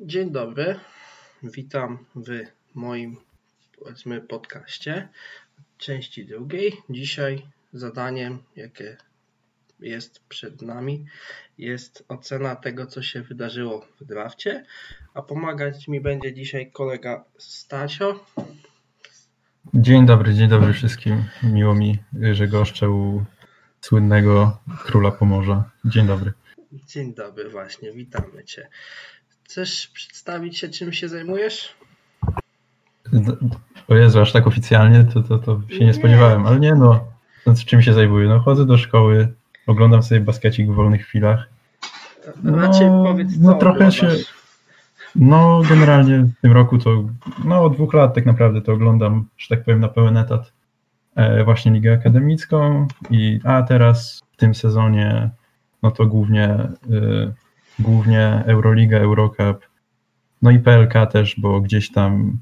Dzień dobry. Witam w moim powiedzmy podcaście części drugiej. Dzisiaj zadaniem, jakie jest przed nami, jest ocena tego, co się wydarzyło w drafcie, a pomagać mi będzie dzisiaj kolega Stasio. Dzień dobry, dzień dobry wszystkim. Miło mi, że goszczę u słynnego króla Pomorza. Dzień dobry. Dzień dobry, właśnie, witamy Cię. Chcesz przedstawić się, czym się zajmujesz? O Jezu, aż tak oficjalnie, to, to, to się nie, nie spodziewałem, ale nie no, z czym się zajmuję? No chodzę do szkoły, oglądam sobie baskecik w wolnych chwilach. No, Raczej powiedz, co no trochę się, no generalnie w tym roku to, no od dwóch lat tak naprawdę to oglądam, że tak powiem na pełen etat e, właśnie Ligę Akademicką i a teraz w tym sezonie no to głównie y, głównie Euroliga, Eurocup, no i PLK też, bo gdzieś tam,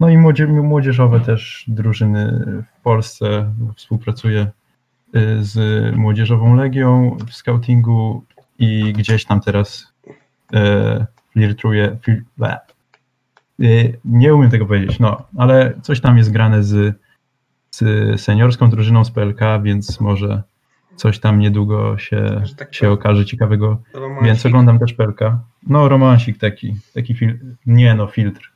no i młodzieżowe też drużyny w Polsce, współpracuję y, z Młodzieżową Legią w scoutingu i gdzieś tam teraz e, flirtuję, flir, y, nie umiem tego powiedzieć, no, ale coś tam jest grane z, z seniorską drużyną z PLK, więc może coś tam niedługo się, tak się okaże ciekawego. Romansik. Więc oglądam też Pelka. No, romansik taki, taki fil... Nie no, filtr.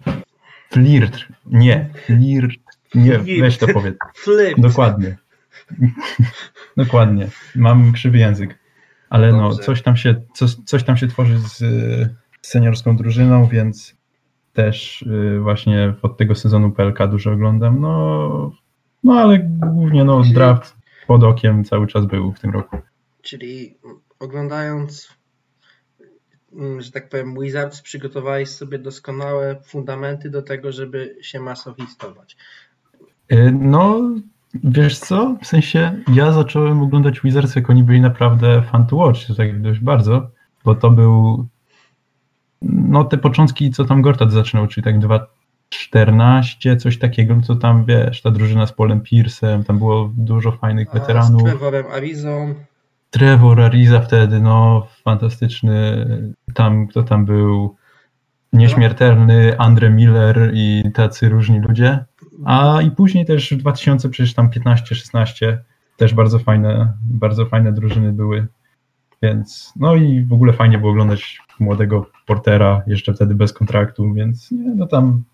Flirt. Nie, flirt. Nie, weź to powiedz. Flip. Dokładnie. Dokładnie. Mam krzywy język. Ale no, Dobrze. coś tam się, coś, coś tam się tworzy z, z seniorską drużyną, więc też y, właśnie od tego sezonu PLK dużo oglądam. No, no ale głównie no, draft pod okiem cały czas był w tym roku. Czyli oglądając, mm, że tak powiem, Wizards, przygotowałeś sobie doskonałe fundamenty do tego, żeby się masowistować. Y, no, wiesz co? W sensie ja zacząłem oglądać Wizards, jak oni byli naprawdę fan to watch, tak dość bardzo, bo to był no te początki, co tam Gortat zaczynał, czyli tak dwa, 14, coś takiego, co tam wiesz, ta drużyna z Polem Pierce'em, tam było dużo fajnych weteranów. Z Trevorem Arizą. Trevor Ariza wtedy, no fantastyczny. Tam, kto tam był? Nieśmiertelny Andre Miller i tacy różni ludzie. A i później też w 2000 przecież tam 15-16 też bardzo fajne, bardzo fajne drużyny były. Więc no i w ogóle fajnie było oglądać młodego Portera, jeszcze wtedy bez kontraktu, więc nie, no tam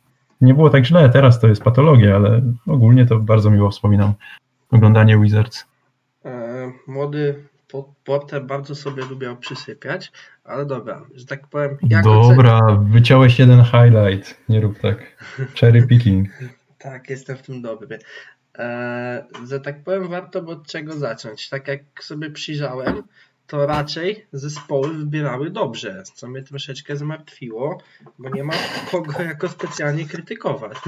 nie było tak źle, teraz to jest patologia, ale ogólnie to bardzo miło wspominam oglądanie Wizards. E, młody Porter bardzo sobie lubiał przysypiać, ale dobra, że tak powiem. dobra, ocen... wyciąłeś jeden highlight, nie rób tak. Cherry picking. tak, jestem w tym dobry. E, że tak powiem, warto by od czego zacząć. Tak jak sobie przyjrzałem, to raczej zespoły wybierały dobrze, co mnie troszeczkę zmartwiło, bo nie ma kogo jako specjalnie krytykować.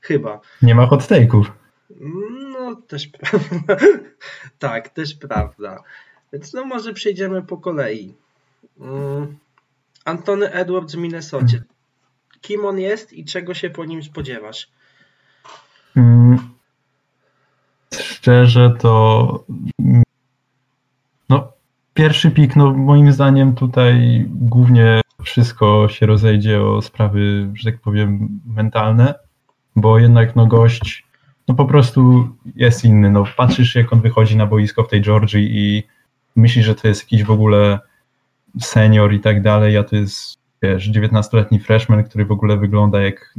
Chyba. Nie ma hot take'ów. No, też prawda. tak, też prawda. Więc no może przejdziemy po kolei. Mm. Antony Edwards w Minnesocie. Kim on jest i czego się po nim spodziewasz? Mm. Szczerze to Pierwszy pik, no moim zdaniem tutaj głównie wszystko się rozejdzie o sprawy, że tak powiem, mentalne, bo jednak no gość no po prostu jest inny. No patrzysz jak on wychodzi na boisko w tej Georgii i myślisz, że to jest jakiś w ogóle senior i tak dalej, a to jest wiesz, 19-letni freshman, który w ogóle wygląda jak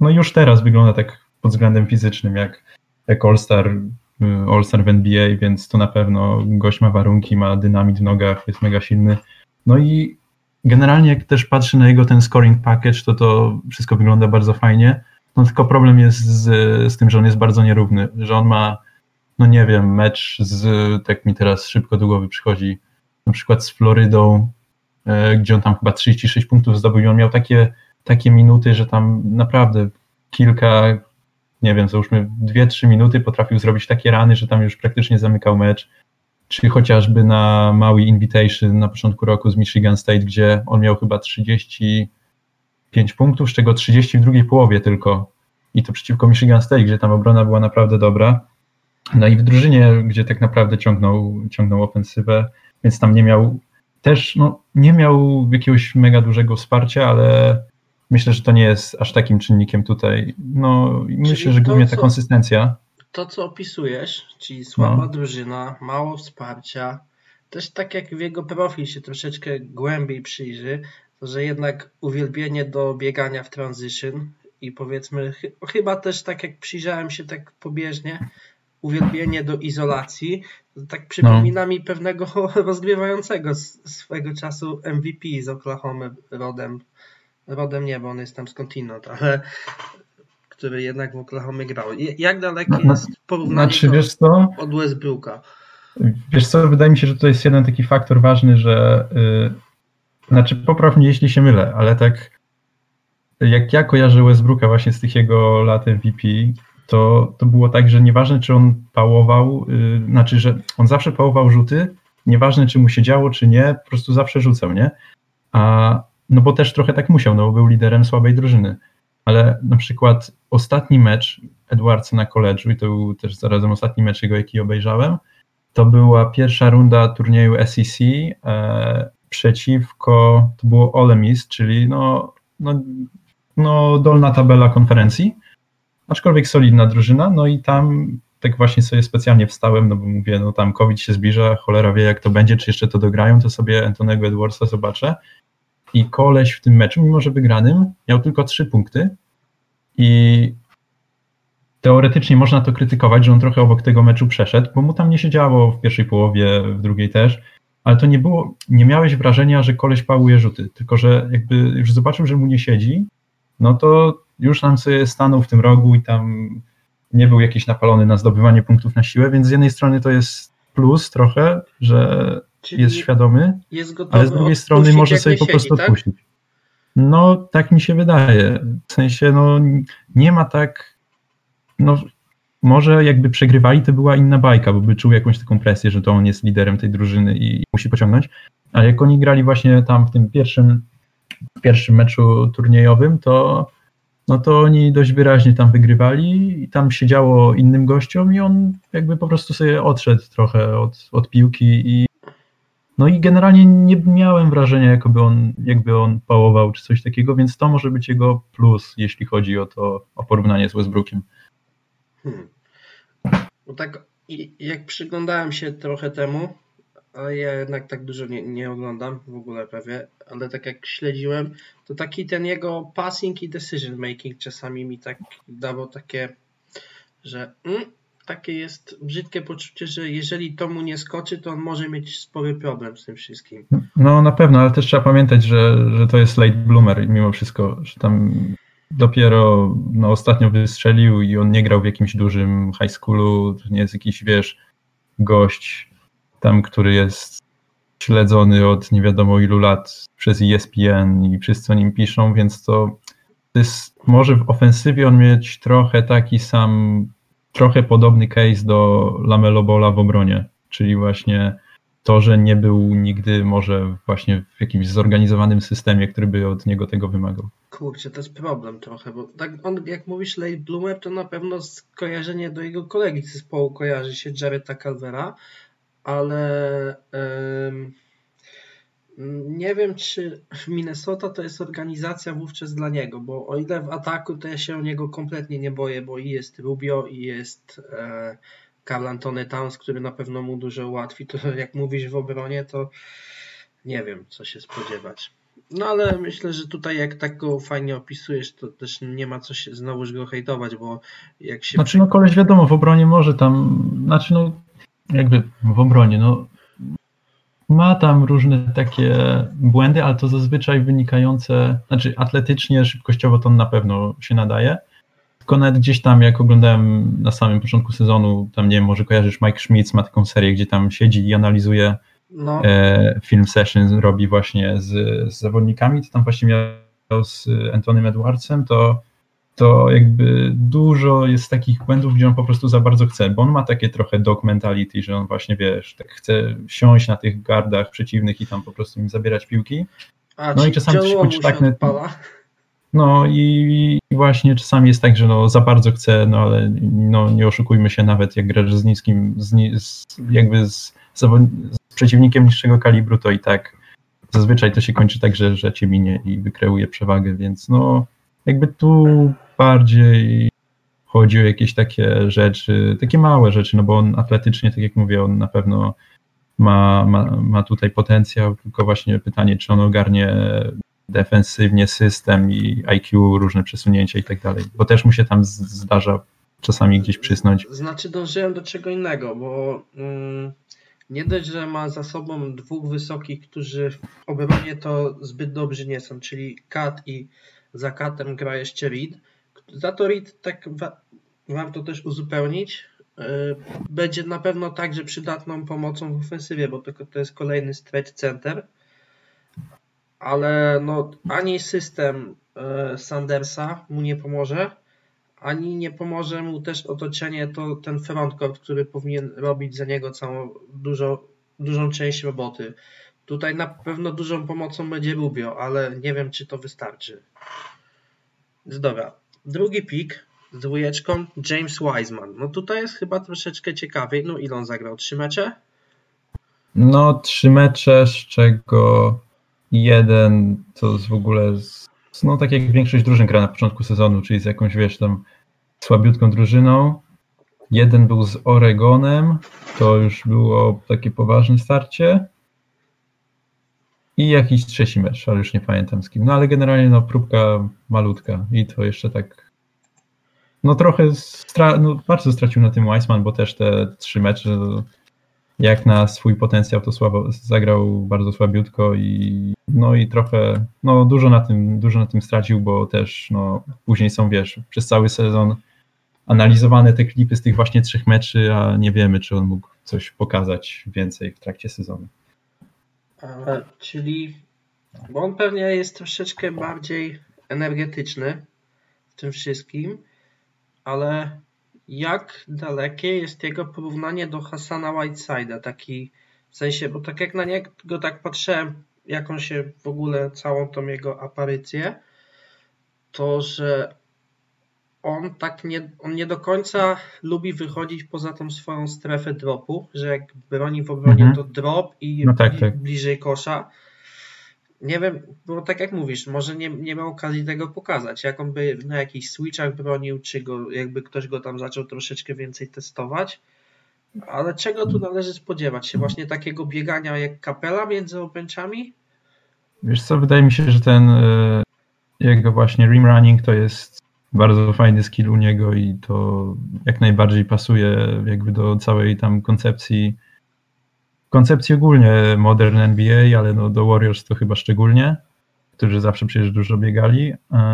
no już teraz wygląda tak pod względem fizycznym jak, jak All-Star All-Star w NBA, więc to na pewno gość ma warunki, ma dynamit w nogach, jest mega silny. No i generalnie jak też patrzy na jego ten scoring package, to to wszystko wygląda bardzo fajnie. No tylko problem jest z, z tym, że on jest bardzo nierówny, że on ma, no nie wiem, mecz z, tak mi teraz szybko do głowy przychodzi, na przykład z Florydą, e, gdzie on tam chyba 36 punktów zdobył i on miał takie, takie minuty, że tam naprawdę kilka, nie wiem, załóżmy 2-3 minuty potrafił zrobić takie rany, że tam już praktycznie zamykał mecz. Czy chociażby na Maui Invitation na początku roku z Michigan State, gdzie on miał chyba 35 punktów, z czego 30 w drugiej połowie tylko. I to przeciwko Michigan State, gdzie tam obrona była naprawdę dobra. No i w drużynie, gdzie tak naprawdę ciągnął, ciągnął ofensywę, więc tam nie miał też no, nie miał jakiegoś mega dużego wsparcia, ale myślę, że to nie jest aż takim czynnikiem tutaj. No, myślę, że głównie ta konsystencja. To, co opisujesz, czyli słaba no. drużyna, mało wsparcia, też tak jak w jego profil się troszeczkę głębiej przyjrzy, to że jednak uwielbienie do biegania w transition i powiedzmy, ch chyba też tak jak przyjrzałem się tak pobieżnie, uwielbienie do izolacji, tak przypomina no. mi pewnego rozgrywającego swego czasu MVP z Oklahoma rodem. Rodem nie, bo on jest tam skądinąd, ale który jednak w Oklahoma grał. Jak daleki no, no, jest porównanie znaczy, wiesz co? od Westbrooka? Wiesz co, wydaje mi się, że to jest jeden taki faktor ważny, że yy, znaczy popraw mnie, jeśli się mylę, ale tak jak ja kojarzę Westbrooka właśnie z tych jego lat MVP, to, to było tak, że nieważne czy on pałował, yy, znaczy, że on zawsze pałował rzuty, nieważne czy mu się działo, czy nie, po prostu zawsze rzucał, nie? A no bo też trochę tak musiał, no bo był liderem słabej drużyny. Ale na przykład ostatni mecz Edwardsa na college'u, i to był też zarazem ostatni mecz jego, jaki obejrzałem, to była pierwsza runda turnieju SEC e, przeciwko, to było Ole Miss, czyli no, no, no dolna tabela konferencji, aczkolwiek solidna drużyna, no i tam tak właśnie sobie specjalnie wstałem, no bo mówię, no tam COVID się zbliża, cholera wie jak to będzie, czy jeszcze to dograją, to sobie Antonego Edwardsa zobaczę. I koleś w tym meczu, mimo że wygranym, miał tylko trzy punkty. I teoretycznie można to krytykować, że on trochę obok tego meczu przeszedł, bo mu tam nie się działo w pierwszej połowie, w drugiej też, ale to nie było, nie miałeś wrażenia, że koleś pałuje rzuty, tylko że jakby już zobaczył, że mu nie siedzi, no to już nam sobie stanął w tym rogu i tam nie był jakiś napalony na zdobywanie punktów na siłę, więc z jednej strony to jest plus trochę, że Czyli jest świadomy, jest ale z drugiej strony może sobie po prostu tak? odpuścić. No, tak mi się wydaje. W sensie, no, nie ma tak. No, może jakby przegrywali, to była inna bajka, bo by czuł jakąś taką presję, że to on jest liderem tej drużyny i musi pociągnąć. Ale jak oni grali właśnie tam w tym pierwszym, pierwszym meczu turniejowym, to no to oni dość wyraźnie tam wygrywali i tam się działo innym gościom i on jakby po prostu sobie odszedł trochę od, od piłki i no i generalnie nie miałem wrażenia, jakby on, jakby on pałował czy coś takiego, więc to może być jego plus, jeśli chodzi o to, o porównanie z Westbrookiem. Hmm. No tak, jak przyglądałem się trochę temu, ale ja jednak tak dużo nie, nie oglądam w ogóle prawie, ale tak jak śledziłem, to taki ten jego passing i decision making czasami mi tak dawał takie, że mm, takie jest brzydkie poczucie, że jeżeli to mu nie skoczy, to on może mieć spory problem z tym wszystkim. No na pewno, ale też trzeba pamiętać, że, że to jest late bloomer mimo wszystko, że tam dopiero no, ostatnio wystrzelił i on nie grał w jakimś dużym high schoolu, to nie jest jakiś, wiesz, gość tam, który jest śledzony od nie wiadomo ilu lat przez ESPN i wszyscy o nim piszą, więc to, to jest, może w ofensywie on mieć trochę taki sam trochę podobny case do Lamelo Bola w obronie, czyli właśnie to, że nie był nigdy może właśnie w jakimś zorganizowanym systemie, który by od niego tego wymagał. Kurczę, to jest problem trochę, bo tak on, jak mówisz Late Bloomer, to na pewno skojarzenie do jego kolegi z zespołu kojarzy się Jareta Calvera, ale... Yy nie wiem, czy Minnesota to jest organizacja wówczas dla niego, bo o ile w ataku to ja się o niego kompletnie nie boję, bo i jest Rubio, i jest e, Carl Antony Towns, który na pewno mu dużo ułatwi, to jak mówisz w obronie, to nie wiem, co się spodziewać. No ale myślę, że tutaj jak tak go fajnie opisujesz, to też nie ma co się znowuż go hejtować, bo jak się... Znaczy no koleś wiadomo, w obronie może tam, znaczy no jakby w obronie, no ma tam różne takie błędy, ale to zazwyczaj wynikające, znaczy atletycznie, szybkościowo to na pewno się nadaje. Tylko nawet gdzieś tam, jak oglądałem na samym początku sezonu, tam nie wiem, może kojarzysz, Mike Schmitz ma taką serię, gdzie tam siedzi i analizuje no. e, film sessions, robi właśnie z, z zawodnikami, to tam właśnie miał z Antonym Edwardsem, to to jakby dużo jest takich błędów, gdzie on po prostu za bardzo chce, bo on ma takie trochę dog mentality, że on właśnie, wiesz, tak chce siąść na tych gardach przeciwnych i tam po prostu im zabierać piłki. A, no i czasami coś tak... No i właśnie czasami jest tak, że no za bardzo chce, no ale no nie oszukujmy się, nawet jak grasz z niskim, z, z jakby z, z, przeciwnikiem niższego kalibru, to i tak zazwyczaj to się kończy tak, że, że cię minie i wykreuje przewagę, więc no jakby tu bardziej chodzi o jakieś takie rzeczy, takie małe rzeczy, no bo on atletycznie, tak jak mówię, on na pewno ma, ma, ma tutaj potencjał, tylko właśnie pytanie, czy on ogarnie defensywnie system i IQ, różne przesunięcia i tak dalej, bo też mu się tam zdarza czasami gdzieś przysnąć. Znaczy dążyłem do czego innego, bo mm, nie dość, że ma za sobą dwóch wysokich, którzy w obronie to zbyt dobrzy nie są, czyli Kat i za Katem gra jeszcze Reed. Za to Reed tak wa warto też uzupełnić. Yy, będzie na pewno także przydatną pomocą w ofensywie, bo to, to jest kolejny stretch center. Ale no, ani system yy, Sandersa mu nie pomoże, ani nie pomoże mu też otoczenie, to ten frontcourt, który powinien robić za niego całą dużo, dużą część roboty. Tutaj na pewno dużą pomocą będzie Rubio, ale nie wiem, czy to wystarczy. Dobra. Drugi pik z dwójeczką James Wiseman. No tutaj jest chyba troszeczkę ciekawiej. No ile on zagrał? Trzy mecze? No trzy mecze, z czego jeden to jest w ogóle z, no tak jak większość drużyn gra na początku sezonu, czyli z jakąś wiesz tam słabiutką drużyną. Jeden był z Oregonem, to już było takie poważne starcie. I jakiś trzeci mecz, ale już nie pamiętam z kim. No ale generalnie no próbka malutka i to jeszcze tak no trochę stra no, bardzo stracił na tym Weissman, bo też te trzy mecze jak na swój potencjał to słabo zagrał bardzo słabiutko i no i trochę no dużo na tym dużo na tym stracił, bo też no później są wiesz, przez cały sezon analizowane te klipy z tych właśnie trzech meczy, a nie wiemy czy on mógł coś pokazać więcej w trakcie sezonu. Czyli, bo on pewnie jest troszeczkę bardziej energetyczny w tym wszystkim, ale jak dalekie jest jego porównanie do Hassana Whiteside'a, taki w sensie, bo tak jak na niego tak patrzyłem, jak on się w ogóle całą tą jego aparycję, to że on tak nie, on nie do końca lubi wychodzić poza tą swoją strefę dropu, że jak broni w obronie mhm. to drop i no tak, tak. bliżej kosza. Nie wiem, bo tak jak mówisz, może nie, nie miał okazji tego pokazać. Jak on by na jakichś switchach bronił, czy go, jakby ktoś go tam zaczął troszeczkę więcej testować. Ale czego tu należy spodziewać się? Właśnie takiego biegania jak kapela między obręczami? Wiesz co, wydaje mi się, że ten e, jego właśnie rim running to jest bardzo fajny skill u niego i to jak najbardziej pasuje jakby do całej tam koncepcji koncepcji ogólnie modern NBA, ale no do Warriors to chyba szczególnie, którzy zawsze przecież dużo biegali. E,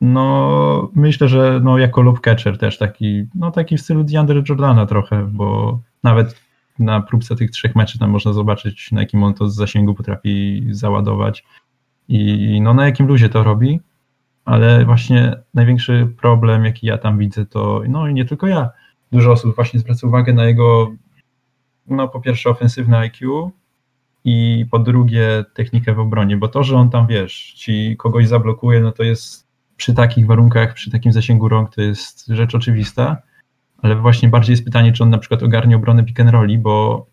no myślę, że no jako lob catcher też taki, no taki w stylu DeAndre Jordana trochę, bo nawet na próbce tych trzech meczów tam można zobaczyć na jakim on to z zasięgu potrafi załadować i no na jakim luzie to robi ale właśnie największy problem, jaki ja tam widzę, to no i nie tylko ja, dużo osób właśnie zwraca uwagę na jego, no po pierwsze ofensywne IQ i po drugie technikę w obronie, bo to, że on tam, wiesz, ci kogoś zablokuje, no to jest przy takich warunkach, przy takim zasięgu rąk, to jest rzecz oczywista, ale właśnie bardziej jest pytanie, czy on na przykład ogarnie obronę pick and rolli, bo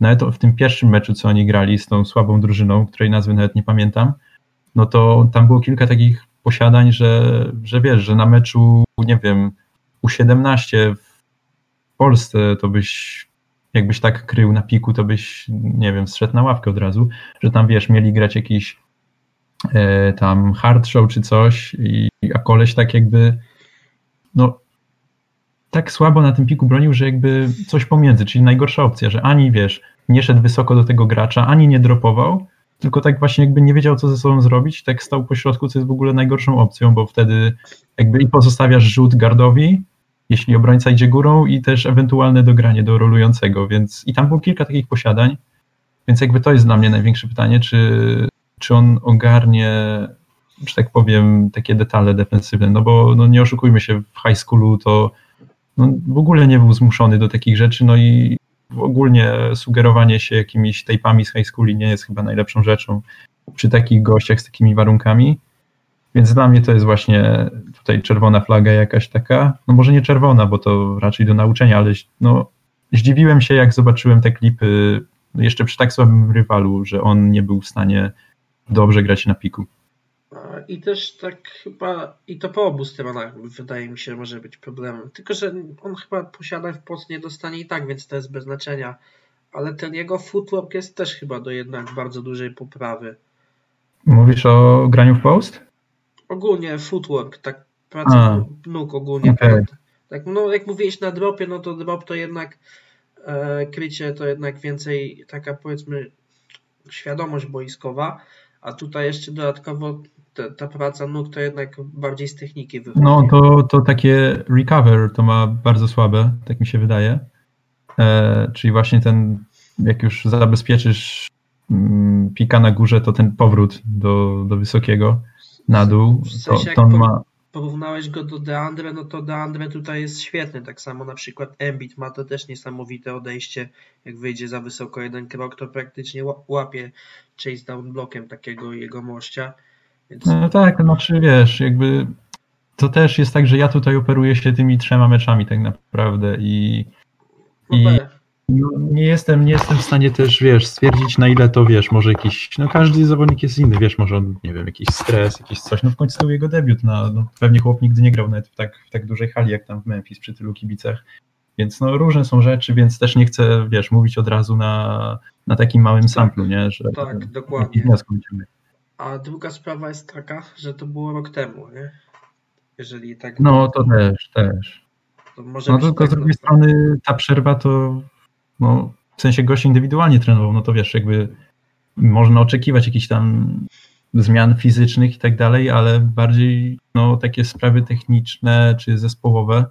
nawet w tym pierwszym meczu, co oni grali z tą słabą drużyną, której nazwy nawet nie pamiętam, no to tam było kilka takich posiadań, że, że wiesz, że na meczu, nie wiem, U17 w Polsce to byś, jakbyś tak krył na piku, to byś, nie wiem, zszedł na ławkę od razu, że tam, wiesz, mieli grać jakiś e, tam hard show czy coś, i, a koleś tak jakby, no, tak słabo na tym piku bronił, że jakby coś pomiędzy, czyli najgorsza opcja, że ani, wiesz, nie szedł wysoko do tego gracza, ani nie dropował, tylko tak właśnie jakby nie wiedział, co ze sobą zrobić, tak stał po środku, co jest w ogóle najgorszą opcją, bo wtedy jakby i pozostawiasz rzut gardowi, jeśli obrońca idzie górą i też ewentualne dogranie do rolującego, więc i tam było kilka takich posiadań, więc jakby to jest dla mnie największe pytanie, czy, czy on ogarnie, że tak powiem, takie detale defensywne, no bo no nie oszukujmy się, w high schoolu to no, w ogóle nie był zmuszony do takich rzeczy, no i ogólnie sugerowanie się jakimiś tejpami z high schooli nie jest chyba najlepszą rzeczą przy takich gościach z takimi warunkami. Więc dla mnie to jest właśnie tutaj czerwona flaga jakaś taka, no może nie czerwona, bo to raczej do nauczenia, ale no, zdziwiłem się, jak zobaczyłem te klipy jeszcze przy tak słabym rywalu, że on nie był w stanie dobrze grać na piku. I też tak chyba, i to po obu stronach wydaje mi się może być problemem. Tylko, że on chyba posiada w post nie dostanie i tak, więc to jest bez znaczenia. Ale ten jego footwork jest też chyba do jednak bardzo dużej poprawy. Mówisz o graniu w post? Ogólnie footwork, tak praca nóg ogólnie. Okay. Tak, tak, no jak mówiłeś na dropie, no to drop to jednak e, krycie to jednak więcej taka powiedzmy świadomość boiskowa, a tutaj jeszcze dodatkowo ta, ta praca nóg to jednak bardziej z techniki wychodzi. No to, to takie recover to ma bardzo słabe, tak mi się wydaje. E, czyli właśnie ten, jak już zabezpieczysz mm, pika na górze, to ten powrót do, do wysokiego na dół, w sensie to, to on ma porównałeś go do Deandre, no to Deandre tutaj jest świetny. Tak samo na przykład Embiid ma to też niesamowite odejście. Jak wyjdzie za wysoko jeden krok, to praktycznie łapie chase down blokiem takiego jego mościa. Więc... No tak, znaczy wiesz, jakby to też jest tak, że ja tutaj operuję się tymi trzema meczami tak naprawdę i, no i no, nie jestem, nie jestem w stanie też, wiesz, stwierdzić na ile to, wiesz, może jakiś, no każdy zawodnik jest inny, wiesz, może on, nie wiem, jakiś stres, jakiś coś, no w końcu był jego debiut, na, no pewnie chłop nigdy nie grał nawet w tak, w tak dużej hali jak tam w Memphis przy tylu kibicach, więc no różne są rzeczy, więc też nie chcę, wiesz, mówić od razu na, na takim małym tak, samplu, nie, że tak, dokładnie. A druga sprawa jest taka, że to było rok temu, nie? Jeżeli tak. No to też, też. To no tylko tak z drugiej strony ta przerwa to no, w sensie gość indywidualnie trenował, no to wiesz, jakby można oczekiwać jakichś tam zmian fizycznych i tak dalej, ale bardziej no, takie sprawy techniczne czy zespołowe,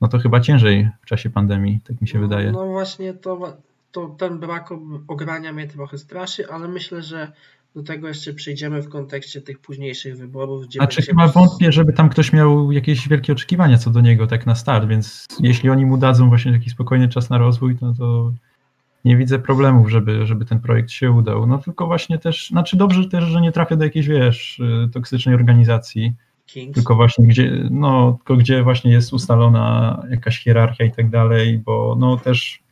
no to chyba ciężej w czasie pandemii, tak mi się no, wydaje. No właśnie to, to ten brak ogrania mnie trochę straszy, ale myślę, że do tego jeszcze przejdziemy w kontekście tych późniejszych wyborów. Gdzie A czy chyba wątpię, żeby tam ktoś miał jakieś wielkie oczekiwania co do niego tak na start, więc jeśli oni mu dadzą właśnie taki spokojny czas na rozwój, no to nie widzę problemów, żeby, żeby ten projekt się udał. No tylko właśnie też, znaczy dobrze też, że nie trafia do jakiejś, wiesz, toksycznej organizacji, Kings. tylko właśnie gdzie, no, tylko gdzie właśnie jest ustalona jakaś hierarchia i tak dalej, bo no też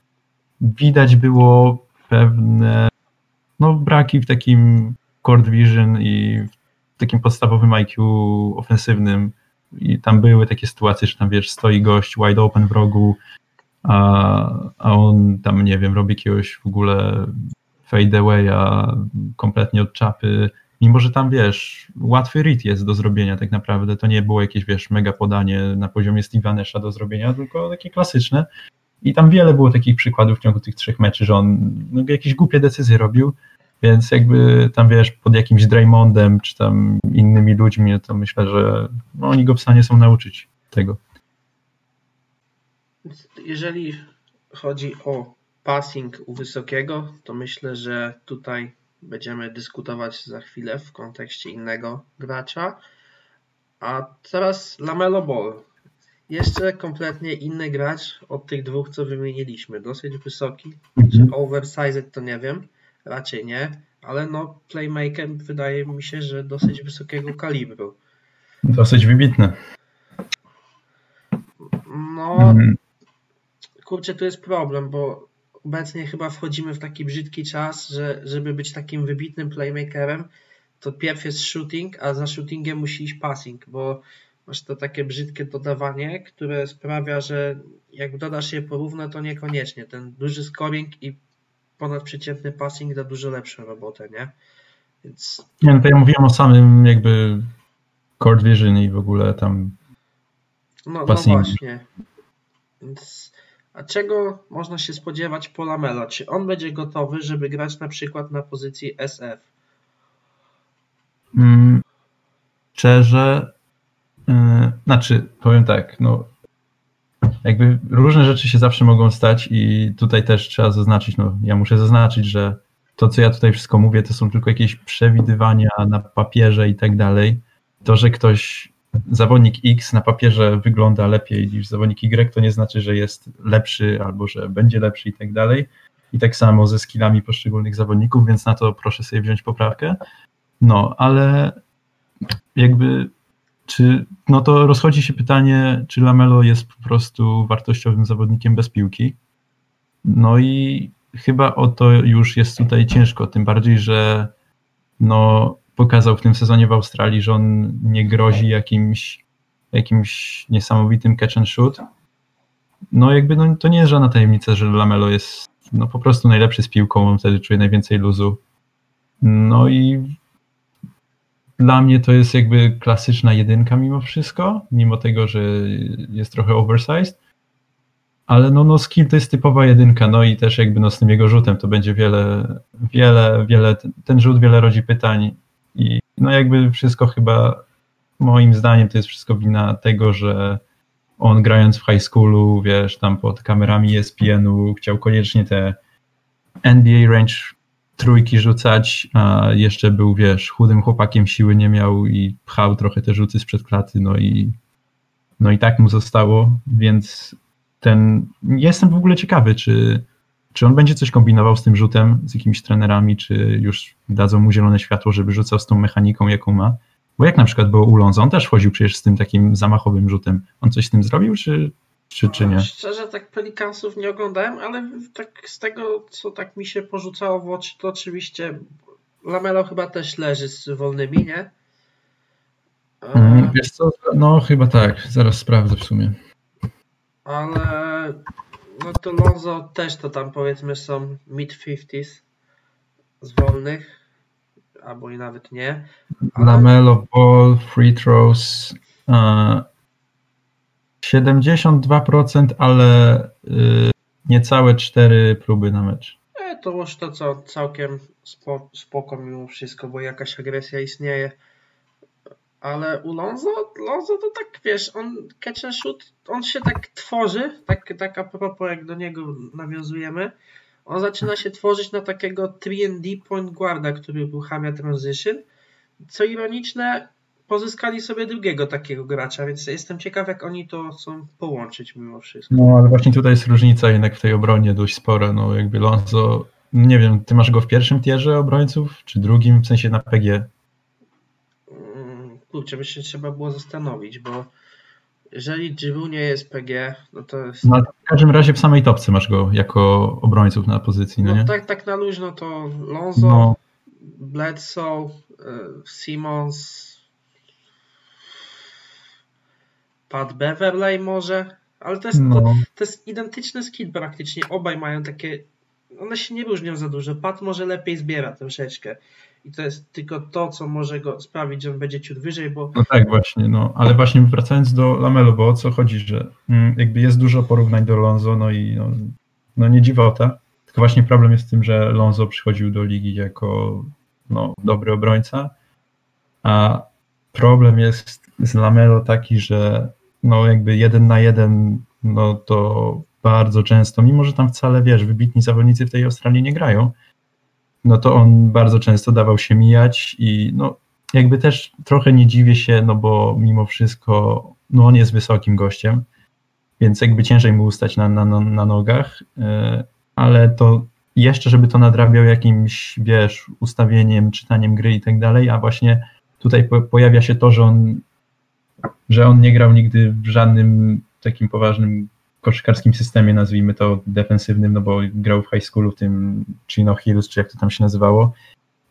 widać było pewne no, braki w takim core vision i w takim podstawowym IQ ofensywnym. I tam były takie sytuacje, że tam wiesz, stoi gość wide open w rogu, a, a on tam, nie wiem, robi jakiegoś w ogóle fade awaya kompletnie od czapy, mimo że tam, wiesz, łatwy read jest do zrobienia tak naprawdę, to nie było jakieś, wiesz, mega podanie na poziomie Steve'a Nasha do zrobienia, tylko takie klasyczne. I tam wiele było takich przykładów w ciągu tych trzech meczy, że on no, jakieś głupie decyzje robił, więc jakby tam wiesz, pod jakimś Draymondem czy tam innymi ludźmi, to myślę, że no, oni go w stanie są nauczyć tego. Jeżeli chodzi o passing u wysokiego, to myślę, że tutaj będziemy dyskutować za chwilę w kontekście innego gracza. A teraz Lamelo Ball. Jeszcze kompletnie inny gracz od tych dwóch, co wymieniliśmy. Dosyć wysoki, mhm. czy oversized to nie wiem raczej nie, ale no playmaker wydaje mi się, że dosyć wysokiego kalibru. Dosyć wybitny. No, mhm. kurczę, tu jest problem, bo obecnie chyba wchodzimy w taki brzydki czas, że żeby być takim wybitnym playmakerem, to pierw jest shooting, a za shootingiem musi iść passing, bo masz to takie brzydkie dodawanie, które sprawia, że jak dodasz je porówno, to niekoniecznie. Ten duży scoring i ponadprzeciętny passing da dużo lepszą robotę, nie? Więc... Nie, no to ja mówiłem o samym jakby court vision i w ogóle tam no, no właśnie. Więc, a czego można się spodziewać po Lamela? Czy on będzie gotowy, żeby grać na przykład na pozycji SF? Mm, szczerze, yy, znaczy powiem tak, no jakby różne rzeczy się zawsze mogą stać i tutaj też trzeba zaznaczyć, no ja muszę zaznaczyć, że to, co ja tutaj wszystko mówię, to są tylko jakieś przewidywania na papierze i tak dalej. To, że ktoś, zawodnik X na papierze wygląda lepiej niż zawodnik Y, to nie znaczy, że jest lepszy albo że będzie lepszy i tak dalej. I tak samo ze skillami poszczególnych zawodników, więc na to proszę sobie wziąć poprawkę. No, ale jakby czy, no to rozchodzi się pytanie, czy Lamelo jest po prostu wartościowym zawodnikiem bez piłki. No i chyba o to już jest tutaj ciężko, tym bardziej, że no, pokazał w tym sezonie w Australii, że on nie grozi jakimś, jakimś niesamowitym catch and shoot. No jakby no, to nie jest żadna tajemnica, że Lamelo jest no, po prostu najlepszy z piłką, on wtedy czuje najwięcej luzu. No i dla mnie to jest jakby klasyczna jedynka mimo wszystko, mimo tego, że jest trochę oversized. Ale no, no skill to jest typowa jedynka, no i też jakby no z tym jego rzutem to będzie wiele, wiele, wiele, ten rzut wiele rodzi pytań i no jakby wszystko chyba moim zdaniem to jest wszystko wina tego, że on grając w high schoolu, wiesz, tam pod kamerami ESPN-u chciał koniecznie te NBA range trójki rzucać, a jeszcze był, wiesz, chudym chłopakiem, siły nie miał i pchał trochę te rzuty sprzed klaty, no i no i tak mu zostało, więc ten, jestem w ogóle ciekawy, czy, czy on będzie coś kombinował z tym rzutem, z jakimiś trenerami, czy już dadzą mu zielone światło, żeby rzucał z tą mechaniką, jaką ma. Bo jak na przykład było u Lonzo, on też chodził przecież z tym takim zamachowym rzutem. On coś z tym zrobił, czy, czy, czy nie? Szczerze, tak Pelikansów nie oglądałem, ale tak z tego, co tak mi się porzucało w oczy, to oczywiście Lamelo chyba też leży z wolnymi, nie? Mm, wiesz co, no chyba tak, zaraz sprawdzę w sumie. Ale no to Lonzo też to tam powiedzmy są mid-50s z wolnych, albo i nawet nie. Ale... Lamelo, ball, free throws, uh, 72%, ale y, niecałe 4 próby na mecz. E, to już to co całkiem spo, spoko mimo wszystko, bo jakaś agresja istnieje. Ale u Lonzo, Lonzo to tak wiesz, on catch and shoot, on się tak tworzy, tak, tak a propos jak do niego nawiązujemy, on zaczyna się tworzyć na takiego 3D point guarda, który był Hamia Transition. Co ironiczne, pozyskali sobie drugiego takiego gracza, więc jestem ciekaw, jak oni to chcą połączyć mimo wszystko. No, ale właśnie tutaj jest różnica jednak w tej obronie dość spora. No, jakby Lonzo, nie wiem, ty masz go w pierwszym tierze obrońców, czy drugim, w sensie na PG? Mm, kurczę, by się trzeba było zastanowić, bo jeżeli Giroud nie jest PG, no to jest... No, w każdym razie w samej topce masz go jako obrońców na pozycji, no, no nie? tak, tak na luźno to Lonzo, no. Bledsoe, e, Simons, Pat Beverley może, ale to jest, no. to, to, jest identyczny skill praktycznie. Obaj mają takie, one się nie różnią za dużo. Pat może lepiej zbiera troszeczkę. I to jest tylko to, co może go sprawić, że on będzie ciut wyżej, bo... No tak, właśnie, no. Ale właśnie wracając do Lamelo, bo o co chodzi, że mm, jakby jest dużo porównań do Lonzo, no i no, no nie dziwota. Tylko właśnie problem jest w tym, że Lonzo przychodził do ligi jako no, dobry obrońca, a problem jest z Lamelo taki, że no jakby jeden na jeden, no to bardzo często, mimo że tam wcale, wiesz, wybitni zawodnicy w tej Australii nie grają, no to on bardzo często dawał się mijać i no jakby też trochę nie dziwię się, no bo mimo wszystko, no on jest wysokim gościem, więc jakby ciężej mu ustać na, na, na nogach, e, ale to jeszcze, żeby to nadrabiał jakimś, wiesz, ustawieniem, czytaniem gry i tak dalej, a właśnie tutaj po, pojawia się to, że on że on nie grał nigdy w żadnym takim poważnym koszykarskim systemie, nazwijmy to defensywnym, no bo grał w high schoolu w tym Chino Hills, czy jak to tam się nazywało.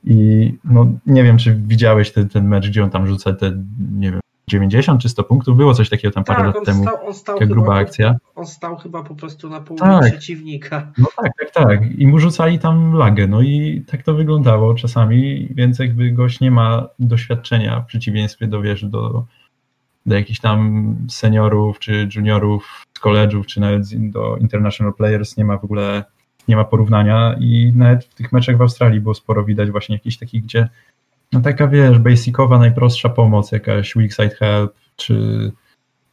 I no, nie wiem, czy widziałeś ten, ten mecz, gdzie on tam rzuca te, nie wiem, 90 czy 100 punktów, było coś takiego tam parę tak, lat temu. Stał, on stał taka gruba akcja. On stał chyba po prostu na połowie tak. przeciwnika. No tak, tak, tak. I mu rzucali tam lagę, no i tak to wyglądało czasami, więc jakby gość nie ma doświadczenia w przeciwieństwie do, wiesz, do do jakichś tam seniorów czy juniorów z college'ów, czy nawet do international players nie ma w ogóle nie ma porównania i nawet w tych meczach w Australii było sporo widać właśnie jakichś takich, gdzie no taka wiesz, basicowa, najprostsza pomoc, jakaś weak side help, czy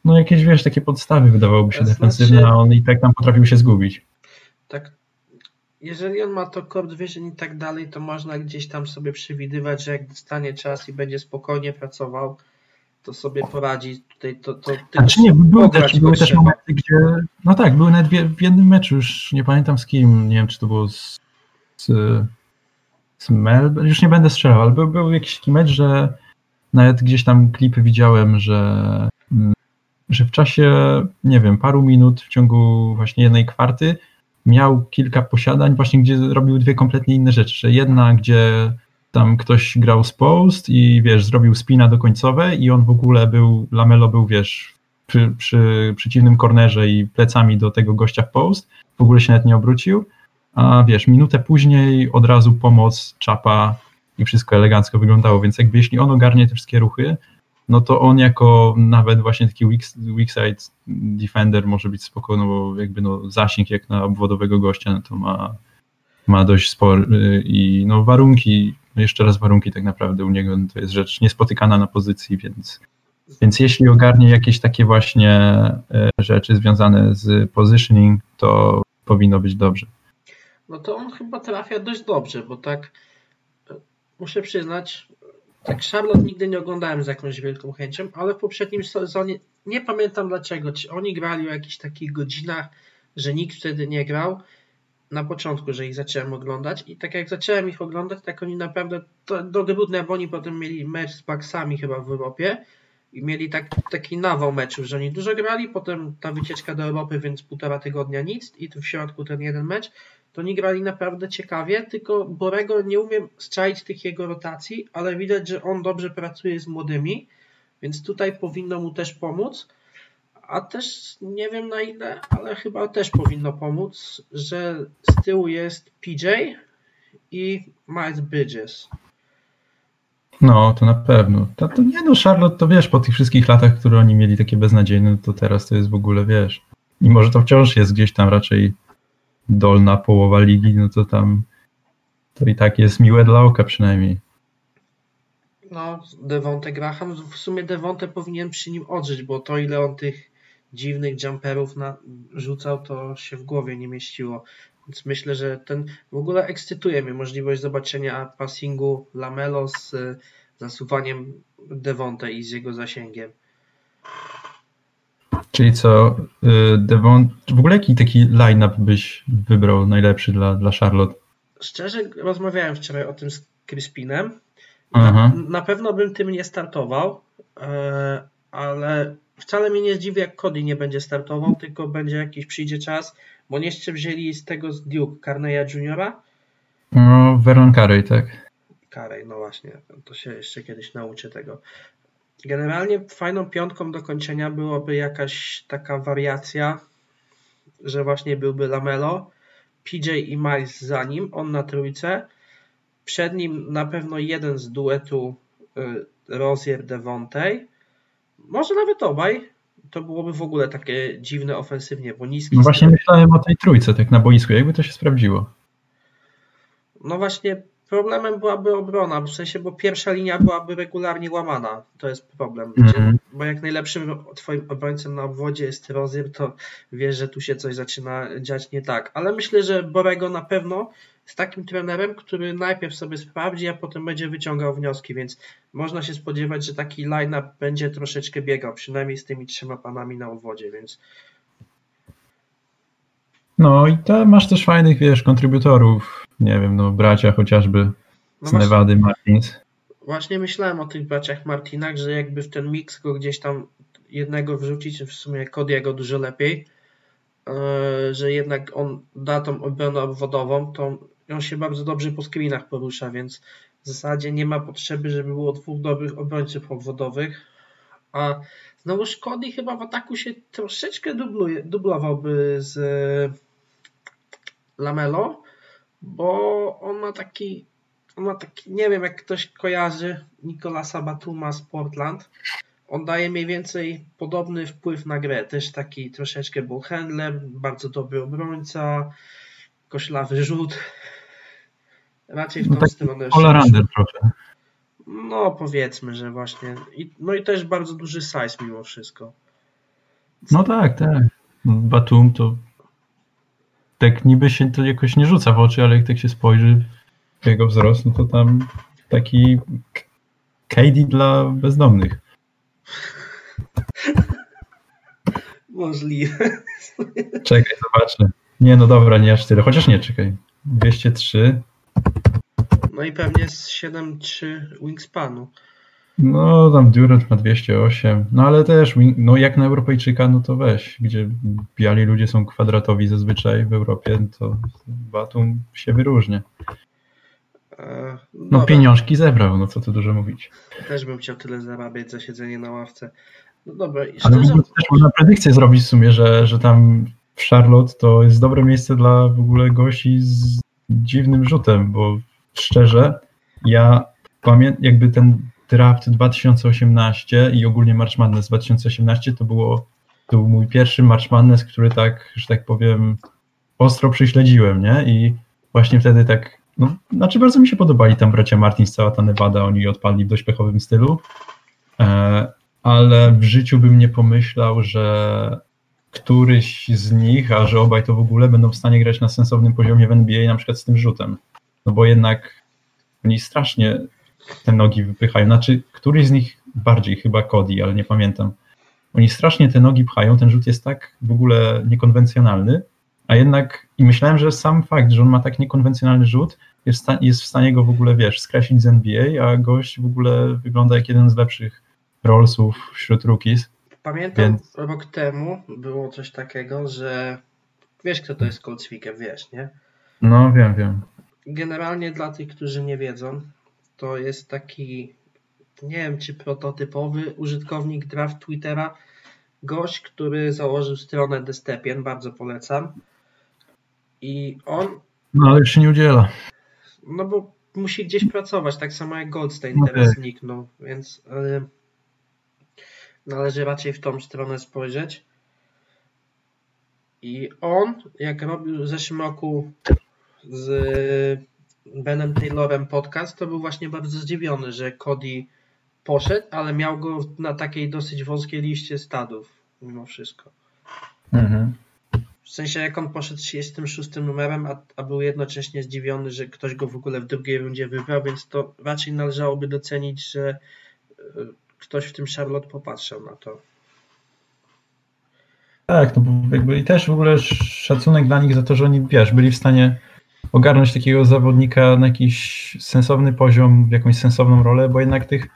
no jakieś wiesz, takie podstawy wydawałoby się defensywne, znaczy, a on i tak tam potrafił się zgubić. Tak, jeżeli on ma to core vision i tak dalej, to można gdzieś tam sobie przewidywać, że jak dostanie czas i będzie spokojnie pracował, to sobie poradzi tutaj. To, to, znaczy nie, były też, były też momenty, gdzie. No tak, były nawet w jednym meczu, już nie pamiętam z kim, nie wiem czy to było z, z, z Melbourne, już nie będę strzelał, ale był, był jakiś taki mecz, że nawet gdzieś tam klipy widziałem, że, mm, że w czasie, nie wiem, paru minut w ciągu właśnie jednej kwarty miał kilka posiadań właśnie, gdzie robił dwie kompletnie inne rzeczy. Że jedna, gdzie tam ktoś grał z post i wiesz, zrobił spina do końcowej i on w ogóle był, Lamelo był, wiesz, przy, przy przeciwnym kornerze i plecami do tego gościa w post, w ogóle się nawet nie obrócił, a wiesz, minutę później od razu pomoc, czapa i wszystko elegancko wyglądało, więc jakby jeśli on ogarnie te wszystkie ruchy, no to on jako nawet właśnie taki weak, weak side defender może być spokojny, bo jakby no zasięg jak na obwodowego gościa, no to ma, ma dość spory i no warunki, jeszcze raz warunki tak naprawdę u niego no to jest rzecz niespotykana na pozycji, więc, więc jeśli ogarnie jakieś takie właśnie e, rzeczy związane z positioning, to powinno być dobrze. No to on chyba trafia dość dobrze, bo tak e, muszę przyznać, tak, Charlotte nigdy nie oglądałem z jakąś wielką chęcią, ale w poprzednim sezonie nie pamiętam dlaczego. Czy oni grali o jakichś takich godzinach, że nikt wtedy nie grał na początku, że ich zacząłem oglądać i tak jak zacząłem ich oglądać, tak oni naprawdę to, do debutnej, bo oni potem mieli mecz z Bucksami chyba w Europie i mieli tak, taki nawał meczów, że oni dużo grali, potem ta wycieczka do Europy, więc półtora tygodnia nic i tu w środku ten jeden mecz to oni grali naprawdę ciekawie, tylko Borego nie umiem strzaić tych jego rotacji, ale widać, że on dobrze pracuje z młodymi, więc tutaj powinno mu też pomóc. A też nie wiem na ile, ale chyba też powinno pomóc, że z tyłu jest PJ i Miles Bridges. No, to na pewno. To, to nie no, Charlotte, to wiesz, po tych wszystkich latach, które oni mieli takie beznadziejne, to teraz to jest w ogóle, wiesz, mimo że to wciąż jest gdzieś tam raczej dolna połowa ligi, no to tam to i tak jest miłe dla oka przynajmniej. No, Devonte Graham, w sumie Devonte powinien przy nim odżyć, bo to ile on tych dziwnych jumperów na, rzucał, to się w głowie nie mieściło. Więc myślę, że ten w ogóle ekscytuje mnie możliwość zobaczenia passingu Lamelo z zasuwaniem Devonte i z jego zasięgiem. Czyli co, y, Devon, w ogóle jaki taki line-up byś wybrał najlepszy dla, dla Charlotte? Szczerze rozmawiałem wczoraj o tym z Crispinem. Na, na, pewno bym tym nie startował, e, ale wcale mnie nie zdziwi, jak Cody nie będzie startował, tylko będzie jakiś przyjdzie czas, bo nie jeszcze wzięli z tego z Duke Carneya Juniora. No, Vernon Carey, tak. Carey, no właśnie, to się jeszcze kiedyś nauczę tego. Generalnie fajną piątką do kończenia byłoby jakaś taka wariacja, że właśnie byłby Lamelo, PJ i Miles za nim, on na trójce. Przed nim na pewno jeden z duetu y, Rozier Devontae. Może nawet obaj. To byłoby w ogóle takie dziwne ofensywnie, bo niski. No właśnie myślałem o tej trójce, tak na boisku. Jakby to się sprawdziło? No właśnie Problemem byłaby obrona, w sensie, bo pierwsza linia byłaby regularnie łamana. To jest problem. Mm-hmm. Bo jak najlepszym twoim obrońcą na obwodzie jest Rozier, to wiesz, że tu się coś zaczyna dziać nie tak. Ale myślę, że Borego na pewno jest takim trenerem, który najpierw sobie sprawdzi, a potem będzie wyciągał wnioski, więc można się spodziewać, że taki line-up będzie troszeczkę biegał, przynajmniej z tymi trzema panami na obwodzie, więc no i to masz też fajnych, wiesz, kontrybutorów, nie wiem, no bracia chociażby z no Nevady Martins. Właśnie myślałem o tych braciach Martinach, że jakby w ten mix go gdzieś tam jednego wrzucić, w sumie Cody'ego dużo lepiej, e, że jednak on da tą obronę obwodową, to on się bardzo dobrze po screenach porusza, więc w zasadzie nie ma potrzeby, żeby było dwóch dobrych obrońców obwodowych, a znowuż Cody chyba w ataku się troszeczkę dubluje, dublowałby z Lamelo, bo on ma taki, on ma taki, nie wiem jak ktoś kojarzy Nikolasa Batuma z Portland, on daje mniej więcej podobny wpływ na grę, też taki troszeczkę był handler, bardzo dobry obrońca, koślawy rzut, raczej w tą no stronę. Polarander trochę. No powiedzmy, że właśnie, I, no i też bardzo duży size mimo wszystko. No tak, tak. Batum to tak niby się to jakoś nie rzuca w oczy, ale jak tak się spojrzy w jego wzrost, no to tam taki KD dla bezdomnych. Możliwe. Czekaj, zobaczę. Nie, no dobra, nie aż tyle. Chociaż nie, czekaj. 203. No i pewnie z 7-3 wingspanu. No, tam Durant ma 208, no ale też, no jak na Europejczyka, no to weź, gdzie biali ludzie są kwadratowi zazwyczaj w Europie, to Batum się wyróżnia. E, no pieniążki zebrał, no co tu dużo mówić. Też bym chciał tyle zarabiać za siedzenie na ławce. No dobra. Szczerze... Ale ogóle też można predykcję zrobić w sumie, że, że tam w Charlotte to jest dobre miejsce dla w ogóle gości z dziwnym rzutem, bo szczerze, ja pamiętam jakby ten draft 2018 i ogólnie March Madness 2018 to było to był mój pierwszy March Madness, który tak, że tak powiem, ostro prześledziłem, nie? I właśnie wtedy tak, no, znaczy bardzo mi się podobali tam bracia Martins, cała ta Nevada, oni odpadli w dość pechowym stylu, e, ale w życiu bym nie pomyślał, że któryś z nich, a że obaj to w ogóle będą w stanie grać na sensownym poziomie w NBA, na przykład z tym rzutem. No bo jednak oni strasznie te nogi wypychają. Znaczy, któryś z nich bardziej, chyba Cody, ale nie pamiętam. Oni strasznie te nogi pchają, ten rzut jest tak w ogóle niekonwencjonalny, a jednak i myślałem, że sam fakt, że on ma tak niekonwencjonalny rzut, jest, jest w stanie go w ogóle, wiesz, skreślić z NBA, a gość w ogóle wygląda jak jeden z lepszych rollsów wśród rookies. Pamiętam Więc... rok temu było coś takiego, że wiesz kto to jest Cold Speaker, wiesz, nie? No wiem, wiem. Generalnie dla tych, którzy nie wiedzą, to jest taki, nie wiem czy prototypowy użytkownik draft Twittera, gość, który założył stronę Destepien, bardzo polecam. I on. No ale już się nie udziela. No bo musi gdzieś pracować, tak samo jak Goldstein okay. teraz zniknął, więc y, należy raczej w tą stronę spojrzeć. I on, jak robił w zeszłym roku z Benem Taylorem podcast, to był właśnie bardzo zdziwiony, że Cody poszedł, ale miał go na takiej dosyć wąskiej liście stadów mimo wszystko. Mhm. W sensie jak on poszedł 36 numerem, a, a był jednocześnie zdziwiony, że ktoś go w ogóle w drugiej rundzie wybrał, więc to raczej należałoby docenić, że e, ktoś w tym Charlotte popatrzał na to. Tak, no bo jakby i też w ogóle szacunek dla nich za to, że oni, wiesz, byli w stanie ogarnąć takiego zawodnika na jakiś sensowny poziom, w jakąś sensowną rolę, bo jednak tych,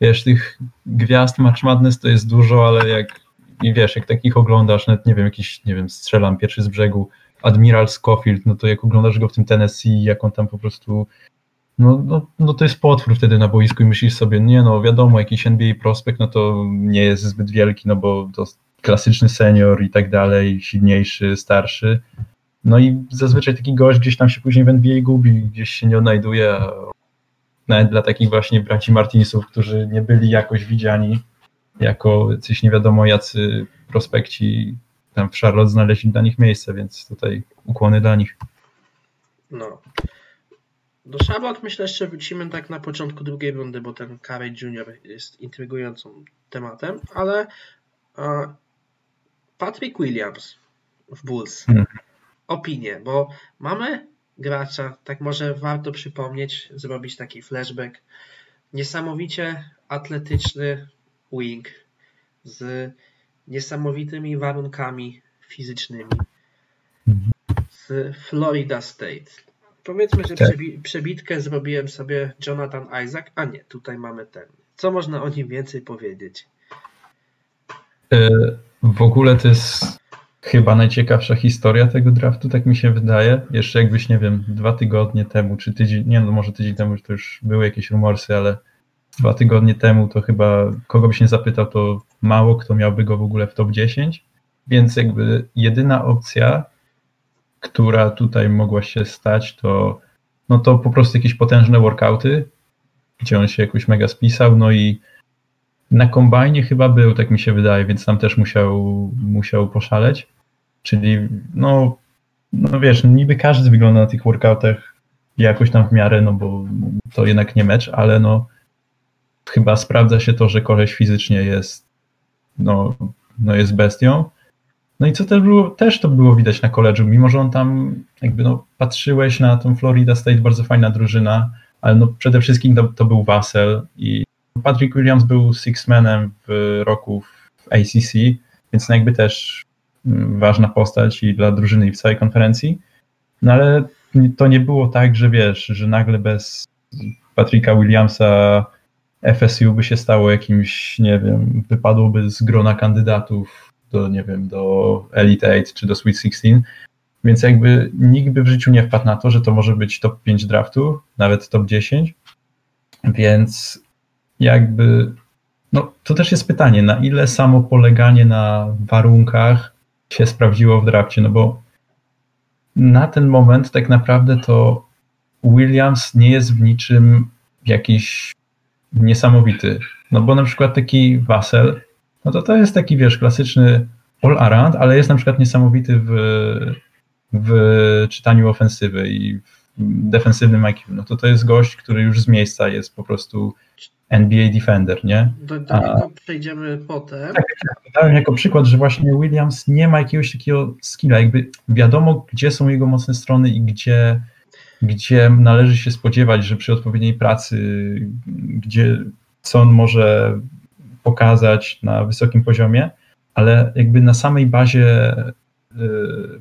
wiesz, tych gwiazd Match Madness to jest dużo, ale jak, i wiesz, jak takich oglądasz, nawet nie wiem, jakiś, nie wiem, strzelam pierwszy z brzegu, Admiral Scofield, no to jak oglądasz go w tym Tennessee, jak on tam po prostu no, no, no to jest potwór wtedy na boisku i myślisz sobie, nie no, wiadomo, jakiś NBA prospekt, no to nie jest zbyt wielki, no bo to klasyczny senior i tak dalej, silniejszy, starszy, no i zazwyczaj taki gość gdzieś tam się później w NBA gubi, gdzieś się nie odnajduje. Nawet dla takich właśnie braci Martinsów, którzy nie byli jakoś widziani jako coś nie wiadomo jacy prospekci tam w Charlotte znaleźli dla nich miejsce, więc tutaj ukłony dla nich. No. Do Charlotte myślę, że wrócimy tak na początku drugiej rundy, bo ten Carey Jr. jest intrygującym tematem, ale Patrick Williams w Bulls. Hmm opinię, bo mamy gracza, tak może warto przypomnieć, zrobić taki flashback. Niesamowicie atletyczny wing z niesamowitymi warunkami fizycznymi z Florida State. Powiedzmy, że tak. przebitkę zrobiłem sobie Jonathan Isaac, a nie, tutaj mamy ten. Co można o nim więcej powiedzieć? E, w ogóle to jest chyba najciekawsza historia tego draftu, tak mi się wydaje. Jeszcze jakbyś, nie wiem, dwa tygodnie temu, czy tydzień, nie no, może tydzień temu to już były jakieś rumorsy, ale dwa tygodnie temu to chyba kogo byś nie zapytał, to mało kto miałby go w ogóle w top 10, więc jakby jedyna opcja, która tutaj mogła się stać, to no to po prostu jakieś potężne workouty, gdzie on się jakoś mega spisał, no i na kombajnie chyba był, tak mi się wydaje, więc tam też musiał, musiał poszaleć. Czyli no, no wiesz, niby każdy wygląda na tych workoutach jakoś tam w miarę, no bo to jednak nie mecz, ale no chyba sprawdza się to, że koleś fizycznie jest no, no jest bestią. No i co też było, też to było widać na koledżu, mimo że on tam jakby no patrzyłeś na tą Florida State, bardzo fajna drużyna, ale no przede wszystkim to, to był Wassel i Patrick Williams był six-manem w roku w ACC, więc no jakby też mm, ważna postać i dla drużyny i w całej konferencji. No ale to nie było tak, że wiesz, że nagle bez Patricka Williamsa FSU by się stało jakimś, nie wiem, wypadłoby z grona kandydatów do, nie wiem, do Elite 8 czy do Sweet 16, więc jakby nikt by w życiu nie wpadł na to, że to może być top 5 draftu, nawet top 10, więc jakby, no to też jest pytanie, na ile samo poleganie na warunkach się sprawdziło w drafcie, no bo na ten moment tak naprawdę to Williams nie jest w niczym jakiś niesamowity. No bo na przykład taki Wassel, no to to jest taki, wiesz, klasyczny all-around, ale jest na przykład niesamowity w, w czytaniu ofensywy i w defensywnym IQ. No to to jest gość, który już z miejsca jest po prostu NBA Defender, nie? Do, do niego przejdziemy potem. Tak, tak, dałem jako przykład, że właśnie Williams nie ma jakiegoś takiego skilla, jakby wiadomo, gdzie są jego mocne strony i gdzie, gdzie należy się spodziewać, że przy odpowiedniej pracy, gdzie co on może pokazać na wysokim poziomie, ale jakby na samej bazie y,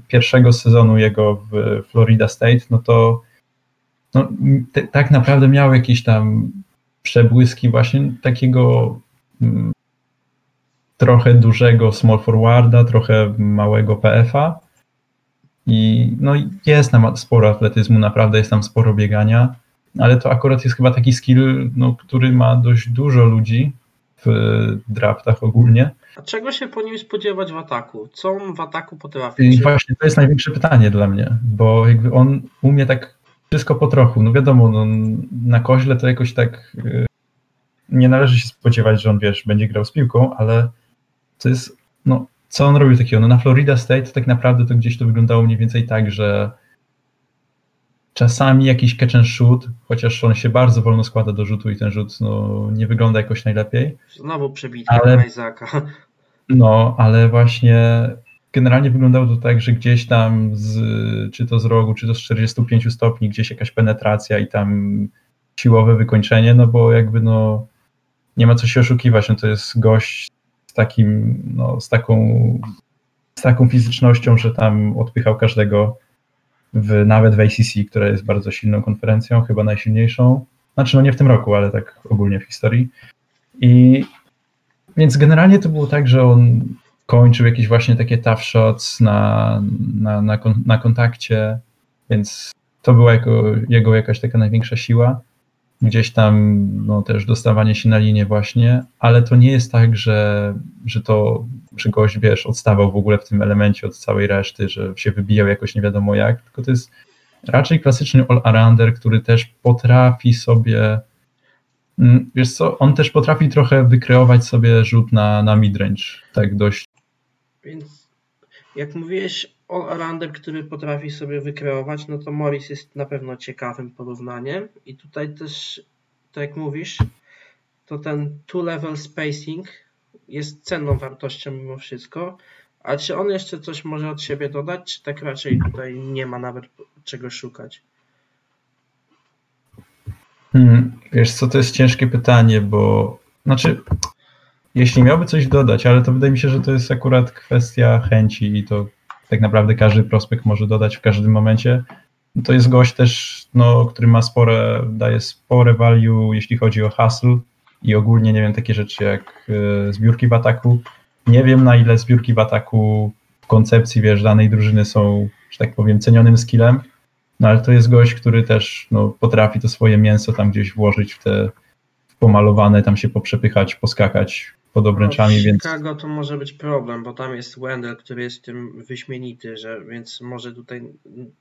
pierwszego sezonu jego w Florida State, no to no, tak naprawdę miał jakieś tam przebłyski właśnie takiego mm, trochę dużego small forwarda, trochę małego PFA i no jest tam sporo atletyzmu, naprawdę jest tam sporo biegania, ale to akurat jest chyba taki skill, no, który ma dość dużo ludzi w draftach ogólnie. A czego się po nim spodziewać w ataku? Co on w ataku potrafi? I właśnie to jest największe pytanie dla mnie, bo jakby on umie tak wszystko po trochu. No wiadomo, no, na koźle to jakoś tak y, nie należy się spodziewać, że on wiesz, będzie grał z piłką, ale to jest, no, co on robił takiego? No na Florida State tak naprawdę to gdzieś to wyglądało mniej więcej tak, że czasami jakiś catch and shoot, chociaż on się bardzo wolno składa do rzutu i ten rzut no, nie wygląda jakoś najlepiej. Znowu przebitka ale, Isaaca. No, ale właśnie generalnie wyglądało to tak, że gdzieś tam z, czy to z rogu, czy to z 45 stopni, gdzieś jakaś penetracja i tam siłowe wykończenie, no bo jakby no nie ma co się oszukiwać, no to jest gość z takim, no z taką z taką fizycznością, że tam odpychał każdego w, nawet w ACC, która jest bardzo silną konferencją, chyba najsilniejszą. Znaczy, no nie w tym roku, ale tak ogólnie w historii. I więc generalnie to było tak, że on kończył jakieś właśnie takie tough shots na, na, na, na kontakcie, więc to była jako, jego jakaś taka największa siła. Gdzieś tam no, też dostawanie się na linię właśnie, ale to nie jest tak, że, że to, że gość, wiesz, odstawał w ogóle w tym elemencie od całej reszty, że się wybijał jakoś nie wiadomo jak, tylko to jest raczej klasyczny all-arounder, który też potrafi sobie mm, Wiesz co, on też potrafi trochę wykreować sobie rzut na, na midrange, tak dość więc jak mówiłeś o Arander, który potrafi sobie wykreować, no to Morris jest na pewno ciekawym porównaniem. I tutaj też, tak jak mówisz, to ten two-level spacing jest cenną wartością mimo wszystko. A czy on jeszcze coś może od siebie dodać, czy tak raczej tutaj nie ma nawet czego szukać? Hmm, wiesz co, to jest ciężkie pytanie, bo znaczy jeśli miałby coś dodać, ale to wydaje mi się, że to jest akurat kwestia chęci i to tak naprawdę każdy prospekt może dodać w każdym momencie. To jest gość też, no, który ma spore, daje spore value, jeśli chodzi o hustle i ogólnie, nie wiem, takie rzeczy jak e, zbiórki w ataku. Nie wiem, na ile zbiórki w ataku w koncepcji, wiesz, danej drużyny są, że tak powiem, cenionym skillem, no ale to jest gość, który też no, potrafi to swoje mięso tam gdzieś włożyć w te pomalowane, tam się poprzepychać, poskakać, pod obręczami. No, więc... Chicago to może być problem, bo tam jest Wendell, który jest tym wyśmienity, że więc może tutaj,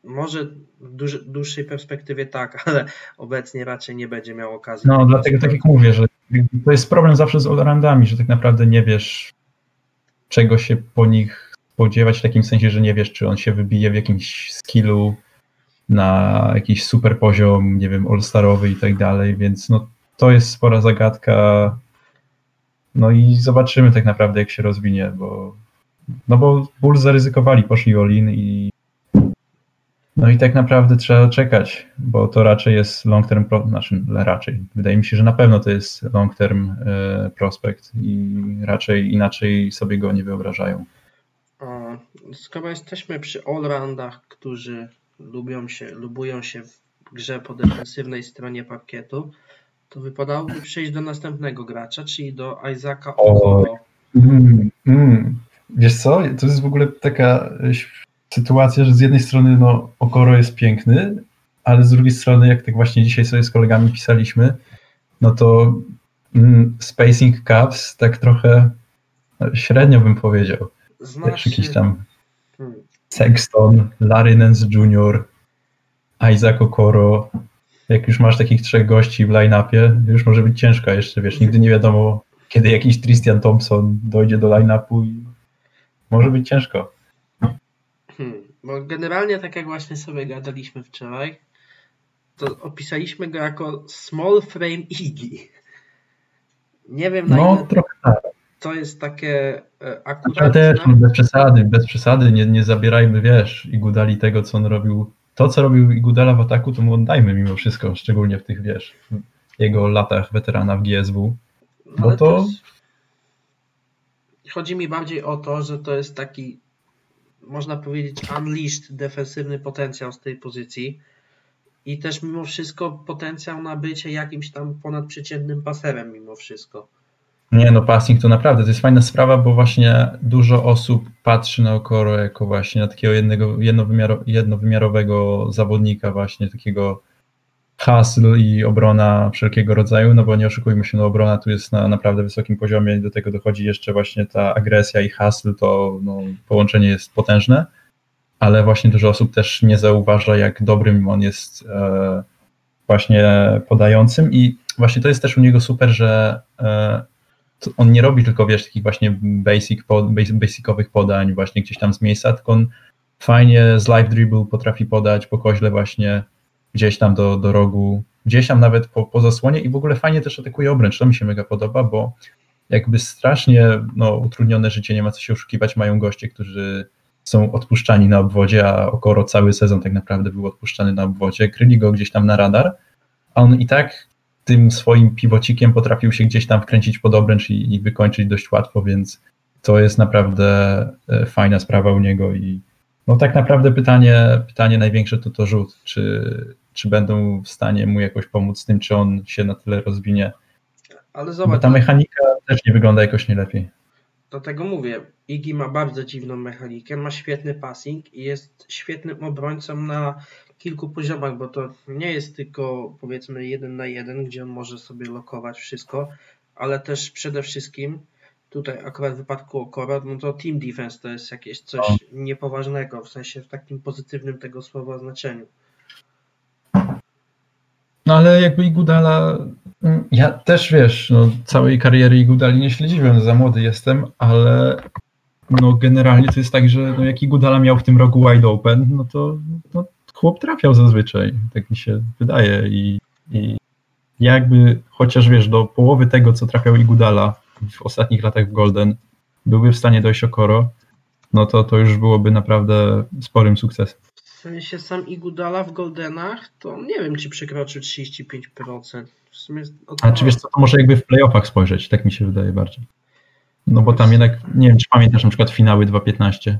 może w duży, dłuższej perspektywie tak, ale obecnie raczej nie będzie miał okazji. No, dlatego tak jak mówię, że to jest problem zawsze z allroundami, że tak naprawdę nie wiesz, czego się po nich spodziewać, w takim sensie, że nie wiesz, czy on się wybije w jakimś skillu na jakiś super poziom, nie wiem, all-starowy i tak dalej, więc no, to jest spora zagadka no i zobaczymy tak naprawdę, jak się rozwinie, bo no bo Bulls zaryzykowali, poszli Olin i no i tak naprawdę trzeba czekać, bo to raczej jest long term, znaczy raczej, wydaje mi się, że na pewno to jest long term e, prospekt i raczej inaczej sobie go nie wyobrażają. Skoro jesteśmy przy allroundach, którzy lubią się, lubują się w grze po defensywnej stronie parkietu, to wypadałoby przejść do następnego gracza, czyli do Isaaca. Okoro. Mm, mm. Wiesz co, to jest w ogóle taka e, sytuacja, że z jednej strony no, Okoro jest piękny, ale z drugiej strony, jak tak właśnie dzisiaj sobie z kolegami pisaliśmy, no to mm, Spacing Caps tak trochę no, średnio bym powiedział. Znaczy, Wiesz, jakiś tam hmm, Sexton, Larry Nance Jr., Isaac Okoro. Jak już masz takich trzech gości w line-upie, już może być ciężko jeszcze, wiesz, nigdy nie wiadomo, kiedy jakiś Christian Thompson dojdzie do line-upu i może być ciężko. hmm, bo generalnie tak jak właśnie sobie gadaliśmy wczoraj, to opisaliśmy go jako small frame Iggy. Nie wiem na No, ile trochę tak. to jest takie e, Ale też no, bez przesady, bez przesady, nie, nie zabierajmy, wiesz, Igudali tego, co on robił. To, co robił Igudala w ataku, to mu oddajmy mimo wszystko, szczególnie w tych, wiesz, jego latach weterana w GSW. No, Bo to- też Chodzi mi bardziej o to, że to jest taki, można powiedzieć, unleashed defensywny potencjał z tej pozycji i też mimo wszystko potencjał na bycie jakimś tam ponadprzeciętnym paserem mimo wszystko. Nie no, passing to naprawdę, to jest fajna sprawa, bo właśnie dużo osób patrzy na Okoro jako właśnie na takiego jednego, jednowymiaro, jednowymiarowego zawodnika właśnie, takiego hustle i obrona wszelkiego rodzaju, no bo nie oszukujmy się, no obrona tu jest na naprawdę wysokim poziomie i do tego dochodzi jeszcze właśnie ta agresja i hustle, to no, połączenie jest potężne, ale właśnie dużo osób też nie zauważa, jak dobrym on jest e, właśnie podającym i właśnie to jest też u niego super, że e, on nie robi tylko, wiesz, takich właśnie basic, pod, bas- basicowych podań właśnie gdzieś tam z miejsca, tylko on fajnie z live dribble potrafi podać po koźle właśnie gdzieś tam do, do rogu, gdzieś tam nawet po, po zasłonie i w ogóle fajnie też atakuje obręcz, to mi się mega podoba, bo jakby strasznie no, utrudnione życie, nie ma co się oszukiwać, mają goście, którzy są odpuszczani na obwodzie, a Okoro cały sezon tak naprawdę był odpuszczany na obwodzie, kryli go gdzieś tam na radar, a on i tak tym swoim pivocikiem potrafił się gdzieś tam wkręcić pod obręcz i, i wykończyć dość łatwo, więc to jest naprawdę e, fajna sprawa u niego i no tak naprawdę pytanie, pytanie największe to to rzut, czy, czy będą w stanie mu jakoś pomóc z tym, czy on się na tyle rozwinie, Ale bo zobacz, ta mechanika też nie wygląda jakoś najlepiej. do tego mówię. Iggy ma bardzo dziwną mechanikę, ma świetny passing i jest świetnym obrońcą na kilku poziomach, bo to nie jest tylko powiedzmy jeden na jeden, gdzie on może sobie lokować wszystko, ale też przede wszystkim tutaj akurat w wypadku Okoro, no to team defense to jest jakieś coś niepoważnego, w sensie w takim pozytywnym tego słowa znaczeniu. No ale jakby Igudala, mm, ja też wiesz, no, całej kariery Igudali nie śledziłem, za młody jestem, ale no generalnie to jest tak, że no, jak Igudala miał w tym roku wide open, no to no, chłop trafiał zazwyczaj, tak mi się wydaje i, i jakby chociaż wiesz, do połowy tego, co trafiał Igudala w ostatnich latach w Golden, byłby w stanie dojść Okoro, no to to już byłoby naprawdę sporym sukcesem. W sensie sam Igudala w Goldenach, to nie wiem, czy przekroczył 35%. W sumie od... A czy wiesz co, to może jakby w playoffach spojrzeć, tak mi się wydaje bardziej. No bo tam jednak, nie wiem, czy pamiętasz na przykład finały 2.15.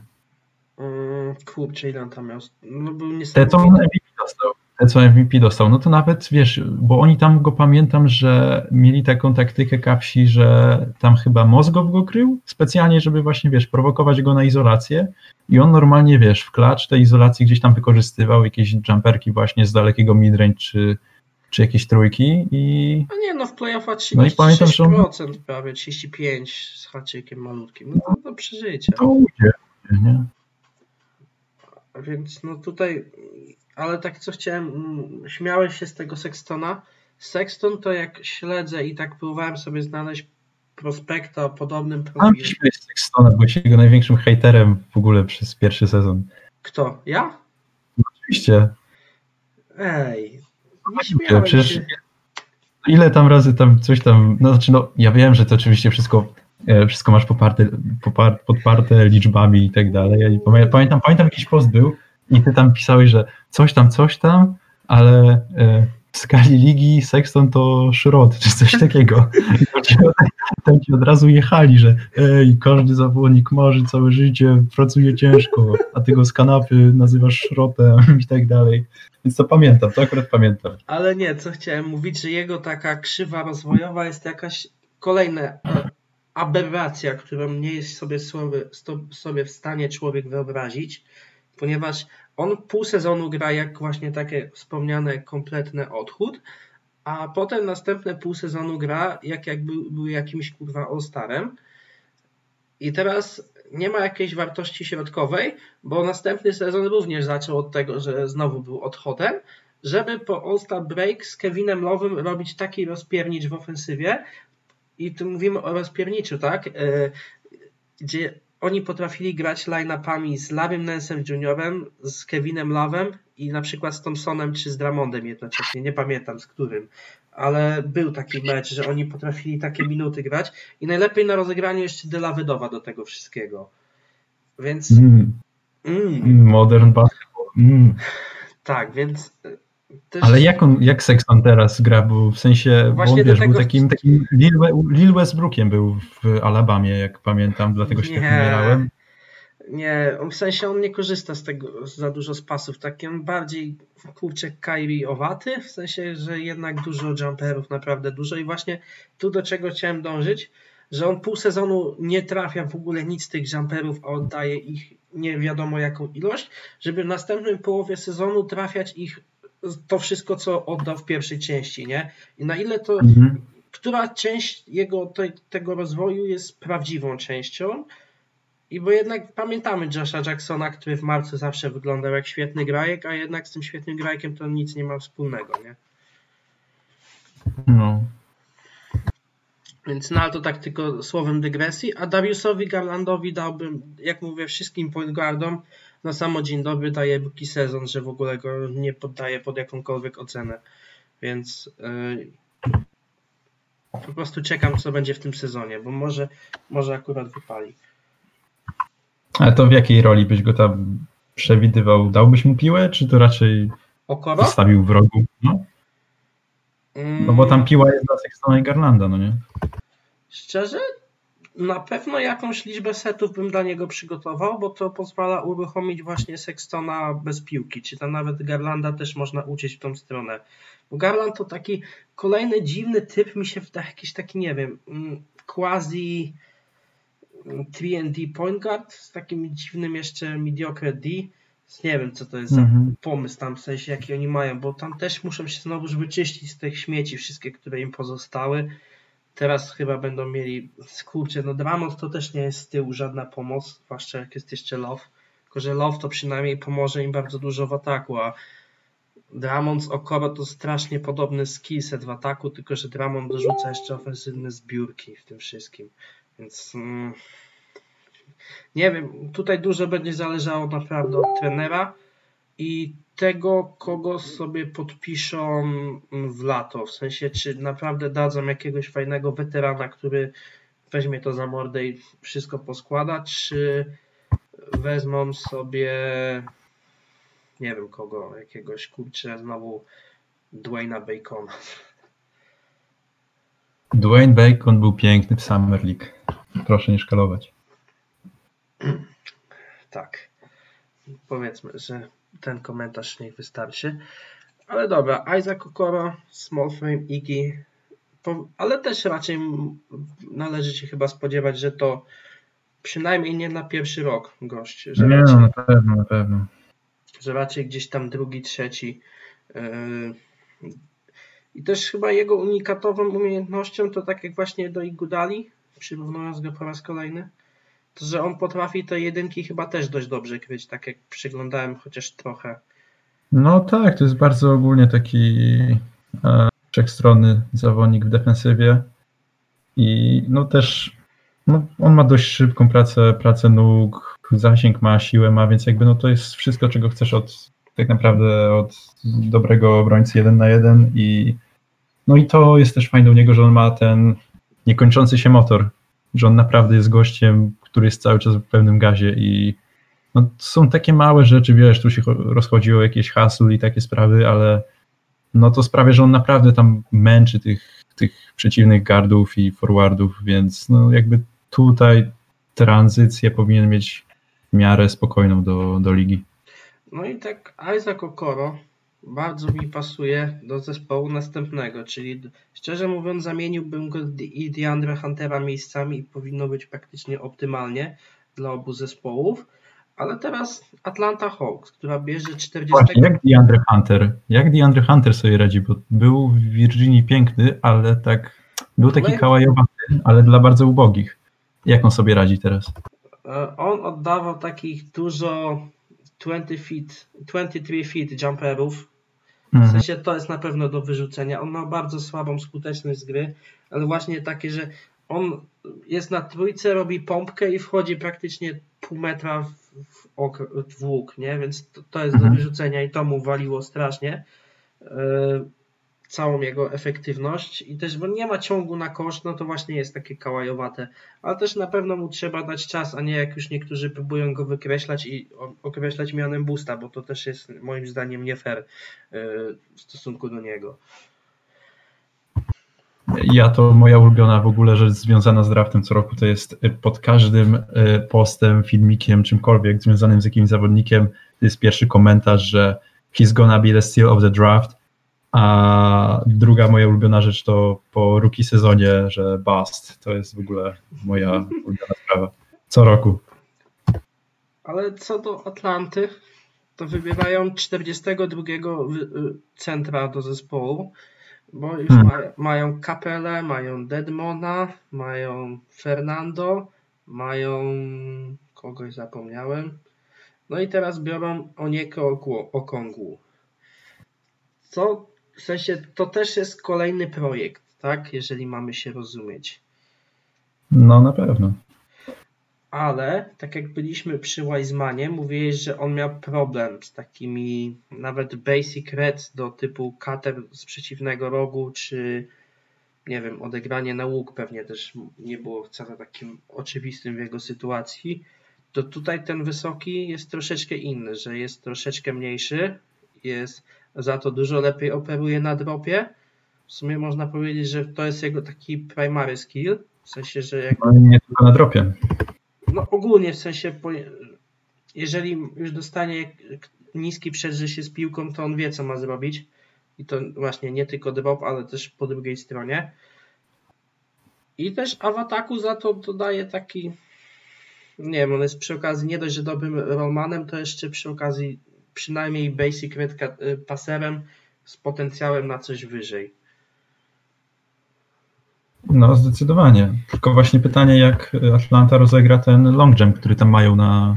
Kurczę, ile on tam miał? No był Te, co MVP dostał. Te, co MVP dostał, no to nawet, wiesz, bo oni tam go pamiętam, że mieli taką taktykę kapsi, że tam chyba Mozgow go krył specjalnie, żeby właśnie, wiesz, prowokować go na izolację i on normalnie, wiesz, w klacz tej izolacji gdzieś tam wykorzystywał jakieś jumperki właśnie z dalekiego midrange czy, czy jakieś trójki i A nie, no w playoffa 36%, No i pamiętam, że on- prawie 35 z haczykiem malutkim. No to do przeżycia. to ujdzie, nie? Więc no tutaj, ale tak co chciałem, mm, śmiałeś się z tego Sextona. Sexton to jak śledzę i tak próbowałem sobie znaleźć prospekta o podobnym Mam profilu. z Sextona, byłeś jego największym hejterem w ogóle przez pierwszy sezon. Kto? Ja? Oczywiście. Ej, nie Ja, śmiałem przecież się. ile tam razy tam coś tam, no znaczy no ja wiem, że to oczywiście wszystko, wszystko masz poparte, popar, podparte liczbami i tak dalej. I pamiętam, pamiętam jakiś post był i ty tam pisałeś, że coś tam, coś tam, ale e, w skali ligi Sexton to szrot, czy coś takiego. Tam ci od razu jechali, że ej, każdy zawodnik marzy całe życie, pracuje ciężko, a ty go z kanapy nazywasz szrotem i tak dalej. Więc to pamiętam, to akurat pamiętam. Ale nie, co chciałem mówić, że jego taka krzywa rozwojowa jest jakaś kolejna e, aberracja, którą nie jest sobie, sobie w stanie człowiek wyobrazić, ponieważ on pół sezonu gra jak właśnie takie wspomniane kompletny odchód, a potem następne pół sezonu gra jak jakby był jakimś kurwa all I teraz nie ma jakiejś wartości środkowej, bo następny sezon również zaczął od tego, że znowu był odchodem, żeby po All-Star Break z Kevinem Lowem robić taki rozpiernicz w ofensywie. I tu mówimy o rozpierniczu, tak? E, gdzie oni potrafili grać line-upami z Larrym Nansem Juniorem, z Kevinem Love'em i na przykład z Thompsonem czy z Dramondem jednocześnie, nie pamiętam z którym, ale był taki mecz, że oni potrafili takie minuty grać i najlepiej na rozegraniu jeszcze Delavedowa do tego wszystkiego. Więc... Mm. Mm. Modern basketball. Mm. Tak, więc też... Ale jak on, jak Sexton teraz gra, bo w sensie, Właśnie bo on, wiesz, tego... był takim, takim Lil, Lil Westbrookiem był w Alabamie, jak pamiętam, dlatego się nie, tak umierałem. Nie, w sensie on nie korzysta z tego za dużo z pasów, taki on bardziej kurczę Kyrie owaty, w sensie, że jednak dużo jumperów, naprawdę dużo. I właśnie tu do czego chciałem dążyć, że on pół sezonu nie trafia w ogóle nic z tych jumperów, a oddaje ich nie wiadomo jaką ilość, żeby w następnej połowie sezonu trafiać ich to wszystko, co oddał w pierwszej części, nie? I na ile to, mhm. która część jego te, tego rozwoju jest prawdziwą częścią, i bo jednak pamiętamy Josha Jacksona, który w marcu zawsze wyglądał jak świetny grajek, a jednak z tym świetnym grajkiem to nic nie ma wspólnego, nie? No. Więc no to tak tylko słowem dygresji, a Dariusowi Garlandowi dałbym, jak mówię, wszystkim point guardom na samo dzień dobry daje buki sezon, że w ogóle go nie poddaje pod jakąkolwiek ocenę. Więc yy, po prostu czekam, co będzie w tym sezonie, bo może, może akurat wypali. Ale to w jakiej roli byś go tam przewidywał? Dałbyś mu piłę, czy to raczej Okoro? zostawił w rogu? No. no bo tam piła jest dla Sextona i Garlanda, no nie? Szczerze? Na pewno jakąś liczbę setów bym dla niego przygotował, bo to pozwala uruchomić właśnie Sextona bez piłki, czy tam nawet Garlanda też można uciec w tą stronę. Bo Garland to taki kolejny dziwny typ, mi się wydaje jakiś taki, nie wiem, mm, quasi 3D mm, point guard z takim dziwnym jeszcze mediocre D. Nie wiem, co to jest -hmm. za mhm. pomysł tam, w sensie jaki oni mają, bo tam też muszą się znowu wyczyścić z tych śmieci wszystkie, które im pozostały Teraz chyba będą mieli, kurczę, no Dramont to też nie jest z tyłu żadna pomoc, zwłaszcza jak jest jeszcze Love, tylko że Love to przynajmniej pomoże im bardzo dużo w ataku, a Dramont z Okoro to strasznie podobny skillset w ataku, tylko że Dramont dorzuca jeszcze ofensywne zbiórki w tym wszystkim, więc mm, nie wiem, tutaj dużo będzie zależało naprawdę od trenera i tego, kogo sobie podpiszą w lato. W sensie, czy naprawdę dadzą jakiegoś fajnego weterana, który weźmie to za mordę i wszystko poskłada, czy wezmą sobie nie wiem kogo, jakiegoś kurczę znowu Dwayna Bacona. Dwayne Bacon był piękny w Summer League. Proszę nie szkalować. Tak. Powiedzmy, że ten komentarz niech wystarczy. Ale dobra, Isaac Okoro, Small Frame, Iggy, ale też raczej należy się chyba spodziewać, że to przynajmniej nie na pierwszy rok gość. Że nie, raczej, na pewno, na pewno. Że raczej gdzieś tam drugi, trzeci. Yy, I też chyba jego unikatową umiejętnością to tak jak właśnie do Igudali, przyrównując go po raz kolejny, to, że on potrafi te jedynki chyba też dość dobrze kryć, tak jak przyglądałem chociaż trochę. No tak, to jest bardzo ogólnie taki e, wszechstronny zawodnik w defensywie i no też no, on ma dość szybką pracę, pracę nóg, zasięg ma, siłę ma, więc jakby no to jest wszystko, czego chcesz od tak naprawdę od dobrego obrońcy jeden na jeden i no i to jest też fajne u niego, że on ma ten niekończący się motor, że on naprawdę jest gościem, który jest cały czas w pełnym gazie i no, są takie małe rzeczy, wiesz, tu się rozchodziło jakieś hasło i takie sprawy, ale no to sprawia, że on naprawdę tam męczy tych, tych przeciwnych guardów i forwardów, więc no jakby tutaj tranzycję powinien mieć w miarę spokojną do, do ligi. No i tak Isaac Okoro bardzo mi pasuje do zespołu następnego, czyli szczerze mówiąc zamieniłbym go i DeAndre Huntera miejscami i powinno być praktycznie optymalnie dla obu zespołów. Ale teraz Atlanta Hawks, która bierze 40. Właśnie, jak DeAndre Hunter? Jak DeAndre Hunter sobie radzi? Bo był w Virginii piękny, ale tak był taki no kałajowaty, ale dla bardzo ubogich. Jak on sobie radzi teraz? E, on oddawał takich dużo 20 feet, 23 feet jumperów. W mhm. sensie to jest na pewno do wyrzucenia. On ma bardzo słabą skuteczność z gry, ale właśnie takie, że on jest na trójce, robi pompkę i wchodzi praktycznie pół metra w, w, w łuk, nie? Więc to, to jest do mhm. wyrzucenia i to mu waliło strasznie. Yy, całą jego efektywność i też, bo nie ma ciągu na koszt, no to właśnie jest takie kałajowate, ale też na pewno mu trzeba dać czas, a nie jak już niektórzy próbują go wykreślać i określać mianem boosta, bo to też jest moim zdaniem nie fair yy, w stosunku do niego. Ja to moja ulubiona w ogóle rzecz związana z draftem co roku to jest y, pod każdym y, postem, filmikiem, czymkolwiek związanym z jakimś zawodnikiem jest pierwszy komentarz, że he's gonna be the steal of the draft, a druga moja ulubiona rzecz to po rookie sezonie, że bust. To jest w ogóle moja ulubiona sprawa. Co roku. Ale co do Atlanty, to wybierają 42 y, centra do zespołu bo już hmm. mają Kapelę, mają Deadmona, mają Fernando, mają kogoś zapomniałem. No i teraz biorą Onieko Okongwu. Co w sensie to też jest kolejny projekt, tak? Jeżeli mamy się rozumieć. No na pewno ale tak jak byliśmy przy Wisemanie, mówiłeś, że on miał problem z takimi nawet basic reds do typu cutter z przeciwnego rogu, czy nie wiem, odegranie na łuk pewnie też nie było wcale takim oczywistym w jego sytuacji. To tutaj ten wysoki jest troszeczkę inny, że jest troszeczkę mniejszy, jest za to dużo lepiej operuje na dropie. W sumie można powiedzieć, że to jest jego taki primary skill, w sensie, że jak... No, nie tylko na dropie no ogólnie w sensie, jeżeli już dostanie niski przedrze się z piłką, to on wie, co ma zrobić. I to właśnie nie tylko drop, ale też po drugiej stronie. I też a w ataku za to dodaje taki. Nie wiem, on jest przy okazji nie dość, że dobrym romanem, to jeszcze przy okazji przynajmniej basic red passerem z potencjałem na coś wyżej. No, zdecydowanie. Tylko właśnie pytanie, jak Atlanta rozegra ten long jump, który tam mają na,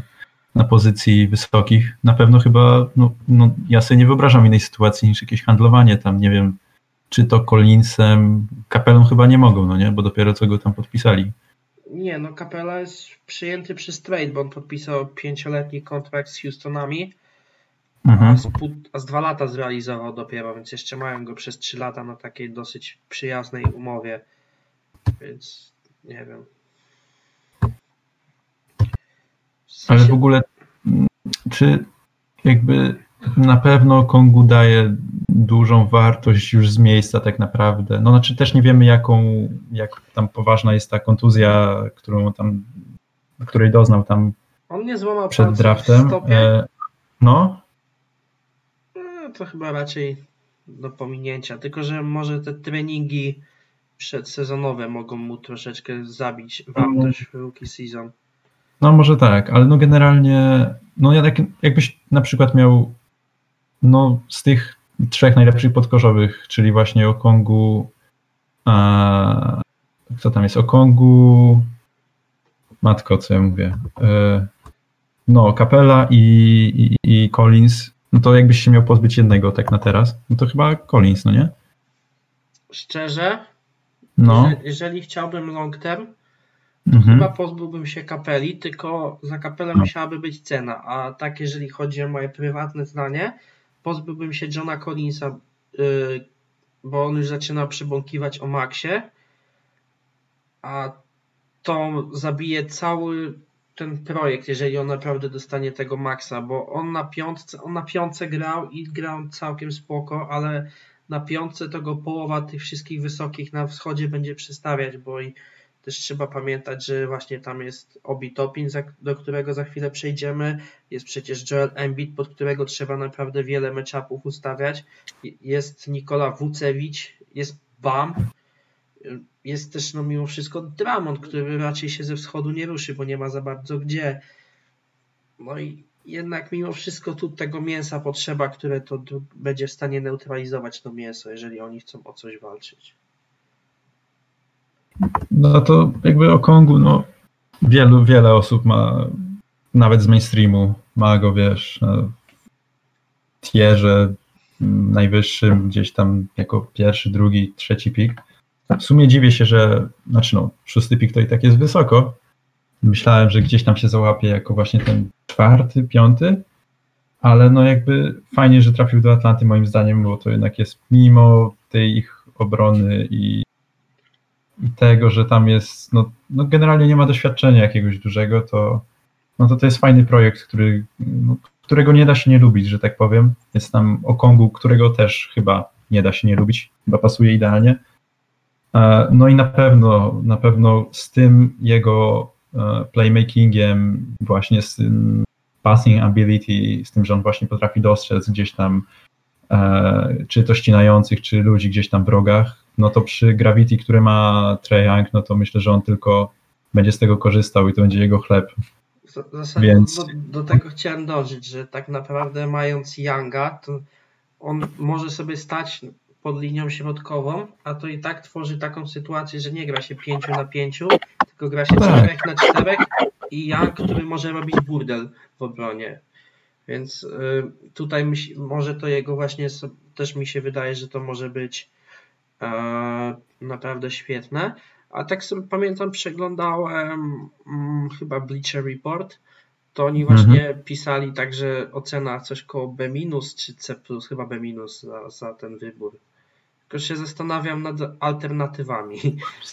na pozycji wysokich. Na pewno chyba, no, no, ja sobie nie wyobrażam innej sytuacji niż jakieś handlowanie tam, nie wiem, czy to Collinsem, Kapelą chyba nie mogą, no nie, bo dopiero co go tam podpisali. Nie, no Kapela jest przyjęty przez trade, bo on podpisał pięcioletni kontrakt z Houstonami, mhm. a, z pół, a z dwa lata zrealizował dopiero, więc jeszcze mają go przez trzy lata na takiej dosyć przyjaznej umowie. Więc nie wiem. W sensie... Ale w ogóle, czy jakby na pewno Kongu daje dużą wartość już z miejsca tak naprawdę. No znaczy też nie wiemy jaką, jak tam poważna jest ta kontuzja, którą tam, której doznał tam On nie złamał przed draftem. E, no. No. To chyba raczej do pominięcia, tylko że może te treningi przedsezonowe mogą mu troszeczkę zabić wartość w rookie season. No może tak, ale no generalnie, no ja tak, jakbyś na przykład miał no z tych trzech najlepszych podkorzowych, czyli właśnie Okongu, a, kto tam jest, Okongu, matko, co ja mówię, e, no Capella i, i, i Collins, no to jakbyś się miał pozbyć jednego tak na teraz, no to chyba Collins, no nie? Szczerze, no. Jeżeli, chciałbym long term, to mhm. chyba pozbyłbym się kapeli, tylko za kapelę no. musiałaby być cena. A tak, jeżeli chodzi o moje prywatne zdanie, pozbyłbym się Johna Collinsa, yy, bo on już zaczyna przybąkiwać o Maxie, a to zabije cały ten projekt, jeżeli on naprawdę dostanie tego Maxa, bo on na piątce, on na piątce grał i grał całkiem spoko, ale na piątce to go połowa tych wszystkich wysokich na wschodzie będzie przestawiać, bo i też trzeba pamiętać, że właśnie tam jest Obi Topin, do którego za chwilę przejdziemy. Jest przecież Joel Embiid, pod którego trzeba naprawdę wiele meczapów ustawiać. Jest Nikola Wucewicz, jest Bam. Jest też no mimo wszystko Dramont, który raczej się ze wschodu nie ruszy, bo nie ma za bardzo gdzie. No i jednak mimo wszystko tu tego mięsa potrzeba, które to będzie w stanie neutralizować to mięso, jeżeli oni chcą o coś walczyć. No to jakby o Kongu, no wielu, wiele osób ma, nawet z mainstreamu, ma go, wiesz, tierze najwyższym, gdzieś tam jako pierwszy, drugi, trzeci pik. W sumie dziwię się, że, znaczy no, szósty pik to i tak jest wysoko. Myślałem, że gdzieś tam się załapie jako właśnie ten czwarty, piąty, ale no jakby fajnie, że trafił do Atlanty moim zdaniem, bo to jednak jest mimo tej ich obrony i i tego, że tam jest, no, no generalnie nie ma doświadczenia jakiegoś dużego, to, no to to jest fajny projekt, który, no, którego nie da się nie lubić, że tak powiem. Jest tam o Kongu, którego też chyba nie da się nie lubić, chyba pasuje idealnie. E, no i na pewno, na pewno z tym jego e, playmakingiem, właśnie z tym passing ability, z tym, że on właśnie potrafi dostrzec gdzieś tam e, czy to ścinających, czy ludzi gdzieś tam w rogach, no to przy Gravity, który ma Trae Young, no to myślę, że on tylko będzie z tego korzystał i to będzie jego chleb. Zasadzie Więc... do, do, tego chciałem dążyć, że tak naprawdę mając Younga, to on może sobie stać pod linią środkową, a to i tak tworzy taką sytuację, że nie gra się 5 na 5, tylko gra się 4 tak. na 4 i Young, który może robić burdel w obronie. Więc y, tutaj może to jego właśnie też mi się wydaje, że to może być E, naprawdę świetne. A tak sobie pamiętam, przeglądałem hmm, chyba Bleacher Report, to oni właśnie mhm. pisali także ocena coś koło B- czy C, chyba B za, za ten wybór. Tylko się zastanawiam nad alternatywami.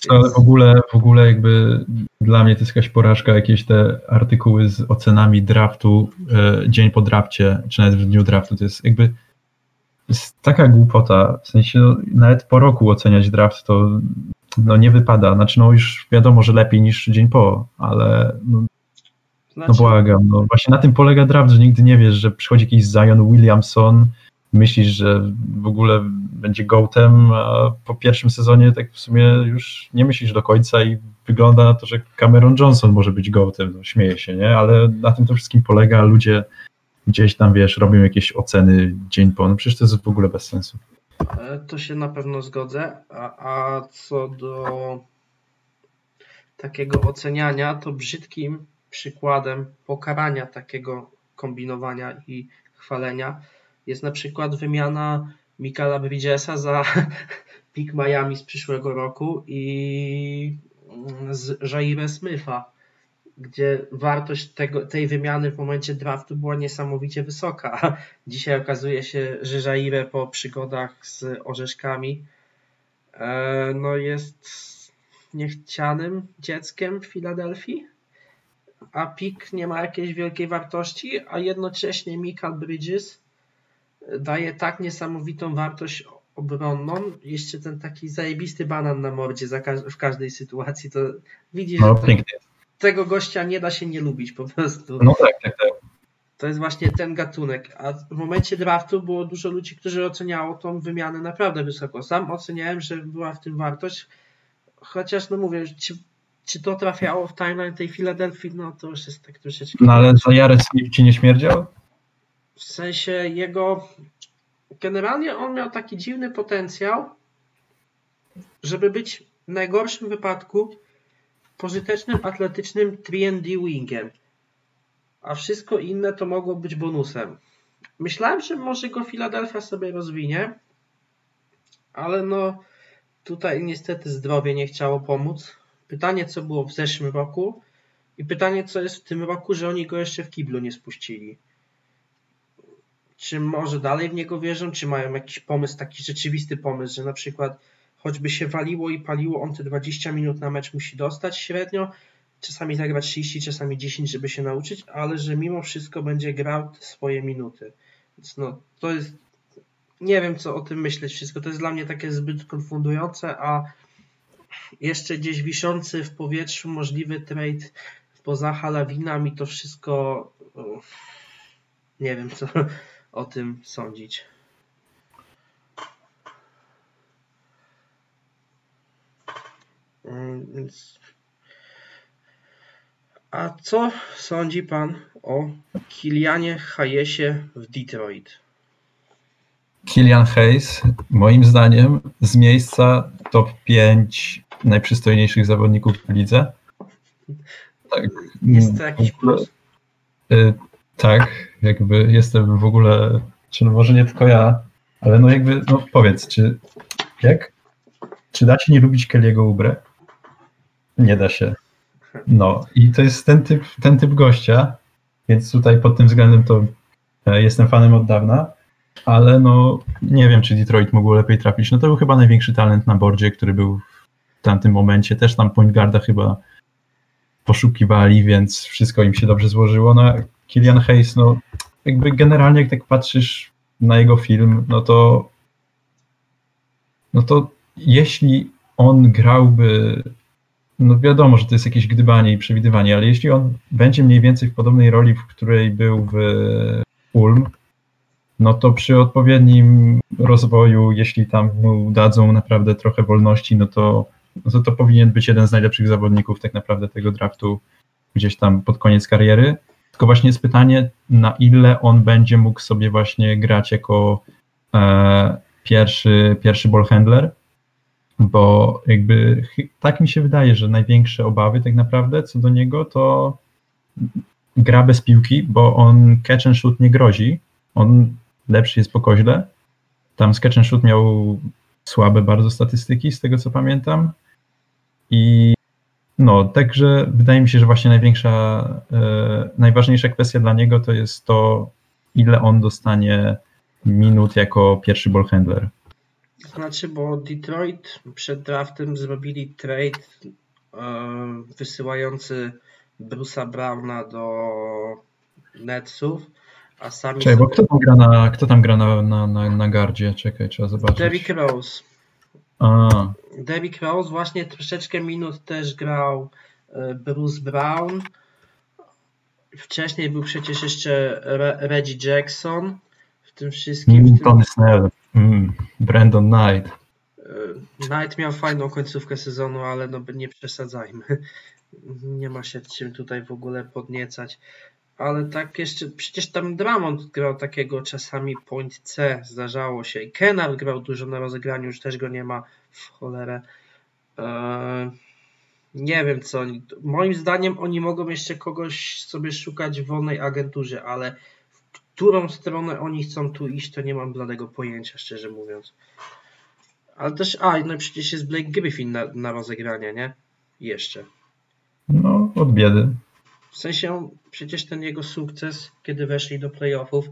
Ale w ogóle, w ogóle jakby dla mnie to jest jakaś porażka, jakieś te artykuły z ocenami draftu e, dzień po drafcie, czy nawet w dniu draftu, to jest jakby jest taka głupota, w sensie no, nawet po roku oceniać draft to no, nie wypada. Znaczy no już wiadomo, że lepiej niż dzień po, ale no, no znaczy... no błagam. No, właśnie na tym polega draft, że nigdy nie wiesz, że przychodzi jakiś Zion Williamson, myślisz, że w ogóle będzie gołtem, a po pierwszym sezonie tak w sumie już nie myślisz do końca i wygląda na to, że Cameron Johnson może być gołtem. No, śmieje się, nie? Ale na tym to wszystkim polega. Ludzie gdzieś tam, wiesz, robią jakieś oceny dzień po, no przecież to jest w ogóle bez sensu. E, to się na pewno zgodzę, a, a co do takiego oceniania, to brzydkim przykładem pokarania takiego kombinowania i chwalenia jest na przykład wymiana Michaela Bridgesa za pick Miami z przyszłego roku i z Jaire Smitha gdzie wartość tego, tej wymiany w momencie draftu była niesamowicie wysoka. Dzisiaj okazuje się, że Jaire po przygodach z orzeszkami e, no jest niechcianym dzieckiem w Filadelfii, a Pik nie ma jakiejś wielkiej wartości, a jednocześnie Michael Bridges daje tak niesamowitą wartość obronną, jeszcze ten taki zajebisty banan na mordzie w każdej sytuacji, to widzisz, no, tego gościa nie da się nie lubić po prostu. No tak, tak, tak. To jest właśnie ten gatunek. A w momencie draftu było dużo ludzi, którzy oceniało tą wymianę naprawdę wysoko. Sam oceniałem, że była w tym wartość. Chociaż, no mówię, czy, czy to trafiało w timeline tej Filadelfii, no to już jest tak troszeczkę. No ale co Jarek ci nie śmierdział? W sensie jego. Generalnie on miał taki dziwny potencjał, żeby być w najgorszym wypadku pożytecznym, atletycznym 3D wingiem, a wszystko inne to mogło być bonusem. Myślałem, że może go Philadelphia sobie rozwinie, ale no tutaj niestety zdrowie nie chciało pomóc. Pytanie, co było w zeszłym roku i pytanie, co jest w tym roku, że oni go jeszcze w kiblu nie spuścili. Czy może dalej w niego wierzą, czy mają jakiś pomysł, taki rzeczywisty pomysł, że na przykład choćby się waliło i paliło, on te 20 minut na mecz musi dostać średnio, czasami zagrać 30, czasami 10, żeby się nauczyć, ale że mimo wszystko będzie grał swoje minuty. Więc no, to jest nie wiem, co o tym myśleć wszystko. To jest dla mnie takie zbyt konfundujące, a jeszcze gdzieś wiszący w powietrzu możliwy trade poza halawinami to wszystko nie wiem, co o tym sądzić. Mm, a co sądzi pan o Kilianie Hayesie w Detroit? Kilian Hayes, moim zdaniem, z miejsca top 5 najprzystojniejszych zawodników w lidze. Tak. Jest to jakiś plus? Tak, jakby jestem w ogóle, czy no może nie tylko ja, ale no jakby, no powiedz, czy jak? Czy da się nie lubić Kelly'ego Ubre? Nie da się. No i to jest ten typ, ten typ gościa, więc tutaj pod tym względem to e, jestem fanem od dawna, ale no nie wiem, czy Detroit mógł lepiej trafić. No to był chyba największy talent na bordzie, który był w tamtym momencie. Też tam point guarda chyba poszukiwali, więc wszystko im się dobrze złożyło. No Kilian Hayes, no jakby generalnie jak tak patrzysz na jego film, no to no to jeśli on grałby no wiadomo, że to jest jakieś gdybanie i przewidywanie, ale jeśli on będzie mniej więcej w podobnej roli, w której był w Ulm, no to przy odpowiednim rozwoju, jeśli tam mu dadzą naprawdę trochę wolności, no to, no to to powinien być jeden z najlepszych zawodników tak naprawdę tego draftu gdzieś tam pod koniec kariery. Tylko właśnie jest pytanie, na ile on będzie mógł sobie właśnie grać jako e, pierwszy, pierwszy ball handler, bo jakby tak mi się wydaje, że największe obawy tak naprawdę co do niego to gra bez piłki, bo on catch and shoot nie grozi, on lepszy jest po koźle. Tam catch and shoot miał słabe bardzo statystyki, z tego co pamiętam. I no, także wydaje mi się, że właśnie największa, e, najważniejsza kwestia dla niego to jest to, ile on dostanie minut jako pierwszy ball handler. Znaczy, bo Detroit przed draftem zrobili trade e, wysyłający Bruce'a Browna do Netsów, a sami. Czekaj, sobie... bo kto tam gra na, kto tam gra na, na, na, na gardzie? Czekaj, trzeba zobaczyć. Derrick Rose. A. Derrick Rose właśnie troszeczkę minut też grał e, Bruce Brown. Wcześniej był przecież jeszcze Reggie Jackson w tym wszystkim. Mm, Tony Snell. Mm, Brandon Knight. E, Knight miał fajną końcówkę sezonu, ale no nie przesadzajmy. Nie ma się czym tutaj w ogóle podniecać. Ale tak jeszcze, przecież tam Dramont grał takiego czasami point C, zdarzało się. I Kennard grał dużo na rozegraniu, już też go nie ma w cholerę. Eee, nie wiem co. Moim zdaniem oni mogą jeszcze kogoś sobie szukać w wolnej agenturze, ale którą stronę oni chcą tu iść, to nie mam bladego pojęcia, szczerze mówiąc. Ale też, a, no przecież jest Blake Griffin na, na rozegranie, nie? Jeszcze. No, od biedy. W sensie, przecież ten jego sukces, kiedy weszli do playoffów,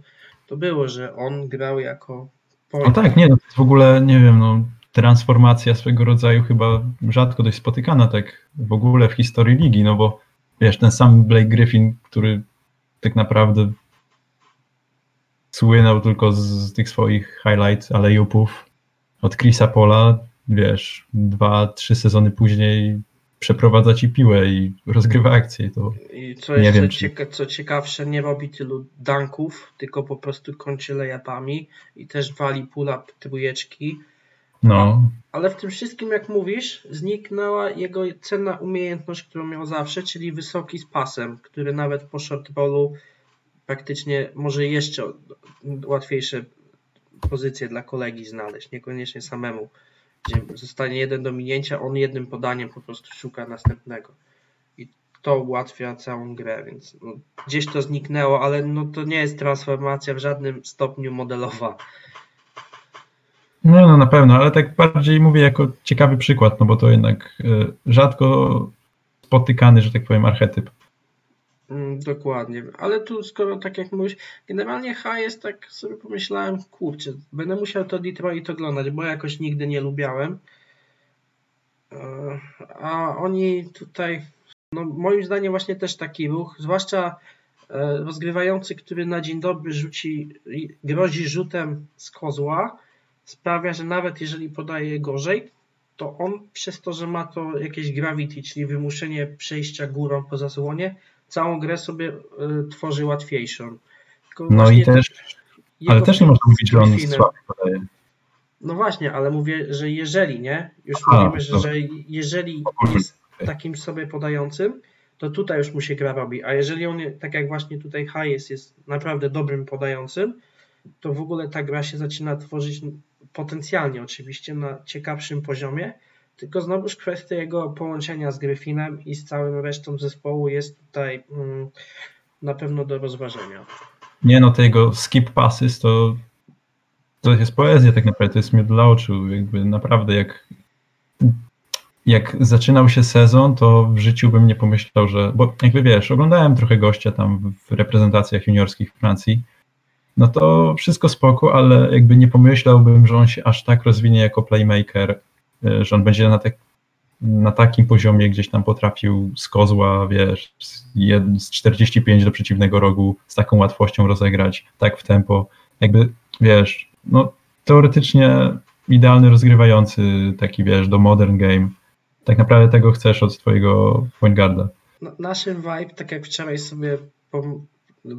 to było, że on grał jako. No tak, nie, no w ogóle, nie wiem, no, transformacja swego rodzaju chyba rzadko dość spotykana tak w ogóle w historii ligi, no bo wiesz, ten sam Blake Griffin, który tak naprawdę słynął tylko z, tych swoich highlights alejupów od Chrisa Pola, wiesz, dwa, trzy sezony później przeprowadza ci piłę i rozgrywa akcję. To I co jest wiem, co, cieka co ciekawsze, nie robi tylu dunków, tylko po prostu kończy layupami i też wali pull-up trójeczki. No. Ale w tym wszystkim, jak mówisz, zniknęła jego cenna umiejętność, którą miał zawsze, czyli wysoki z pasem, który nawet po short ballu praktycznie może jeszcze łatwiejsze pozycje dla kolegi znaleźć, niekoniecznie samemu, gdzie zostanie jeden do minięcia, on jednym podaniem po prostu szuka następnego. I to ułatwia całą grę, więc no, gdzieś to zniknęło, ale no, to nie jest transformacja w żadnym stopniu modelowa. No, no na pewno, ale tak bardziej mówię jako ciekawy przykład, no bo to jednak y, rzadko spotykany, że tak powiem, archetyp. Mm, dokładnie, ale tu skoro tak jak mówisz, generalnie H jest tak sobie pomyślałem, kurczę, będę musiał to Detroit oglądać, bo jakoś nigdy nie lubiałem. E, a oni tutaj, no moim zdaniem właśnie też taki ruch, zwłaszcza e, rozgrywający, który na dzień dobry rzuci, grozi rzutem z kozła, sprawia, że nawet jeżeli podaje gorzej, to on przez to, że ma to jakieś gravity, czyli wymuszenie przejścia górą po zasłonie, całą grę sobie y, tworzy łatwiejszą. Tylko no i też, ale też nie można mówić, że on słaby podaje. No właśnie, ale mówię, że jeżeli, nie? Już A, mówimy, że, że jeżeli jest takim sobie podającym, to tutaj już mu się gra robi. A jeżeli on, tak jak właśnie tutaj Hayes jest naprawdę dobrym podającym, to w ogóle ta gra się zaczyna tworzyć potencjalnie oczywiście na ciekawszym poziomie, tylko znowuż kwestia jego połączenia z Gryfinem i z całym resztą zespołu jest tutaj mm, na pewno do rozważenia. Nie no, te jego skip passes to to jest poezja tak naprawdę, to jest miód dla oczu, jakby naprawdę jak jak zaczynał się sezon, to w życiu bym nie pomyślał, że, bo jakby wiesz, oglądałem trochę gościa tam w reprezentacjach juniorskich Francji, no to wszystko spoko, ale jakby nie pomyślałbym, że on się aż tak rozwinie jako playmaker, że on będzie na, te, na takim poziomie gdzieś tam potrafił z kozła, wiesz, z 45 do przeciwnego rogu z taką łatwością rozegrać, tak w tempo. Jakby, wiesz, no teoretycznie idealny rozgrywający, taki wiesz, do modern game. Tak naprawdę tego chcesz od twojego point guarda. No, naszym vibe, tak jak wczoraj sobie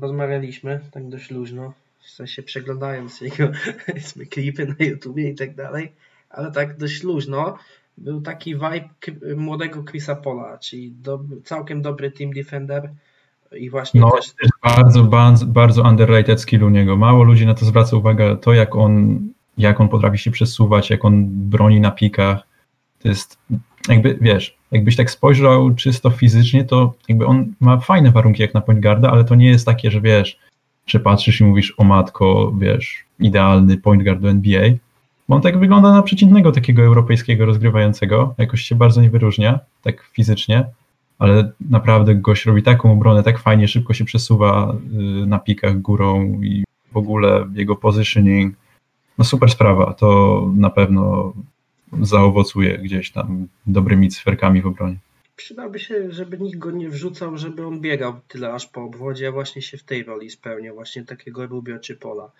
rozmawialiśmy, tak dość luźno, w sensie przeglądając jego klipy na YouTubie i tak dalej, ale tak dość luźno, był taki vibe młodego Chrisa Pola, czyli do, całkiem dobry team defender i właśnie no, też... bardzo, bardzo, bardzo underrated skill u niego. Mało ludzi na to zwraca uwagę, to jak on, jak on potrafi się przesuwać, jak on broni na pikach, to jest jakby, wiesz, jakbyś tak spojrzał czysto fizycznie, to jakby on ma fajne warunki jak na point guarda, ale to nie jest takie, że wiesz, że patrzysz i mówisz, o matko, wiesz, idealny point guard do NBA, bo on tak wygląda na przeciętnego takiego europejskiego rozgrywającego, jakoś się bardzo nie wyróżnia, tak fizycznie, ale naprawdę gość robi taką obronę, tak fajnie, szybko się przesuwa y, na pikach górą i w ogóle jego positioning, no super sprawa, to na pewno zaowocuje gdzieś tam dobrymi cyferkami w obronie. Przydałby się, żeby nikt go nie wrzucał, żeby on biegał tyle aż po obwodzie, a właśnie się w tej roli spełniał, właśnie takiego Rubio czy Pola.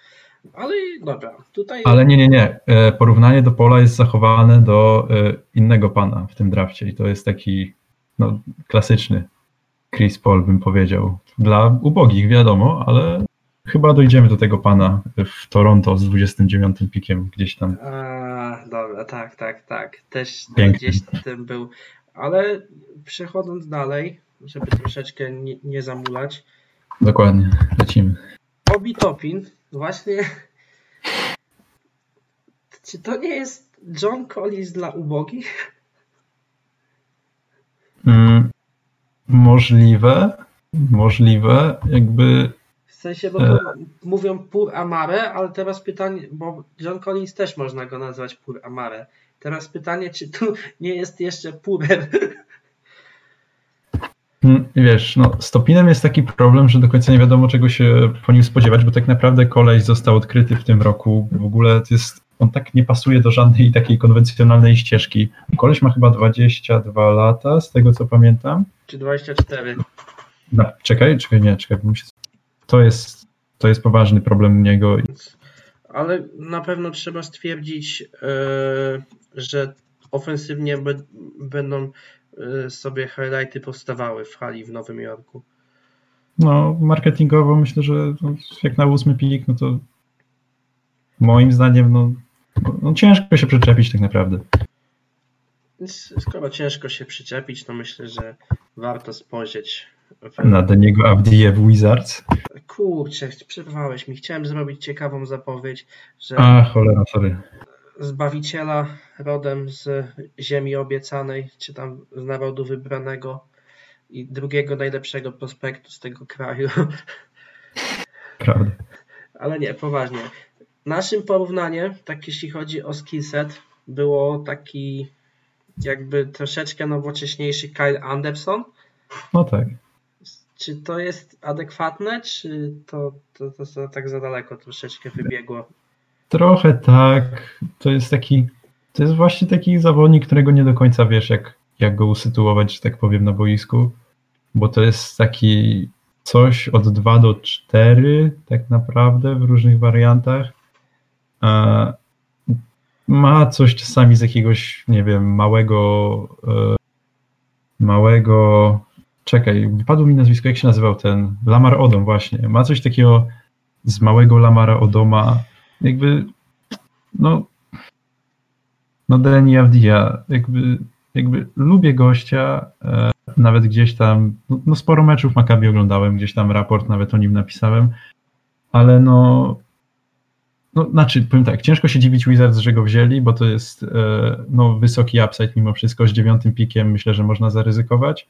Ale dobra, tutaj... Ale nie, nie, nie. E, porównanie do Pola jest zachowane do e, innego pana w tym drafcie i to jest taki no, klasyczny Chris Paul, bym powiedział. Dla ubogich, wiadomo, ale chyba dojdziemy do tego pana w Toronto z 29 pikiem gdzieś tam. A, dobra, tak, tak, tak. Też Piękny. gdzieś tym był. Ale przechodząc dalej, żeby troszeczkę nie, nie zamulać. Dokładnie, lecimy. Obi Topin, właśnie. Czy to nie jest John Collins dla ubogich? Mm, możliwe, możliwe, jakby. W sensie, bo e... mówią pur amare, ale teraz pytanie, bo John Collins też można go nazwać pur amare. Teraz pytanie, czy tu nie jest jeszcze purem? Mm, wiesz, no, z Topinem jest taki problem, że do końca nie wiadomo, czego się po nim spodziewać, bo tak naprawdę koleś został odkryty w tym roku. W ogóle to jest on tak nie pasuje do żadnej takiej konwencjonalnej ścieżki. Koleś ma chyba 22 lata, z tego co pamiętam. Czy 24? No, czekaj, czekaj, nie, czekaj, to, jest, to jest poważny problem u niego. Ale na pewno trzeba stwierdzić, yy, że ofensywnie będą sobie highlighty powstawały w hali w Nowym Jorku. No, marketingowo myślę, że jak na ósmy pik, no to moim zdaniem no, no ciężko się przyczepić tak naprawdę. Skoro ciężko się przyczepić, to myślę, że warto spojrzeć w... na Deniego Avdiyev Wizards. Kurczę, przerwałeś mi. Chciałem zrobić ciekawą zapowiedź, że A, cholera, sorry. Zbawiciela rodem z ziemi obiecanej, czy tam z narodu wybranego i drugiego najlepszego prospektu z tego kraju. Prawda. Ale nie, poważnie. Naszym porównaniem, tak jeśli chodzi o skillset, było taki jakby troszeczkę nowocześniejszy Kyle Anderson. No tak. Czy to jest adekwatne, czy to, to, to, to tak za daleko troszeczkę wybiegło? Trochę tak. To jest taki, to jest właśnie taki zawodnik, którego nie do końca wiesz, jak, jak go usytuować, że tak powiem, na boisku, bo to jest taki coś od 2 do 4 tak naprawdę w różnych wariantach. Ma coś czasami z jakiegoś, nie wiem, małego e, małego czekaj, wypadło mi nazwisko, jak się nazywał ten Lamar Odom właśnie. Ma coś takiego z małego Lamara Odoma, jakby no no Deni Avdia, jakby, jakby lubię gościa, e, nawet gdzieś tam, no, no sporo meczów Maccabi oglądałem, gdzieś tam raport nawet o nim napisałem, ale no no, znaczy, powiem tak, ciężko się dziwić Wizards, że go wzięli, bo to jest e, no, wysoki upside mimo wszystko. Z dziewiątym pikiem myślę, że można zaryzykować.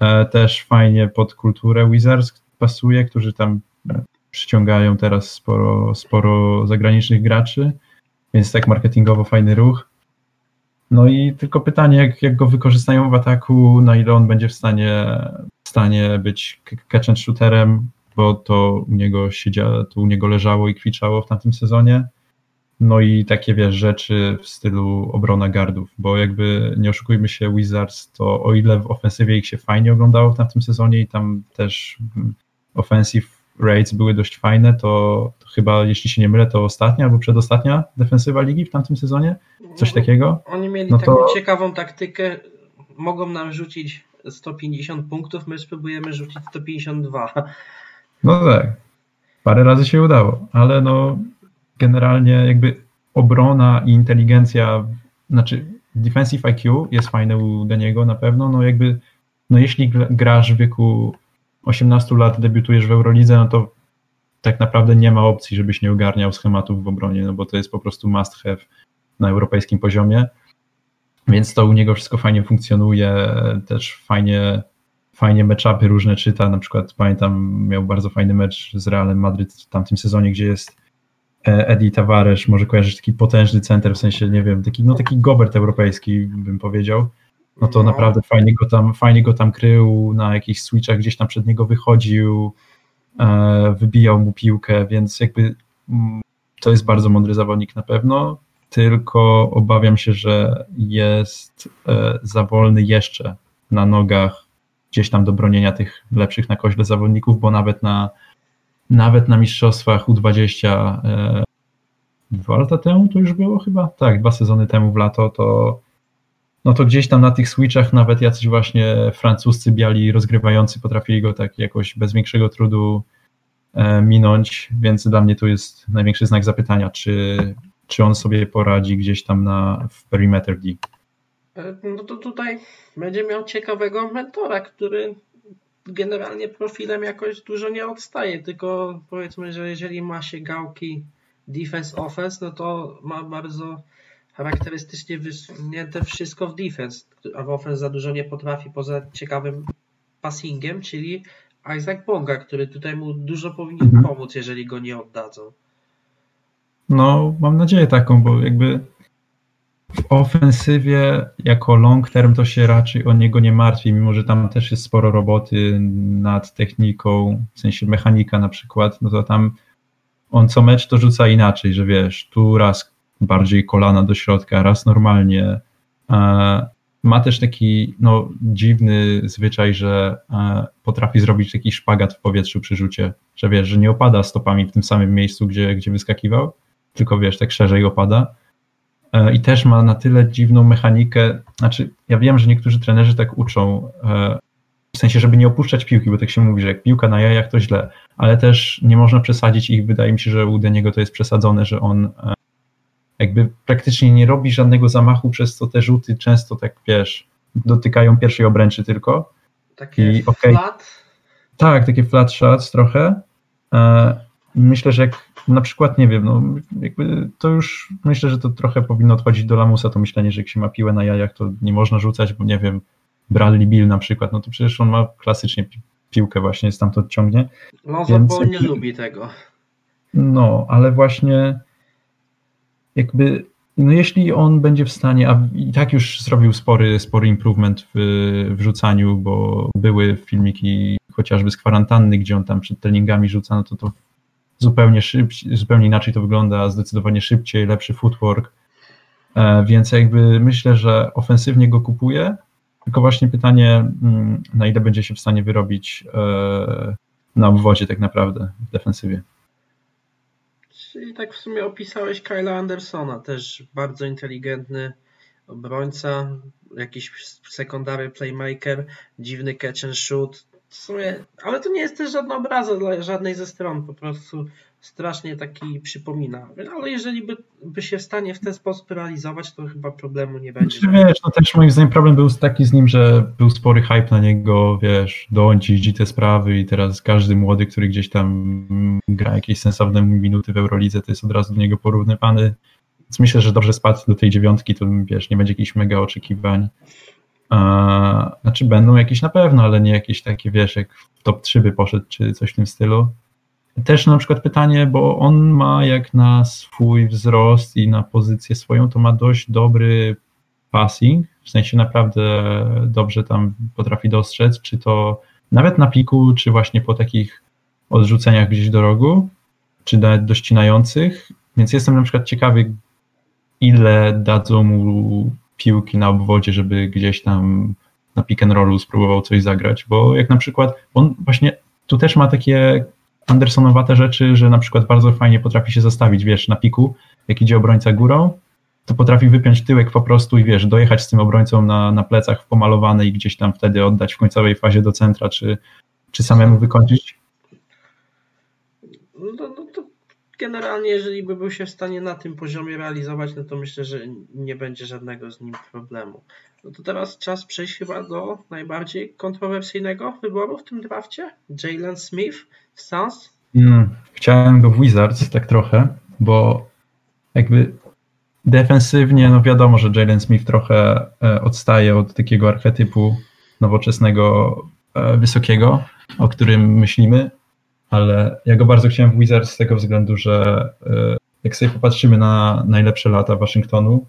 E, też fajnie pod kulturę Wizards pasuje, którzy tam przyciągają teraz sporo, sporo zagranicznych graczy, więc tak marketingowo fajny ruch. No i tylko pytanie, jak, jak go wykorzystają w ataku, na ile on będzie w stanie, w stanie być catch and shooterem, bo to u niego siedziało, to u niego leżało i kwiczało w tamtym sezonie. No i takie wiesz, rzeczy w stylu obrona gardów, bo jakby nie oszukujmy się, Wizards to o ile w ofensywie ich się fajnie oglądało w tamtym sezonie i tam też offensive rates były dość fajne, to, to chyba, jeśli się nie mylę, to ostatnia albo przedostatnia defensywa ligi w tamtym sezonie, coś no, takiego. Oni mieli no taką to... ciekawą taktykę, mogą nam rzucić 150 punktów, my spróbujemy rzucić 152. No tak, parę razy się udało, ale no generalnie jakby obrona i inteligencja, znaczy defensive IQ jest fajne u Daniego na pewno, no jakby, no jeśli grasz w wieku 18 lat, debiutujesz w Eurolidze, no to tak naprawdę nie ma opcji, żebyś nie ogarniał schematów w obronie, no bo to jest po prostu must have na europejskim poziomie, więc to u niego wszystko fajnie funkcjonuje, też fajnie fajnie meczapy różne czyta, na przykład pamiętam miał bardzo fajny mecz z Realem Madryt w tamtym sezonie, gdzie jest e, Eddie Tavares, może kojarzyć taki potężny center, w sensie, nie wiem, taki, no taki gobert europejski bym powiedział, no to no. naprawdę fajnie go, tam, fajnie go tam krył, na jakichś switchach gdzieś tam przed niego wychodził, e, wybijał mu piłkę, więc jakby mm, to jest bardzo mądry zawodnik na pewno, tylko obawiam się, że jest e, za wolny jeszcze na nogach gdzieś tam do bronienia tych lepszych na koźle zawodników, bo nawet na, nawet na mistrzostwach U20 e, dwa lata temu to już było chyba, tak, dwa sezony temu w lato, to no to gdzieś tam na tych switchach nawet jacyś właśnie francuscy biali rozgrywający potrafili go tak jakoś bez większego trudu e, minąć, więc dla mnie to jest największy znak zapytania, czy, czy on sobie poradzi gdzieś tam na, w perimeter D. E, no to tutaj będzie miał ciekawego mentora, który generalnie profilem jakoś dużo nie odstaje, tylko powiedzmy, że jeżeli ma się gałki defense offense, no to ma bardzo charakterystycznie wysunięte wszystko w defense, a w offense za dużo nie potrafi poza ciekawym passingiem, czyli Isaac Bonga, który tutaj mu dużo powinien mhm. pomóc, jeżeli go nie oddadzą. No, mam nadzieję taką, bo jakby w ofensywie jako long term to się raczej o niego nie martwi, mimo że tam też jest sporo roboty nad techniką, w sensie mechanika na przykład, no to tam on co mecz to rzuca inaczej, że wiesz, tu raz bardziej kolana do środka, raz normalnie. Ma też taki no, dziwny zwyczaj, że potrafi zrobić taki szpagat w powietrzu przy rzucie, że wiesz, że nie opada stopami w tym samym miejscu, gdzie, gdzie wyskakiwał, tylko wiesz, tak szerzej opada E, i też ma na tyle dziwną mechanikę. Znaczy, ja wiem, że niektórzy trenerzy tak uczą, e, w sensie, żeby nie opuszczać piłki, bo tak się mówi, że jak piłka na jajach to źle, ale też nie można przesadzić i wydaje mi się, że u Deniego to jest przesadzone, że on e, jakby praktycznie nie robi żadnego zamachu, przez co te rzuty często tak, wiesz, dotykają pierwszej obręczy tylko. Takie I, okay, flat? Tak, takie flat shots trochę. Myślę, że jak na przykład, nie wiem, no jakby to już myślę, że to trochę powinno odchodzić do lamusa, to myślenie, że jak się ma piłę na jajach, to nie można rzucać, bo nie wiem, Bradley Bill na przykład, no to przecież on ma klasycznie pi piłkę właśnie stamtąd ciągnie. No, bo nie lubi tego. No, ale właśnie jakby, no jeśli on będzie w stanie, a i tak już zrobił spory, spory improvement w, w rzucaniu, bo były filmiki chociażby z kwarantanny, gdzie on tam przed treningami rzuca, no to to zupełnie szybciej, zupełnie inaczej to wygląda, zdecydowanie szybciej, lepszy footwork, e, więc jakby myślę, że ofensywnie go kupuje, tylko właśnie pytanie, mm, na ile będzie się w stanie wyrobić e, na obwodzie tak naprawdę w defensywie. Czyli tak w sumie opisałeś Kyla Andersona, też bardzo inteligentny obrońca, jakiś secondary playmaker, dziwny catch and shoot. W sumie, ale to nie jest też żadna obraza dla żadnej ze stron, po prostu strasznie taki przypomina. Ale jeżeli by, by się w stanie w ten sposób realizować, to chyba problemu nie będzie. Znaczy, wiesz, no też moim zdaniem problem był taki z nim, że był spory hype na niego, wiesz, dołączyć te sprawy i teraz każdy młody, który gdzieś tam gra jakieś sensowne minuty w Eurolidze, to jest od razu do niego porównywany. Więc myślę, że dobrze spadł do tej dziewiątki, to wiesz, nie będzie jakichś mega oczekiwań. A, znaczy będą jakieś na pewno, ale nie jakieś takie, wiesz, jak w top 3 by poszedł, czy coś w tym stylu. Też na przykład pytanie, bo on ma jak na swój wzrost i na pozycję swoją, to ma dość dobry passing, w sensie naprawdę dobrze tam potrafi dostrzec, czy to nawet na piku, czy właśnie po takich odrzuceniach gdzieś do rogu, czy nawet dościnających. Więc jestem na przykład ciekawy, ile dadzą mu piłki na obwodzie, żeby gdzieś tam na pick and rollu spróbował coś zagrać, bo jak na przykład on właśnie tu też ma takie Andersonowate rzeczy, że na przykład bardzo fajnie potrafi się zastawić, wiesz, na piku, jak idzie obrońca górą, to potrafi wypiąć tyłek po prostu i wiesz, dojechać z tym obrońcą na, na plecach w pomalowany i gdzieś tam wtedy oddać w końcowej fazie do centra, czy, czy samemu wykończyć? No, no to generalnie, jeżeli by był się w stanie na tym poziomie realizować, no to myślę, że nie będzie żadnego z nim problemu. No to teraz czas przejść chyba do najbardziej kontrowersyjnego wyboru w tym drafcie. Jalen Smith w. Hmm, chciałem go w Wizards tak trochę, bo jakby defensywnie, no wiadomo, że Jalen Smith trochę e, odstaje od takiego archetypu nowoczesnego, e, wysokiego, o którym myślimy, ale ja go bardzo chciałem w Wizards z tego względu, że e, jak sobie popatrzymy na najlepsze lata Waszyngtonu,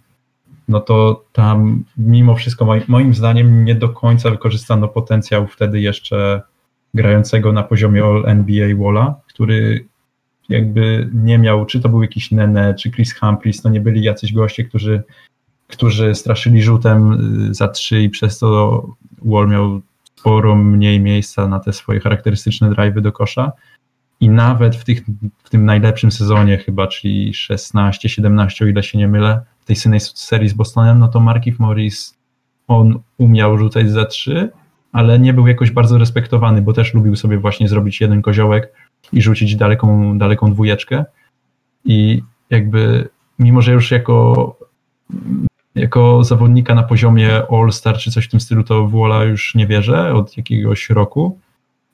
no to tam mimo wszystko moim zdaniem nie do końca wykorzystano potencjał wtedy jeszcze grającego na poziomie All NBA Walla, który jakby nie miał, czy to był jakiś Nene, czy Chris Humphries, to nie byli jacyś goście, którzy, którzy straszyli rzutem y, za trzy i przez to Wall miał sporo mniej miejsca na te swoje charakterystyczne drive'y do kosza. I nawet w, tych, w tym najlepszym sezonie chyba, czyli 16-17, o ile się nie mylę, w tej serii z Bostonem, no to Markif Morris, on umiał rzucać za trzy, ale nie był jakoś bardzo respektowany, bo też lubił sobie właśnie zrobić jeden koziołek i rzucić daleką, daleką dwójeczkę. I jakby, mimo że już jako, jako zawodnika na poziomie All-Star czy coś w tym stylu, to Wola już nie wierzę od jakiegoś roku,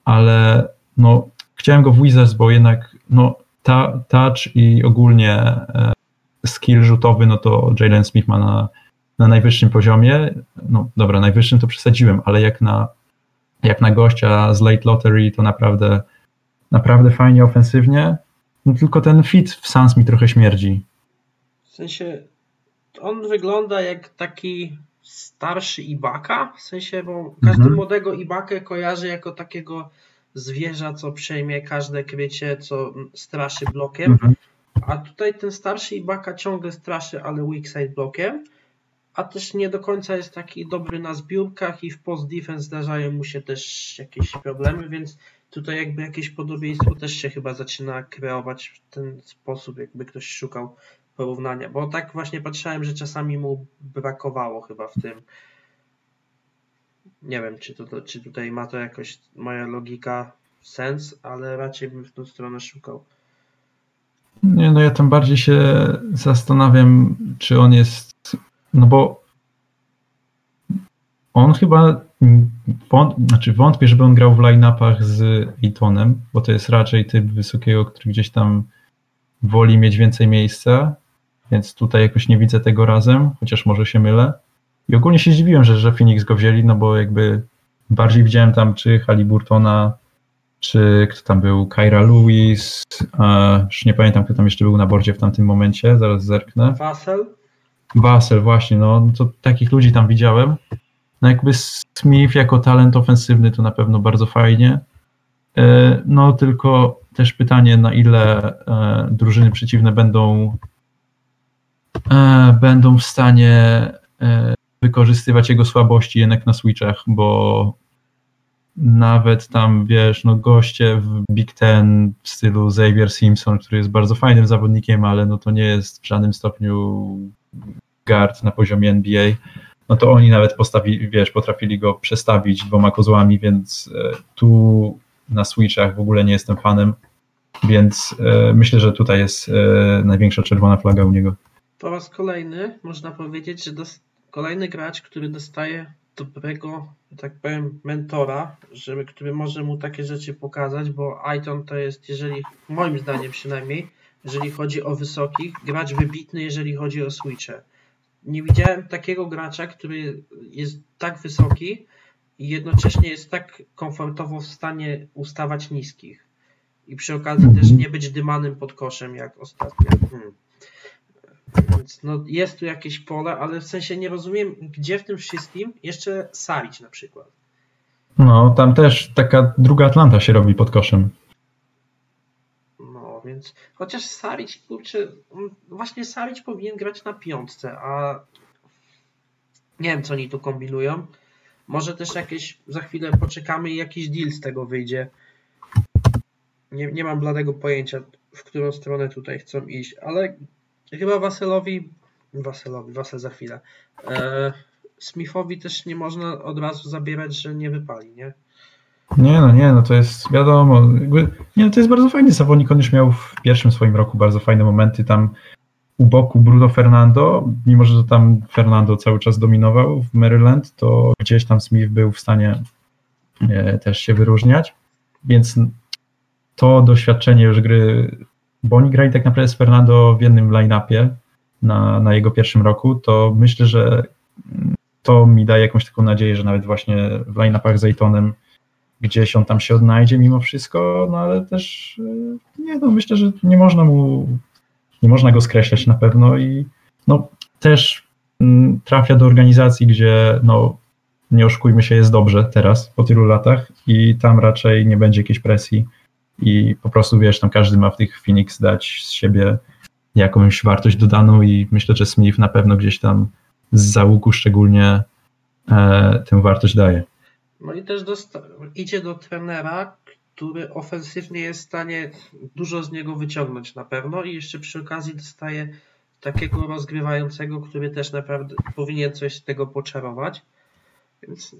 ale no, chciałem go w Wizards, bo jednak no, ta, touch i ogólnie e, skill rzutowy, no to Jalen Smith ma na, na najwyższym poziomie. No dobra, najwyższym to przesadziłem, ale jak na, jak na gościa z late lottery, to naprawdę, naprawdę fajnie ofensywnie. No tylko ten fit w Sans mi trochę śmierdzi. W sensie on wygląda jak taki starszy Ibaka, w sensie, bo każdy mhm. młodego Ibakę kojarzy jako takiego zwierza, co przejmie każde krycie, co straszy blokiem. Mhm. A tutaj ten starszy Ibaka ciągle straszy, ale weak side blokiem. A też nie do końca jest taki dobry na zbiórkach i w post defense zdarzają mu się też jakieś problemy, więc tutaj jakby jakieś podobieństwo też się chyba zaczyna kreować w ten sposób, jakby ktoś szukał porównania. Bo tak właśnie patrzałem, że czasami mu brakowało chyba w tym nie wiem, czy, to, czy tutaj ma to jakoś moja logika sens, ale raczej bym w tą stronę szukał. Nie, no ja tym bardziej się zastanawiam, czy on jest, no bo on chyba, znaczy wątpię, żeby on grał w line-upach z Itonem, bo to jest raczej typ wysokiego, który gdzieś tam woli mieć więcej miejsca, więc tutaj jakoś nie widzę tego razem, chociaż może się mylę. I ogólnie się zdziwiłem, że, że Phoenix go wzięli, no bo jakby bardziej widziałem tam czy Haliburtona, czy kto tam był, Kyra Lewis, a, już nie pamiętam, kto tam jeszcze był na bordzie w tamtym momencie, zaraz zerknę. Vassel? Vassel, właśnie, no, no to takich ludzi tam widziałem. No jakby Smith jako talent ofensywny to na pewno bardzo fajnie. E, no tylko też pytanie, na ile e, drużyny przeciwne będą e, będą w stanie wykorzystywać jego słabości jednak na switchach, bo nawet tam, wiesz, no goście w Big Ten w stylu Xavier Simpson, który jest bardzo fajnym zawodnikiem, ale no to nie jest w żadnym stopniu guard na poziomie NBA, no to oni nawet postawili, wiesz, potrafili go przestawić dwoma kozłami, więc e, tu na Switchach w ogóle nie jestem fanem, więc e, myślę, że tutaj jest e, największa czerwona flaga u niego. Po raz kolejny można powiedzieć, że kolejny gracz, który dostaje dobrego, tak powiem, mentora, żeby, który może mu takie rzeczy pokazać, bo Aiton to jest, jeżeli, moim zdaniem przynajmniej, jeżeli chodzi o wysokich, gracz wybitny, jeżeli chodzi o switche. Nie widziałem takiego gracza, który jest tak wysoki i jednocześnie jest tak komfortowo w stanie ustawać niskich. I przy okazji też nie być dymanym pod koszem, jak ostatnio. Hmm. Więc no, jest tu jakieś pole, ale w sensie nie rozumiem, gdzie w tym wszystkim jeszcze Sarić na przykład. No, tam też taka druga Atlanta się robi pod koszem. No, więc chociaż Sarić, kurczę, właśnie Sarić powinien grać na piątce, a nie wiem, co oni tu kombinują. Może też jakieś, za chwilę poczekamy i jakiś deal z tego wyjdzie. Nie, nie mam bladego pojęcia, w którą stronę tutaj chcą iść, ale Chyba Waselowi, Waselowi, Wasel za chwilę. E, Smithowi też nie można od razu zabierać, że nie wypali, nie? Nie, no nie, no to jest wiadomo. nie, no to jest bardzo fajny zawodnik. On już miał w pierwszym swoim roku bardzo fajne momenty tam u boku Bruno Fernando, mimo że to tam Fernando cały czas dominował w Maryland, to gdzieś tam Smith był w stanie e, też się wyróżniać, więc to doświadczenie już gry bo oni grali tak naprawdę z Fernando w jednym line-upie na, na jego pierwszym roku, to myślę, że to mi daje jakąś taką nadzieję, że nawet właśnie w line-upach z Aytonem gdzieś on tam się odnajdzie mimo wszystko, no ale też e, nie, no myślę, że nie można mu, nie można go skreślać na pewno i no też mm, trafia do organizacji, gdzie no nie oszukujmy się, jest dobrze teraz po tylu latach i tam raczej nie będzie jakiejś presji i po prostu wiesz, tam każdy ma w tych Phoenix dać z siebie jakąś wartość dodaną i myślę, że Smith na pewno gdzieś tam z załuku szczególnie e, tę wartość daje. No i też idzie do trenera, który ofensywnie jest w stanie dużo z niego wyciągnąć na pewno i jeszcze przy okazji dostaje takiego rozgrywającego, który też naprawdę powinien coś z tego poczarować. Więc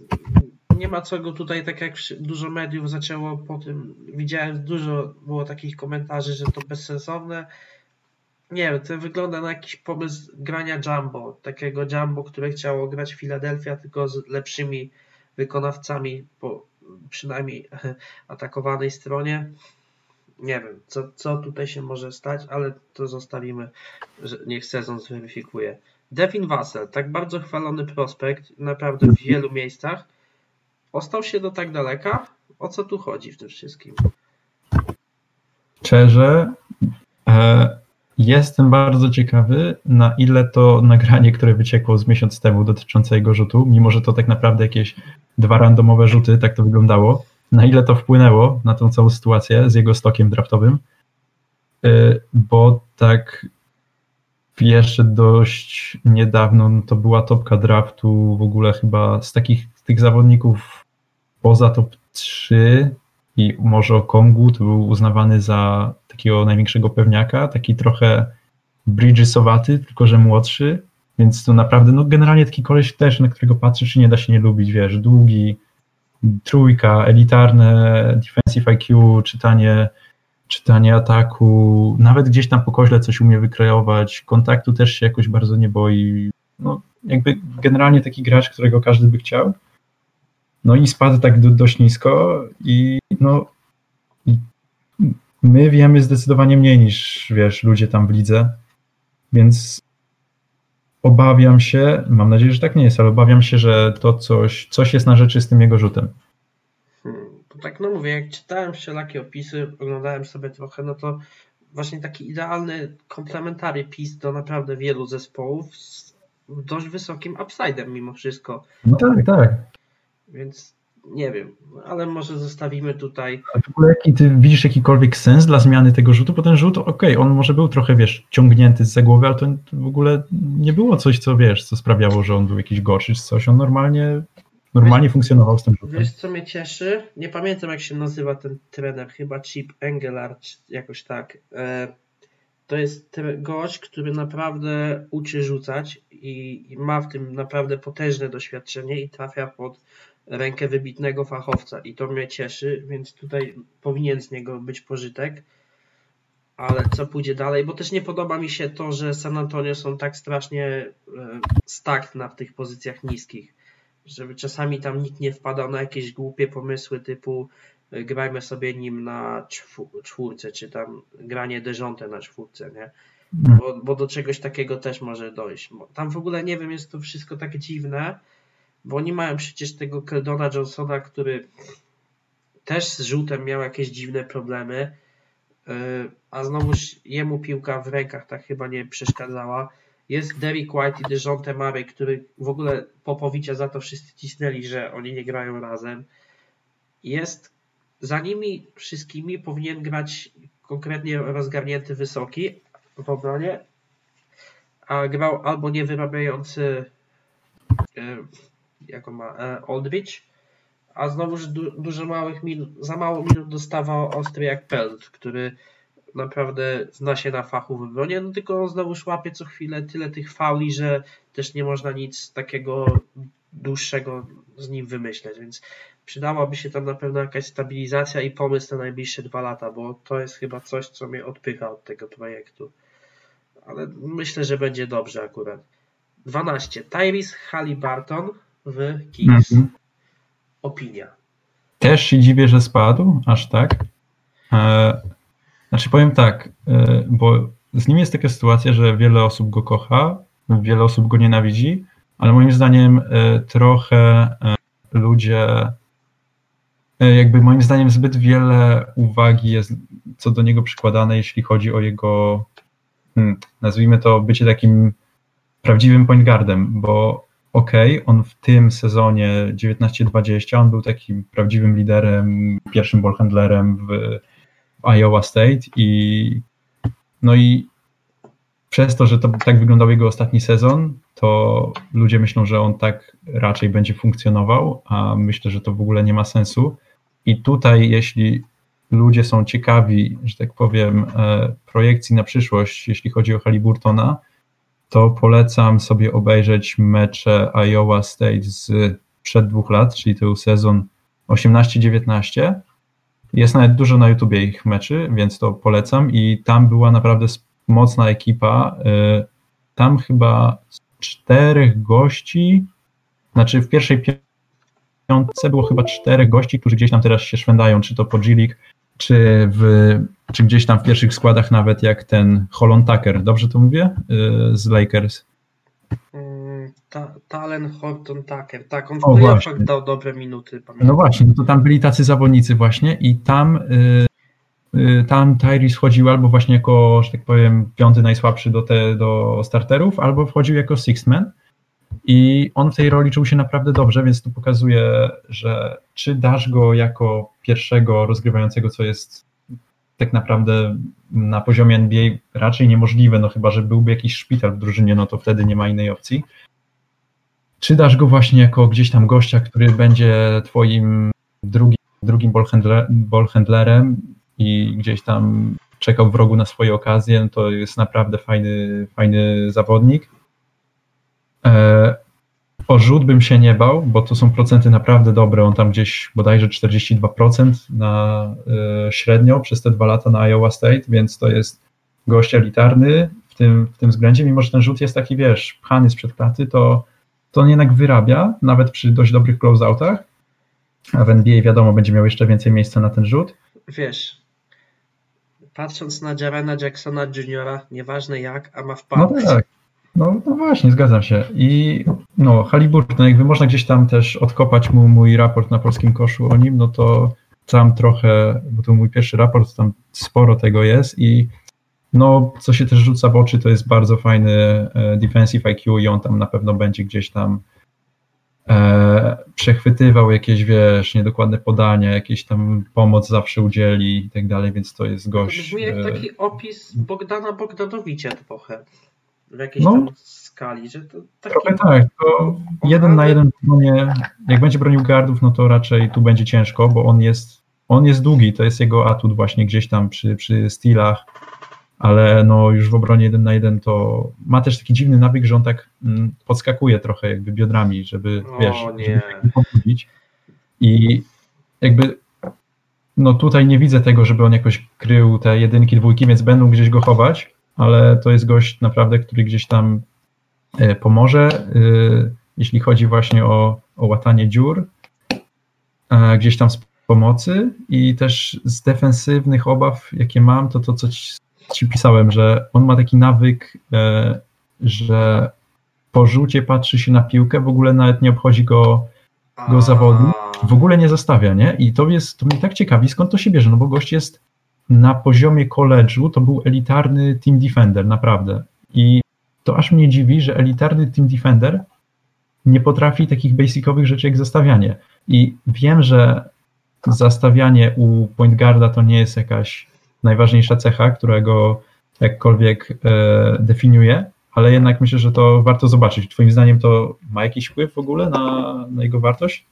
nie ma co go tutaj, tak jak dużo mediów zaczęło po tym, widziałem dużo było takich komentarzy, że to bezsensowne. Nie wiem, to wygląda na jakiś pomysł grania Jumbo, takiego Jumbo, które chciało grać Philadelphia tylko z lepszymi wykonawcami po przynajmniej atakowanej stronie. Nie wiem, co, co tutaj się może stać, ale to zostawimy, że niech sezon zweryfikuje. Devin Vassell, tak bardzo chwalony prospekt, naprawdę w wielu miejscach Ostał się do tak daleka? O co tu chodzi w tym wszystkim? Szczerze, e, jestem bardzo ciekawy, na ile to nagranie, które wyciekło z miesiąc temu dotyczące jego rzutu, mimo że to tak naprawdę jakieś dwa randomowe rzuty, tak to wyglądało, na ile to wpłynęło na tą całą sytuację z jego stokiem draftowym, e, bo tak jeszcze dość niedawno no to była topka draftu w ogóle chyba z takich tych zawodników poza top 3 i może o Kongu, to był uznawany za takiego największego pewniaka, taki trochę Bridgesowaty, tylko że młodszy, więc to naprawdę, no generalnie taki koleś też, na którego patrzysz i nie da się nie lubić, wiesz, długi, trójka, elitarne, defensive IQ, czytanie, czytanie ataku, nawet gdzieś tam po koźle coś umie wykreować, kontaktu też się jakoś bardzo nie boi, no jakby generalnie taki gracz, którego każdy by chciał, no i spadł tak do, dość nisko i no my wiemy zdecydowanie mniej niż wiesz, ludzie tam w lidze, więc obawiam się, mam nadzieję, że tak nie jest, ale obawiam się, że to coś, coś jest na rzeczy z tym jego rzutem. Hmm, to tak no mówię, jak czytałem wszelakie opisy, oglądałem sobie trochę, no to właśnie taki idealny komplementary pis do naprawdę wielu zespołów z dość wysokim upside'em mimo wszystko. No tak, tak. Więc nie wiem, ale może zostawimy tutaj. A w ogóle jaki ty widzisz jakikolwiek sens dla zmiany tego rzutu? Bo ten rzut, okej, okay, on może był trochę, wiesz, ciągnięty z głowy, ale to w ogóle nie było coś, co wiesz, co sprawiało, że on był jakiś gorszy czy coś. On normalnie normalnie wiesz, funkcjonował z tym rzutem. Wiesz, co mnie cieszy? Nie pamiętam, jak się nazywa ten trener, chyba Chip Engelard, jakoś tak. E, to jest gość, który naprawdę uczy rzucać i, i ma w tym naprawdę potężne doświadczenie i trafia pod rękę wybitnego fachowca i to mnie cieszy, więc tutaj powinien z niego być pożytek. Ale co pójdzie dalej? Bo też nie podoba mi się to, że San Antonio są tak strasznie e, stak na tych pozycjach niskich, żeby czasami tam nikt nie wpadał na jakieś głupie pomysły typu e, grajmy sobie nim na czwórce, czy tam granie deżontę na czwórce, nie? Mhm. Bo, bo, do czegoś takiego też może dojść. Tam w ogóle nie wiem, jest to wszystko tak dziwne, bo oni mają przecież tego Keldona Johnsona, który też z rzutem miał jakieś dziwne problemy, y, a znowuż jemu piłka w rękach tak chyba nie przeszkadzała. Jest Derek White i DeJounte Murray, który w ogóle Popowicia za to wszyscy cisnęli, że oni nie grają razem. Jest za nimi wszystkimi powinien grać konkretnie rozgarnięty wysoki w obronie, a grał albo niewyrabiający y, jako ma e, a znowuż du, dużo małych minut, za mało minut dostawał ostry jak Pelt, który naprawdę zna się na fachu w obronie, no tylko znowuż łapie co chwilę tyle tych fauli, że też nie można nic takiego dłuższego z nim wymyśleć, więc przydałaby się tam na pewno jakaś stabilizacja i pomysł na najbliższe dwa lata, bo to jest chyba coś, co mnie odpycha od tego projektu. Ale myślę, że będzie dobrze akurat. 12. Tyrese Halliburton w Kings. Mhm. Opinia. Też się dziwię, że spadł, aż tak. E, znaczy powiem tak, e, bo z nim jest taka sytuacja, że wiele osób go kocha, wiele osób go nienawidzi, ale moim zdaniem e, trochę e, ludzie, e, jakby moim zdaniem zbyt wiele uwagi jest co do niego przykładane, jeśli chodzi o jego, hmm, nazwijmy to, bycie takim prawdziwym point guardem, bo ok, on w tym sezonie 19-20, on był takim prawdziwym liderem, pierwszym ballhandlerem w Iowa State i no i przez to, że to tak wyglądał jego ostatni sezon, to ludzie myślą, że on tak raczej będzie funkcjonował, a myślę, że to w ogóle nie ma sensu. I tutaj, jeśli ludzie są ciekawi, że tak powiem, e, projekcji na przyszłość, jeśli chodzi o Haliburtona, to polecam sobie obejrzeć mecze Iowa State z przed dwóch lat, czyli to był sezon 18-19. Jest nawet dużo na YouTubie ich meczy, więc to polecam i tam była naprawdę mocna ekipa. Y, tam chyba czterech gości, znaczy w pierwszej piątce było chyba czterech gości, którzy gdzieś tam teraz się szwędają, czy to po G-League, czy, w, czy gdzieś tam w pierwszych składach nawet jak ten Holland Tucker, dobrze to mówię? Y, z Lakers. Mm, ta, Talen Horton Tucker, tak, on w playoffach dał dobre minuty. Pamiętam. No właśnie, no to tam byli tacy zawodnicy właśnie i tam y, y, tam Tyrese wchodził albo właśnie jako, że tak powiem, piąty najsłabszy do, te, do starterów, albo wchodził jako sixth man i on w tej roli czuł się naprawdę dobrze, więc to pokazuje, że czy dasz go jako pierwszego rozgrywającego, co jest tak naprawdę na poziomie NBA raczej niemożliwe, no chyba, że byłby jakiś szpital w drużynie, no to wtedy nie ma innej opcji. Czy dasz go właśnie jako gdzieś tam gościa, który będzie twoim drugim, drugim ballhandler, ballhandlerem i gdzieś tam czekał w rogu na swoje okazje, no to jest naprawdę fajny, fajny zawodnik. E, o rzut bym się nie bał, bo to są procenty naprawdę dobre. On tam gdzieś bodajże 42% na y, średnio przez te dwa lata na Iowa State, więc to jest gość elitarny w tym, w tym względzie. Mimo, że ten rzut jest taki, wiesz, pchany sprzed klaty, to, to on jednak wyrabia, nawet przy dość dobrych closeoutach. A w NBA wiadomo, będzie miał jeszcze więcej miejsca na ten rzut. Wiesz, patrząc na Jarena Jacksona Juniora, nieważne jak, a ma wpadać. No tak. No, no właśnie, zgadzam się. I no, Halliburton, jakby można gdzieś tam też odkopać mu mój raport na polskim koszu o nim, no to tam trochę, bo to mój pierwszy raport, tam sporo tego jest i no, co się też rzuca w oczy, to jest bardzo fajny e, defensive IQ i on tam na pewno będzie gdzieś tam e, przechwytywał jakieś, wiesz, niedokładne podania, jakieś tam pomoc zawsze udzieli i tak dalej, więc to jest gość. Brzmi jak e, taki opis Bogdana Bogdanowicza trochę. W jakiejś no, tam skali, że to taki... Trochę tak, to jeden na jeden bronie, jak będzie bronił gardów, no to raczej tu będzie ciężko, bo on jest, on jest długi, to jest jego atut właśnie gdzieś tam przy, przy stylach, ale no już w obronie jeden na jeden to ma też taki dziwny nawyk, że on tak mm, podskakuje trochę jakby biodrami, żeby, o, wiesz, nie. żeby tak pobudzić i jakby no tutaj nie widzę tego, żeby on jakoś krył te jedynki, dwójki, więc będą gdzieś go chować, ale to jest gość naprawdę, który gdzieś tam e, pomoże, e, jeśli chodzi właśnie o, o łatanie dziur, e, gdzieś tam z pomocy i też z defensywnych obaw, jakie mam, to to, co ci, ci pisałem, że on ma taki nawyk, że po rzucie patrzy się na piłkę, w ogóle nawet nie obchodzi go, go zawodu, w ogóle nie zostawia, nie? I to jest, to mnie tak ciekawi, skąd to się bierze, no bo gość jest na poziomie koledżu, to był elitarny team defender, naprawdę. I to aż mnie dziwi, że elitarny team defender nie potrafi takich basicowych rzeczy jak zastawianie. I wiem, że zastawianie u point guarda to nie jest jakaś najważniejsza cecha, którego jakkolwiek e, definiuje, ale jednak myślę, że to warto zobaczyć. Twoim zdaniem to ma jakiś wpływ w ogóle na, na jego wartość?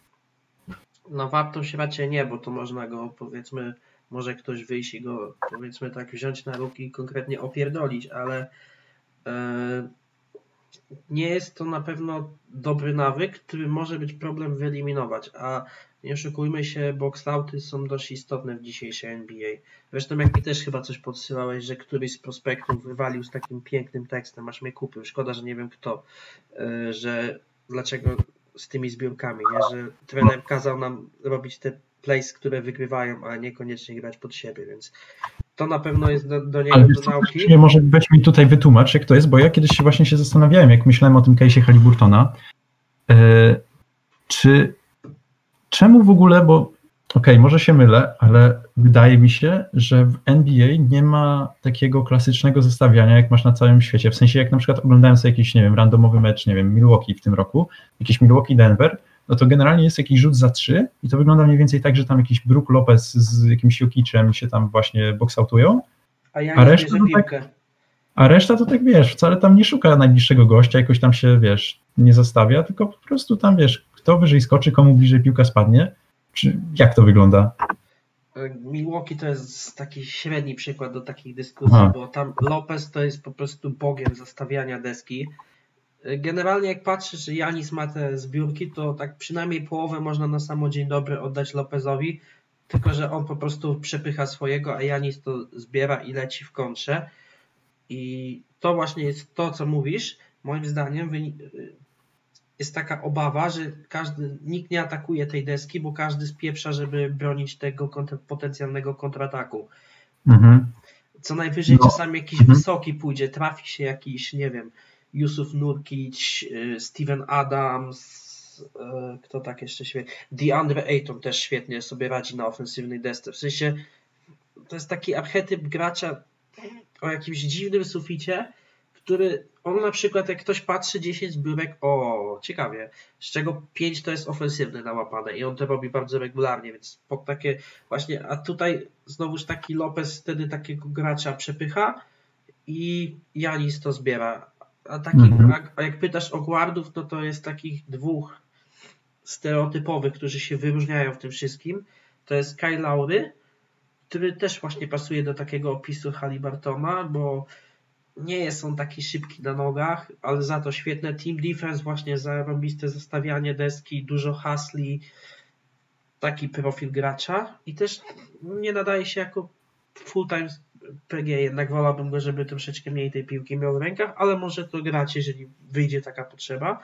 No wartość raczej nie, bo to można go powiedzmy, może ktoś wyjść i go powiedzmy tak wziąć na ruki i konkretnie opierdolić, ale e, nie jest to na pewno dobry nawyk, który może być problem wyeliminować, a nie oszukujmy się, boxouty są dość istotne w dzisiejszej NBA. Zresztą jak mi też chyba coś podsyłałeś, że któryś z prospektów wywalił z takim pięknym tekstem, aż mnie kupił, szkoda, że nie wiem kto, e, że dlaczego z tymi zbiórkami, nie? że trener kazał nam robić te plays, które wygrywają, a niekoniecznie grać pod siebie, więc to na pewno jest do, do niego Ale do nauki. Nie, może weź mi tutaj wytłumacz, jak to jest, bo ja kiedyś się właśnie się zastanawiałem, jak myślałem o tym case'ie Haliburtona, yy, czy czemu w ogóle, bo okej, okay, może się mylę, ale wydaje mi się, że w NBA nie ma takiego klasycznego zestawiania, jak masz na całym świecie. W sensie, jak na przykład oglądałem sobie jakiś, nie wiem, randomowy mecz, nie wiem, Milwaukee w tym roku, jakiś Milwaukee-Denver, no to generalnie jest jakiś rzut za trzy i to wygląda mniej więcej tak, że tam jakiś Brook Lopez z jakimś Jokiczem się tam właśnie boxoutują, a, ja a reszta to tak, a reszta to tak, wiesz, wcale tam nie szuka najbliższego gościa, jakoś tam się, wiesz, nie zostawia, tylko po prostu tam, wiesz, kto wyżej skoczy, komu bliżej piłka spadnie, czy jak to wygląda? Milwaukee to jest taki średni przykład do takich dyskusji, Aha. bo tam Lopez to jest po prostu bogiem zastawiania deski. Generalnie jak patrzysz, że Janis ma te zbiórki, to tak przynajmniej połowę można na samo dzień dobry oddać Lopezowi, tylko że on po prostu przepycha swojego, a Janis to zbiera i leci w kontrze. I to właśnie jest to, co mówisz. Moim zdaniem jest taka obawa, że każdy, nikt nie atakuje tej deski, bo każdy spieprza, żeby bronić tego kontra, potencjalnego kontrataku. Mhm. Co najwyżej no. czasami jakiś mhm. wysoki pójdzie, trafi się jakiś, nie wiem, Yusuf Nurkic, y, Steven Adams, y, kto tak jeszcze świetnie, DeAndre Ayton też świetnie sobie radzi na ofensywnej desce. W sensie to jest taki archetyp gracza o jakimś dziwnym suficie, który on na przykład, jak ktoś patrzy 10 zbiórek, o, ciekawie, z czego 5 to jest ofensywne nałapane i on to robi bardzo regularnie, więc pod takie właśnie, a tutaj znowuż taki Lopez wtedy takiego gracza przepycha i Janis to zbiera. A, taki, mhm. a, a jak pytasz o guardów, no to jest takich dwóch stereotypowych, którzy się wyróżniają w tym wszystkim. To jest Kyle Lowry, który też właśnie pasuje do takiego opisu Halibartona, bo nie jest on taki szybki na nogach, ale za to świetne team defense, właśnie zarobiste zestawianie deski, dużo hasli, taki profil gracza i też nie nadaje się jako full-time PG, jednak wolałbym go, żeby troszeczkę mniej tej piłki miał w rękach, ale może to grać, jeżeli wyjdzie taka potrzeba.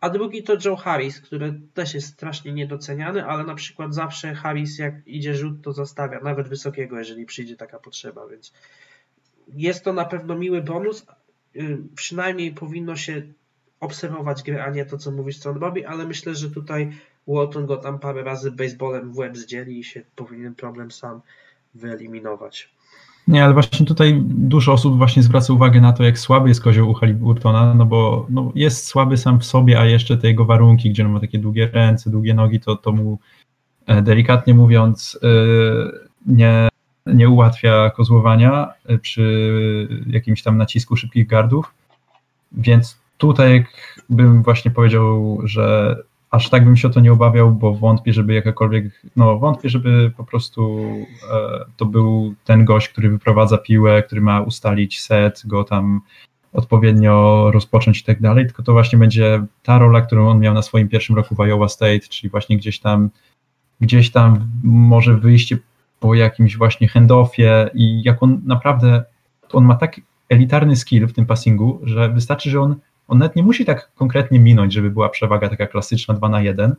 A drugi to Joe Harris, który też jest strasznie niedoceniany, ale na przykład zawsze Harris jak idzie rzut, to zostawia, nawet wysokiego, jeżeli przyjdzie taka potrzeba, więc jest to na pewno miły bonus. Y, przynajmniej powinno się obserwować grę, a nie to, co mówisz, co on robi, ale myślę, że tutaj Walton go tam parę razy baseballem w łeb zdzieli i się powinien problem sam wyeliminować. Nie, ale właśnie tutaj dużo osób właśnie zwraca uwagę na to, jak słaby jest kozioł u Haliburtona, no bo no, jest słaby sam w sobie, a jeszcze te jego warunki, gdzie on ma takie długie ręce, długie nogi, to, to mu e, delikatnie mówiąc e, nie, nie ułatwia kozłowania e, przy jakimś tam nacisku szybkich gardów. więc tutaj bym właśnie powiedział, że aż tak bym się o to nie obawiał, bo wątpię, żeby jakakolwiek, no wątpię, żeby po prostu e, to był ten gość, który wyprowadza piłę, który ma ustalić set, go tam odpowiednio rozpocząć i tak dalej, tylko to właśnie będzie ta rola, którą on miał na swoim pierwszym roku w Iowa State, czyli właśnie gdzieś tam, gdzieś tam może wyjście po jakimś właśnie handoffie i jak on naprawdę, on ma tak elitarny skill w tym passingu, że wystarczy, że on, on nawet nie musi tak konkretnie minąć, żeby była przewaga taka klasyczna 2 na 1,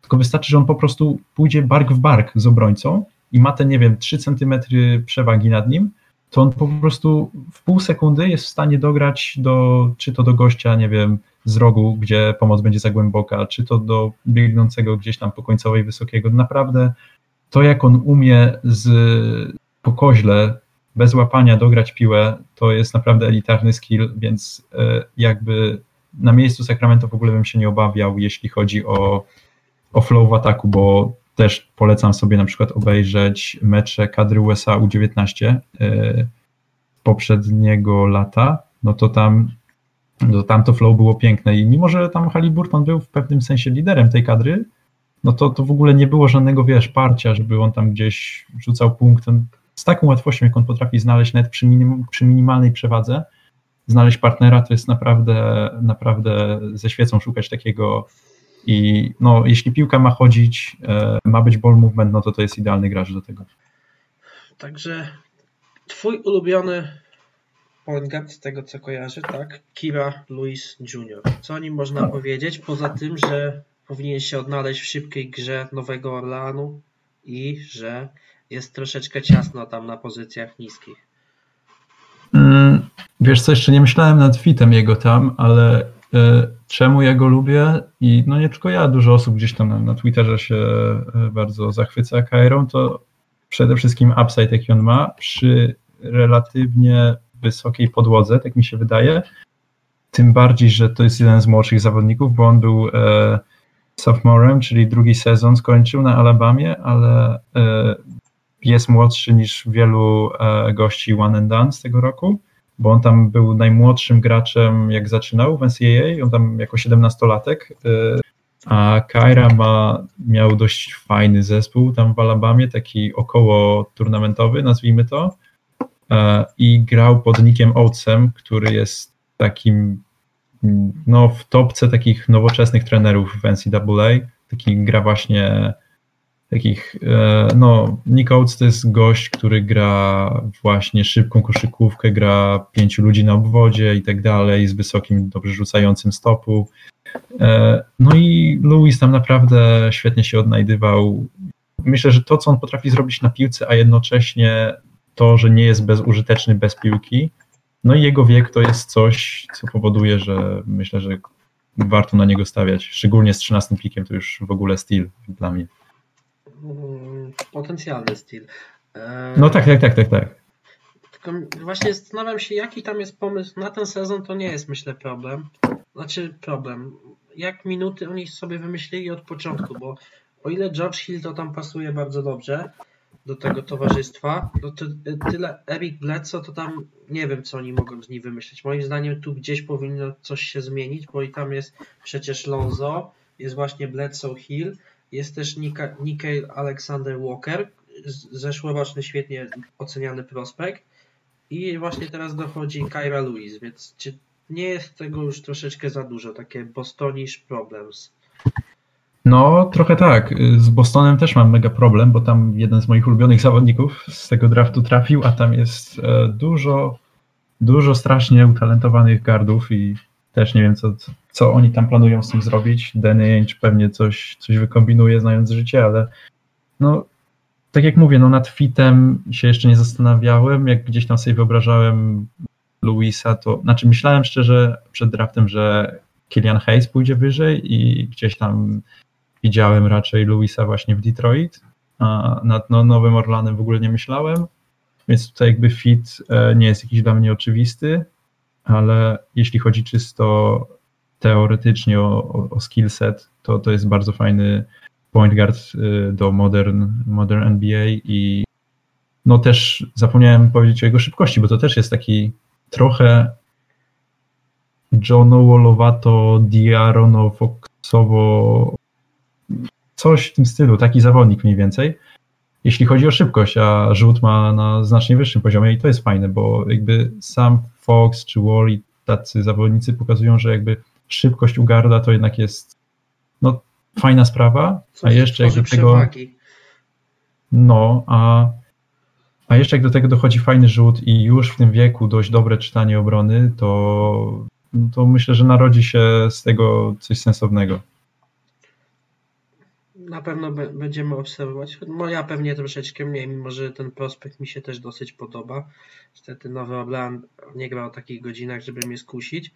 tylko wystarczy, że on po prostu pójdzie bark w bark z obrońcą i ma te, nie wiem, 3 centymetry przewagi nad nim, to on po prostu w pół sekundy jest w stanie dograć do, czy to do gościa, nie wiem, z rogu, gdzie pomoc będzie za głęboka, czy to do biegnącego gdzieś tam po końcowej wysokiego. Naprawdę to, jak on umie z po koźle, bez łapania dograć piłę, to jest naprawdę elitarny skill, więc e, jakby na miejscu Sacramento w ogóle bym się nie obawiał, jeśli chodzi o, o flow w ataku, bo też polecam sobie na przykład obejrzeć mecze kadry USA U19 e, poprzedniego lata, no to tam no tam to flow było piękne i mimo, że tam Halliburton był w pewnym sensie liderem tej kadry, no to, to w ogóle nie było żadnego, wiesz, parcia, żeby on tam gdzieś rzucał punkt. Z taką łatwością, jak on potrafi znaleźć nawet przy, minim, przy minimalnej przewadze, znaleźć partnera, to jest naprawdę, naprawdę ze świecą szukać takiego i no, jeśli piłka ma chodzić, e, ma być ball movement, no to to jest idealny gracz do tego. Także twój ulubiony point guard z tego co kojarzę, tak? Kira Lewis Jr. Co o nim można no. powiedzieć? Poza tym, że powinien się odnaleźć w szybkiej grze Nowego Orleanu i że jest troszeczkę ciasno tam na pozycjach niskich. Mm, wiesz co, jeszcze nie myślałem nad fitem jego tam, ale y, czemu ja go lubię i no nie tylko ja, dużo osób gdzieś tam na, na Twitterze się y, bardzo zachwyca Kairą, to przede wszystkim upside jaki on ma przy relatywnie wysokiej podłodze, tak mi się wydaje. Tym bardziej, że to jest jeden z młodszych zawodników, bo on był e, sophomorem, czyli drugi sezon skończył na Alabamie, ale e, jest młodszy niż wielu e, gości One and Done z tego roku, bo on tam był najmłodszym graczem, jak zaczynał w NCAA, on tam jako 17-latek, e, a Kyra ma, miał dość fajny zespół tam w Alabamie, taki około turnamentowy, nazwijmy to, i grał pod Nickiem Oatesem, który jest takim no, w topce takich nowoczesnych trenerów w NCAA. Taki gra właśnie takich, e, no, Nick Oates to jest gość, który gra właśnie szybką koszykówkę, gra pięciu ludzi na obwodzie i tak dalej, z wysokim, dobrze rzucającym stopu. E, no i Louis tam naprawdę świetnie się odnajdywał. Myślę, że to, co on potrafi zrobić na piłce, a jednocześnie to, że nie jest bezużyteczny bez piłki, no i jego wiek to jest coś, co powoduje, że myślę, że warto na niego stawiać. Szczególnie z 13 pikiem to już w ogóle styl dla mnie. Mm, potencjalny styl. No tak, tak, tak, tak, tak. Tylko właśnie zastanawiam się, jaki tam jest pomysł na ten sezon, to nie jest myślę problem. Znaczy problem. Jak minuty oni sobie wymyślili od początku, bo o ile George Hill to tam pasuje bardzo dobrze, do tego towarzystwa, no to tyle Eric Bledsoe, to tam nie wiem, co oni mogą z nim wymyślić. Moim zdaniem tu gdzieś powinno coś się zmienić, bo i tam jest przecież Lonzo, jest właśnie Bledsoe Hill, jest też Nika, Alexander Walker, zeszłoroczny świetnie oceniany prospekt i właśnie teraz dochodzi Kyra Lewis, więc czy nie jest tego już troszeczkę za dużo, takie Bostonish problems. No, trochę tak. Z Bostonem też mam mega problem, bo tam jeden z moich ulubionych zawodników z tego draftu trafił, a tam jest e, dużo, dużo strasznie utalentowanych gardów i też nie wiem, co oni tam planują z tym zrobić. Danny Ainge pewnie coś, coś wykombinuje, znając życie, ale no, tak jak mówię, no nad fitem się jeszcze nie zastanawiałem. Jak gdzieś tam sobie wyobrażałem Luisa, to znaczy myślałem szczerze przed draftem, że Killian Hayes pójdzie wyżej i gdzieś tam widziałem raczej Louisa właśnie w Detroit, a nad no, Nowym Orlanem w ogóle nie myślałem, więc tutaj jakby fit e, nie jest jakiś dla mnie oczywisty, ale jeśli chodzi czysto teoretycznie o, o, skill set, to to jest bardzo fajny point guard e, do modern, modern NBA i no też zapomniałem powiedzieć o jego szybkości, bo to też jest taki trochę Johno Wallowato, Diarono, Foxowo, coś w tym stylu, taki zawodnik mniej więcej. Jeśli chodzi o szybkość, a rzut ma na znacznie wyższym poziomie i to jest fajne, bo jakby sam Fox czy Wally, tacy zawodnicy pokazują, że jakby szybkość Ugarda to jednak jest no, fajna sprawa, a jeszcze jak do tego... No, a, a jeszcze jak do tego dochodzi fajny rzut i już w tym wieku dość dobre czytanie obrony, to, to myślę, że narodzi się z tego coś sensownego. Na pewno będziemy obserwować. No ja pewnie troszeczkę mniej, mimo że ten prospekt mi się też dosyć podoba. Niestety Nowy Orlean nie gra o takich godzinach, żeby mnie skusić.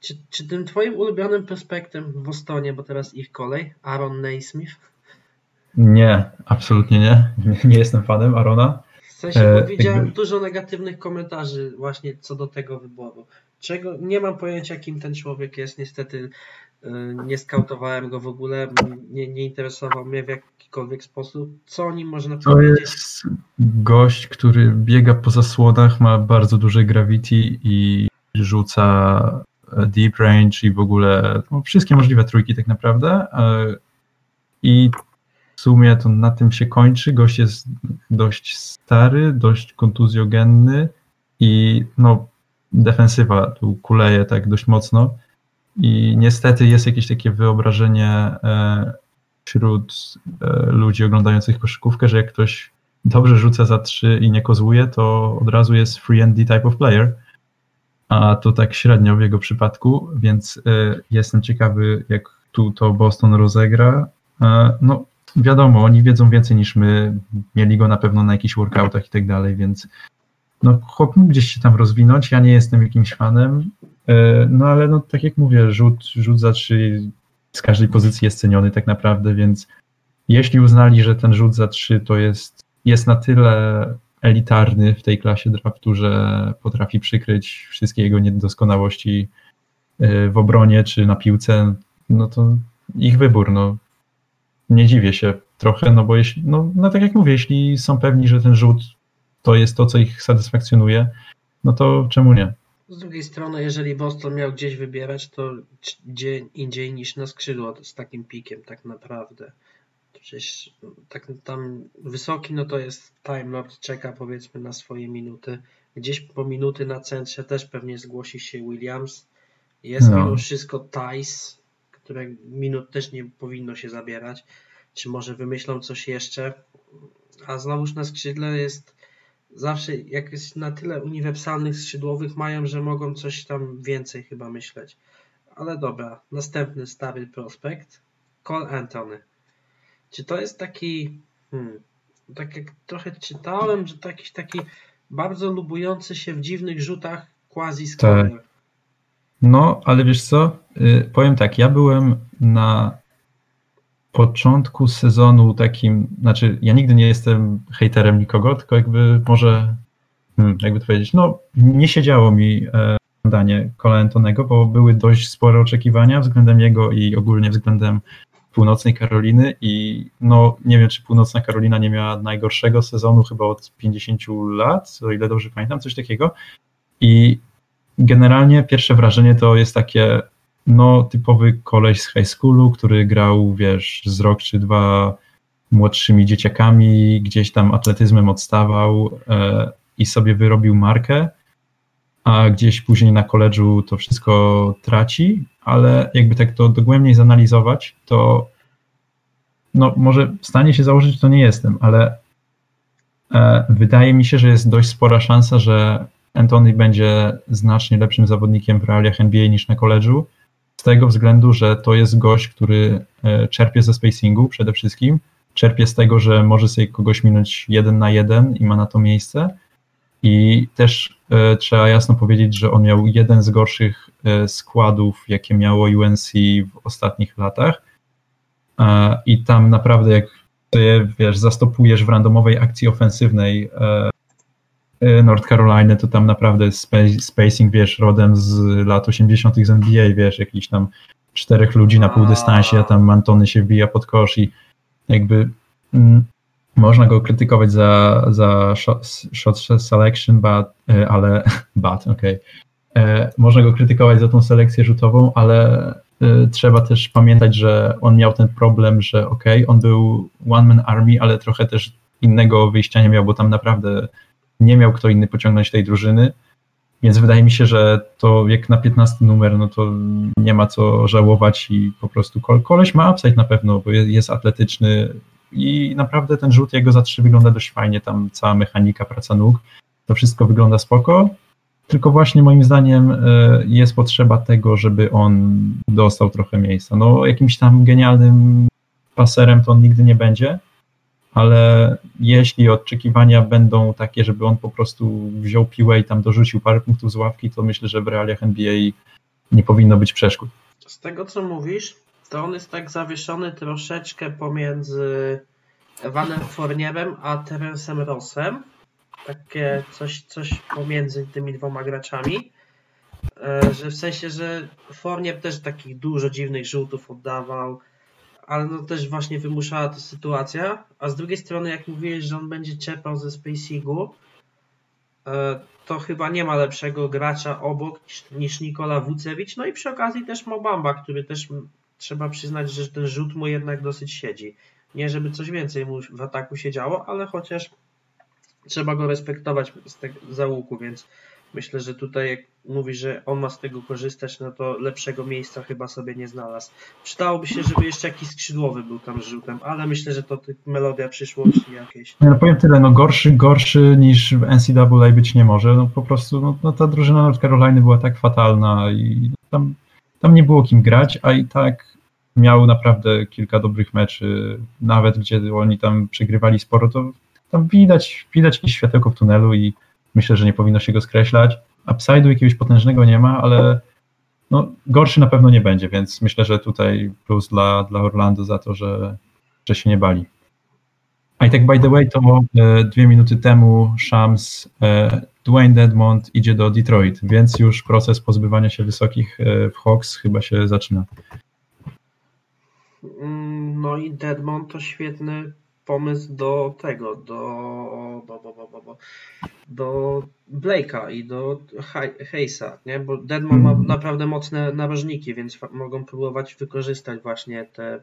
Czy, czy tym twoim ulubionym prospektem w Bostonie, bo teraz ich kolej, Aaron Naismith? Nie, absolutnie nie. Nie, jestem fanem Arona. W sensie, bo e, widziałem jakby... dużo negatywnych komentarzy właśnie co do tego wyboru. Czego nie mam pojęcia, kim ten człowiek jest. Niestety e, nie skautowałem go w ogóle, nie, nie interesował mnie w jakikolwiek sposób. Co o nim można to powiedzieć? To jest gość, który biega po zasłonach, ma bardzo duże gravity i rzuca deep range i w ogóle no, wszystkie możliwe trójki tak naprawdę. E, I w sumie to na tym się kończy. Gość jest dość stary, dość kontuzjogenny i no, defensywa tu kuleje tak dość mocno. I niestety jest jakieś takie wyobrażenie e, wśród e, ludzi oglądających koszykówkę, że jak ktoś dobrze rzuca za trzy i nie kozłuje, to od razu jest free and D type of player a to tak średnio w jego przypadku, więc e, jestem ciekawy, jak tu to Boston rozegra. E, no, wiadomo, oni wiedzą więcej niż my, mieli go na pewno na jakichś workoutach i tak dalej, więc no, chłop mógł gdzieś się tam rozwinąć, ja nie jestem jakimś fanem, e, no ale no, tak jak mówię, rzut, rzut za trzy z każdej pozycji jest ceniony tak naprawdę, więc jeśli uznali, że ten rzut za trzy to jest, jest na tyle elitarny w tej klasie draftu, że potrafi przykryć wszystkie jego niedoskonałości y, w obronie czy na piłce, no to ich wybór. No. Nie dziwię się trochę, no bo jeśli, no, no tak jak mówię, jeśli są pewni, że ten rzut to jest to, co ich satysfakcjonuje, no to czemu nie? Z drugiej strony, jeżeli Boston miał gdzieś wybierać, to gdzie indziej niż na skrzydło z takim pikiem tak naprawdę. Przecież tak tam wysoki, no to jest Time Lord, czeka powiedzmy na swoje minuty. Gdzieś po minuty na centrze też pewnie zgłosi się Williams. Jest no. mimo wszystko Tice, które minut też nie powinno się zabierać. Czy może wymyślą coś jeszcze? A znowuż na skrzydle jest zawsze, jak jest na tyle uniwersalnych skrzydłowych mają, że mogą coś tam więcej chyba myśleć. Ale dobra, następny stary prospekt. Cole Anthony. Czy to jest taki, hmm, tak jak trochę czytałem, że to jakiś taki bardzo lubujący się w dziwnych rzutach quasi tak. No, ale wiesz co, yy, powiem tak, ja byłem na początku sezonu takim, znaczy ja nigdy nie jestem hejterem nikogo, tylko jakby może, hmm, jakby to powiedzieć, no nie siedziało mi e, Cola Antonego, bo były dość spore oczekiwania względem jego i ogólnie względem północnej Karoliny i no nie wiem, czy północna Karolina nie miała najgorszego sezonu chyba od 50 lat, o ile dobrze pamiętam, coś takiego. I generalnie pierwsze wrażenie to jest takie no typowy koleś z high schoolu, który grał, wiesz, z rok czy dwa młodszymi dzieciakami, gdzieś tam atletyzmem odstawał e, i sobie wyrobił markę, a gdzieś później na koledżu to wszystko traci ale jakby tak to dogłębniej zanalizować, to no może w stanie się założyć, że to nie jestem, ale e, wydaje mi się, że jest dość spora szansa, że Anthony będzie znacznie lepszym zawodnikiem w realiach NBA niż na koledżu, z tego względu, że to jest gość, który e, czerpie ze spacingu przede wszystkim, czerpie z tego, że może sobie kogoś minąć jeden na jeden i ma na to miejsce, i też e, trzeba jasno powiedzieć, że on miał jeden z gorszych e, składów, jakie miało UNC w ostatnich latach. E, I tam naprawdę, jak sobie, wiesz, zastopujesz w randomowej akcji ofensywnej North Carolina, to tam naprawdę spacing, wiesz, rodem z lat 80. z NBA, wiesz, jakiś tam czterech ludzi na półdystansie, a tam Antony się wbija pod kosz i jakby mm, można go krytykować za, za shot, selection, but, e, ale but, okej. Okay. e, można go krytykować za tą selekcję rzutową, ale e, trzeba też pamiętać, że on miał ten problem, że ok, on był one man army, ale trochę też innego wyjścia nie miał, bo tam naprawdę nie miał kto inny pociągnąć tej drużyny. Więc wydaje mi się, że to jak na 15 numer, no to nie ma co żałować i po prostu koleś ma upside na pewno, bo jest atletyczny i naprawdę ten rzut jego za trzy wygląda dość fajnie, tam cała mechanika, praca nóg, to wszystko wygląda spoko, tylko właśnie moim zdaniem e, jest potrzeba tego, żeby on dostał trochę miejsca. No jakimś tam genialnym paserem to on nigdy nie będzie, ale jeśli oczekiwania będą takie, żeby on po prostu wziął piłę i tam dorzucił parę punktów z ławki, to myślę, że w realiach NBA nie powinno być przeszkód. Z tego co mówisz, to on jest tak zawieszony troszeczkę pomiędzy Evanem Fournierem a Terencem Rossem. Takie coś, coś pomiędzy tymi dwoma graczami. E, że w sensie, że Fournier też takich dużo dziwnych żółtów oddawał ale no też właśnie wymuszała to sytuacja. A z drugiej strony, jak mówiłeś, że on będzie czerpał ze spacingu, e, to chyba nie ma lepszego gracza obok niż Nikola Wucewicz. No i przy okazji też Mobamba, który też trzeba przyznać, że ten rzut mu jednak dosyć siedzi. Nie żeby coś więcej mu w ataku się działo, ale chociaż trzeba go respektować z tego załuku, więc Myślę, że tutaj jak mówi, że on ma z tego korzystać, no to lepszego miejsca chyba sobie nie znalazł. Przydałoby się, żeby jeszcze jakiś skrzydłowy był tam rzutem, ale myślę, że to melodia przyszłości jakieś. No powiem tyle, no gorszy, gorszy niż w NCAA być nie może. No po prostu no, no ta drużyna North Caroliny była tak fatalna i tam, tam nie było kim grać, a i tak miał naprawdę kilka dobrych meczy, nawet gdzie oni tam przegrywali sporo, to tam widać, widać jakieś światełko w tunelu i Myślę, że nie powinno się go skreślać. Upside'u jakiegoś potężnego nie ma, ale no, gorszy na pewno nie będzie, więc myślę, że tutaj plus dla, dla Orlando za to, że, że się nie bali. A i tak by the way, to e, dwie minuty temu Shams e, Dwayne Dedmond idzie do Detroit, więc już proces pozbywania się wysokich e, w Hawks chyba się zaczyna. Mm, no i Dedmond to świetny pomysł do tego, do, do, do, do, do Blake'a i do Hayesa, nie? bo Deadman ma naprawdę mocne narożniki, więc mogą próbować wykorzystać właśnie te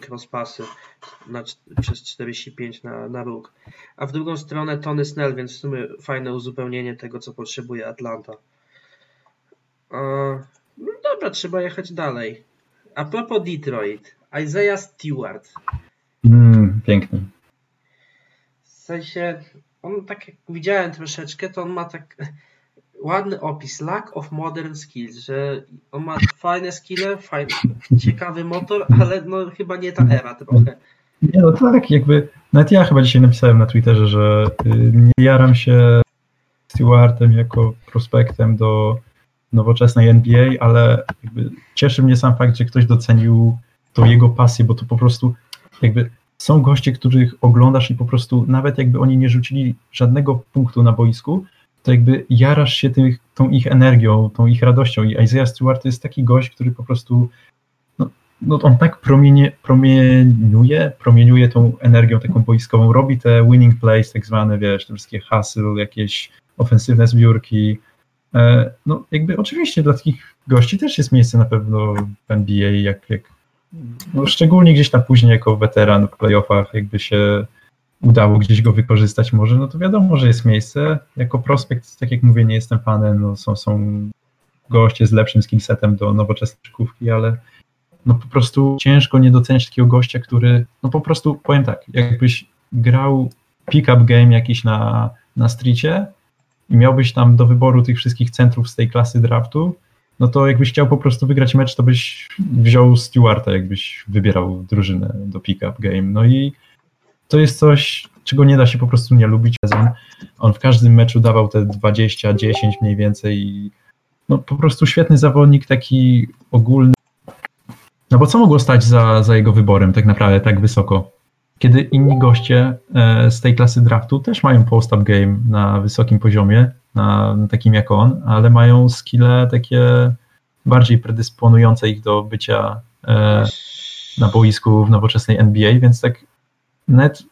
crosspasy na, przez 45 na, na róg. A w drugą stronę Tony Snell, więc w sumie fajne uzupełnienie tego, co potrzebuje Atlanta. No dobra, trzeba jechać dalej. A propos Detroit, Isaiah Stewart. Mm, piękny. W sensie, on tak jak widziałem troszeczkę, to on ma tak ładny opis, lack of modern skills, że on ma fajne skille, fajny, ciekawy motor, ale no chyba nie ta era trochę. Nie no tak, jakby, nawet ja chyba dzisiaj napisałem na Twitterze, że y, nie jaram się Stewartem jako prospektem do nowoczesnej NBA, ale cieszy mnie sam fakt, że ktoś docenił tą jego pasję, bo to po prostu jakby są goście, których oglądasz i po prostu nawet jakby oni nie rzucili żadnego punktu na boisku, to jakby jarasz się tą ich energią, tą ich radością. I Isaiah Stewart to jest taki gość, który po prostu no, no on tak promienie, promieniuje, promieniuje tą energią taką boiskową, robi te winning plays tak zwane, wiesz, te wszystkie hustle, jakieś ofensywne zbiórki, e, no jakby oczywiście dla takich gości też jest miejsce na pewno w NBA, jak, jak no, szczególnie gdzieś tam później jako weteran w playoffach, jakby się udało gdzieś go wykorzystać może, no to wiadomo, że jest miejsce. Jako prospekt, tak jak mówię, nie jestem fanem, no są, są goście z lepszym skillsetem do nowoczesnej szkówki, ale no po prostu ciężko nie doceniać takiego gościa, który, no po prostu, powiem tak, jakbyś grał pick-up game jakiś na, na streetie i miałbyś tam do wyboru tych wszystkich centrów z tej klasy draftu, no to jakbyś chciał po prostu wygrać mecz, to byś wziął Stewarta, jakbyś wybierał drużynę do pick-up game. No i to jest coś, czego nie da się po prostu nie lubić. On w każdym meczu dawał te 20, 10 mniej więcej no po prostu świetny zawodnik, taki ogólny. No bo co mogło stać za, za jego wyborem tak naprawdę tak wysoko? Kiedy inni goście e, z tej klasy draftu też mają post-up game na wysokim poziomie, na, takim jak on, ale mają skille takie bardziej predysponujące ich do bycia e, na boisku w nowoczesnej NBA, więc tak net